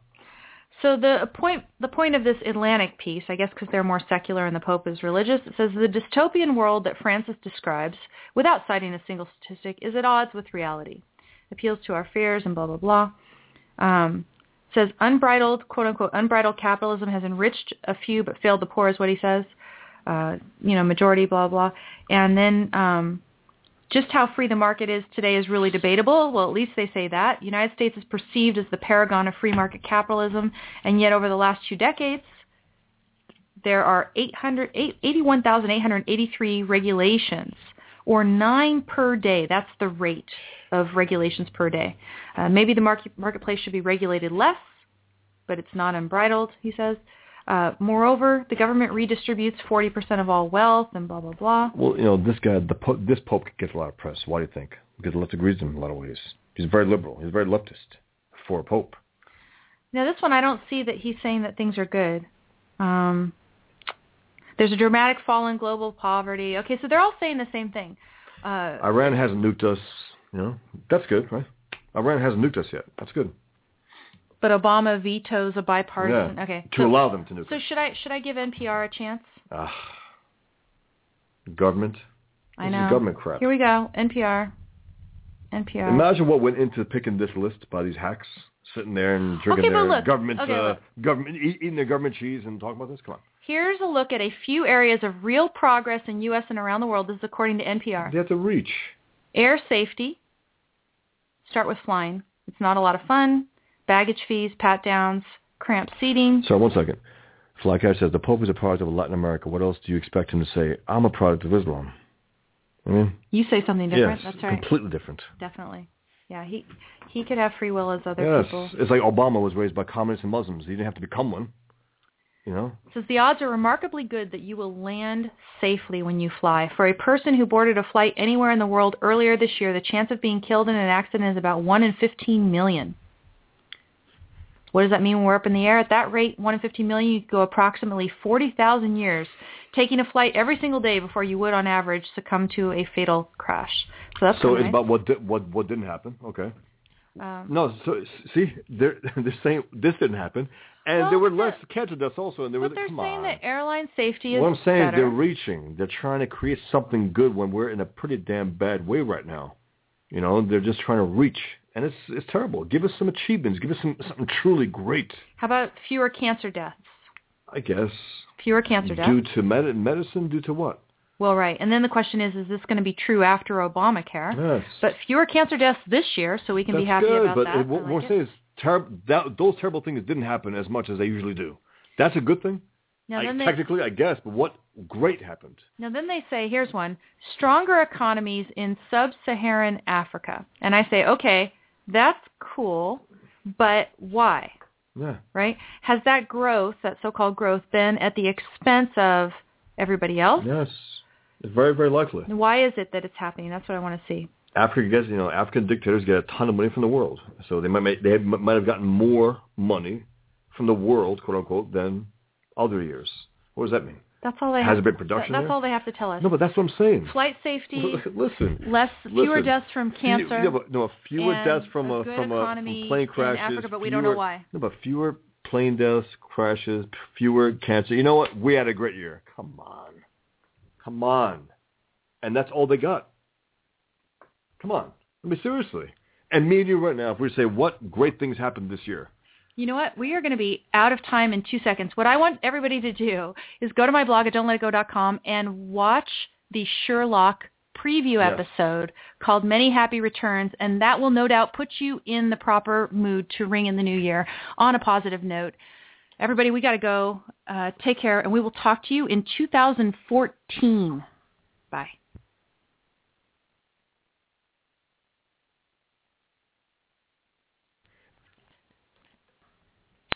So the point the point of this Atlantic piece, I guess because they're more secular and the Pope is religious, it says the dystopian world that Francis describes, without citing a single statistic, is at odds with reality. Appeals to our fears and blah blah blah. Um, says unbridled quote unquote unbridled capitalism has enriched a few but failed the poor is what he says. Uh, you know, majority blah blah. And then um, just how free the market is today is really debatable. Well, at least they say that. The United States is perceived as the paragon of free market capitalism, and yet over the last two decades, there are 800 eight- 81,883 regulations, or nine per day. That's the rate of regulations per day. Uh, maybe the market, marketplace should be regulated less, but it's not unbridled, he says. Uh, moreover, the government redistributes 40% of all wealth and blah, blah, blah. Well, you know, this guy, the po- this Pope gets a lot of press. Why do you think? Because the left agrees with him in a lot of ways. He's very liberal. He's very leftist for a Pope. Now, this one, I don't see that he's saying that things are good. Um, there's a dramatic fall in global poverty. Okay, so they're all saying the same thing. Uh, Iran hasn't nuked us. You know, that's good, right? Iran hasn't nuked us yet. That's good. But Obama vetoes a bipartisan. Yeah. Okay, To so, allow them to nuke so should I should I give NPR a chance? Ah, government. I know. is government crap. Here we go. NPR. NPR. Imagine what went into picking this list by these hacks sitting there and drinking Okay, their look. government, Okay, uh, government, eating their government cheese and talking about this. Come on. Here's a look at a few areas of real progress in U.S. and around the world. This is according to NPR. They have to reach. Air safety. Start with flying. It's not a lot of fun. Baggage fees, pat downs, cramped seating. Sorry, one second. Flycat says the Pope is a product of Latin America. What else do you expect him to say? I'm a product of Islam. I mean, You say something different. yes, That's right. completely different. Definitely. Yeah, he he could have free will as other yes, people. it's like Obama was raised by communists and Muslims. He didn't have to become one. You know, It says the odds are remarkably good that you will land safely when you fly. For a person who boarded a flight anywhere in the world earlier this year, the chance of being killed in an accident is about 1 in 15 million. What does that mean when we're up in the air? At that rate, 1 in 15 million, you could go approximately 40,000 years taking a flight every single day before you would, on average, succumb to a fatal crash. So that's so it's nice. about what di- what what didn't happen. Okay. Um, No, so see, they're they're saying this didn't happen, and Well, there were less cancer deaths also, and they were but they're saying on. that airline safety is What I'm saying, better. they're reaching. They're trying to create something good when we're in a pretty damn bad way right now. You know, they're just trying to reach, and it's it's terrible. Give us some achievements. Give us some something truly great. How about fewer cancer deaths? I guess. Fewer cancer deaths? Due to med- medicine, due to what? Well, right. And then the question is, is this going to be true after Obamacare? Yes. But fewer cancer deaths this year, so we can That's be happy good, about but that. it, what we're like saying is terrible. That, those terrible things didn't happen as much as they usually do. That's a good thing. Now I- then, they, technically, I guess, but what great happened? now then they say, here's one, stronger economies in sub-Saharan Africa. And I say, okay, that's cool, but why? Yeah. Right? Has that growth, that so-called growth, been at the expense of everybody else? Yes. It's very, very likely. Why is it that it's happening? That's what I want to see. Africa gets, you know, African dictators get a ton of money from the world, so they might make, they have, might have gotten more money from the world, quote unquote, than other years. What does that mean? That's all they Has have. there been production That's there? all they have to tell us. No, but that's what I'm saying. Flight safety, Listen. less, fewer Listen. deaths from cancer. Yeah, but, no, fewer deaths from a from a from plane in crashes. Africa, but we fewer, don't know why. No, but fewer plane deaths, crashes, fewer cancer. You know what? We had a great year. Come on, come on, and that's all they got. Come on, I mean seriously. And me and you right now, if we say what great things happened this year, You know what? We are going to be out of time in two seconds. What I want everybody to do is go to my blog at don'tletitgo.com and watch the Sherlock preview Yes. episode called Many Happy Returns, and that will no doubt put you in the proper mood to ring in the new year on a positive note. Everybody, we got to go. Uh, take care, and we will talk to you in 2014. Bye.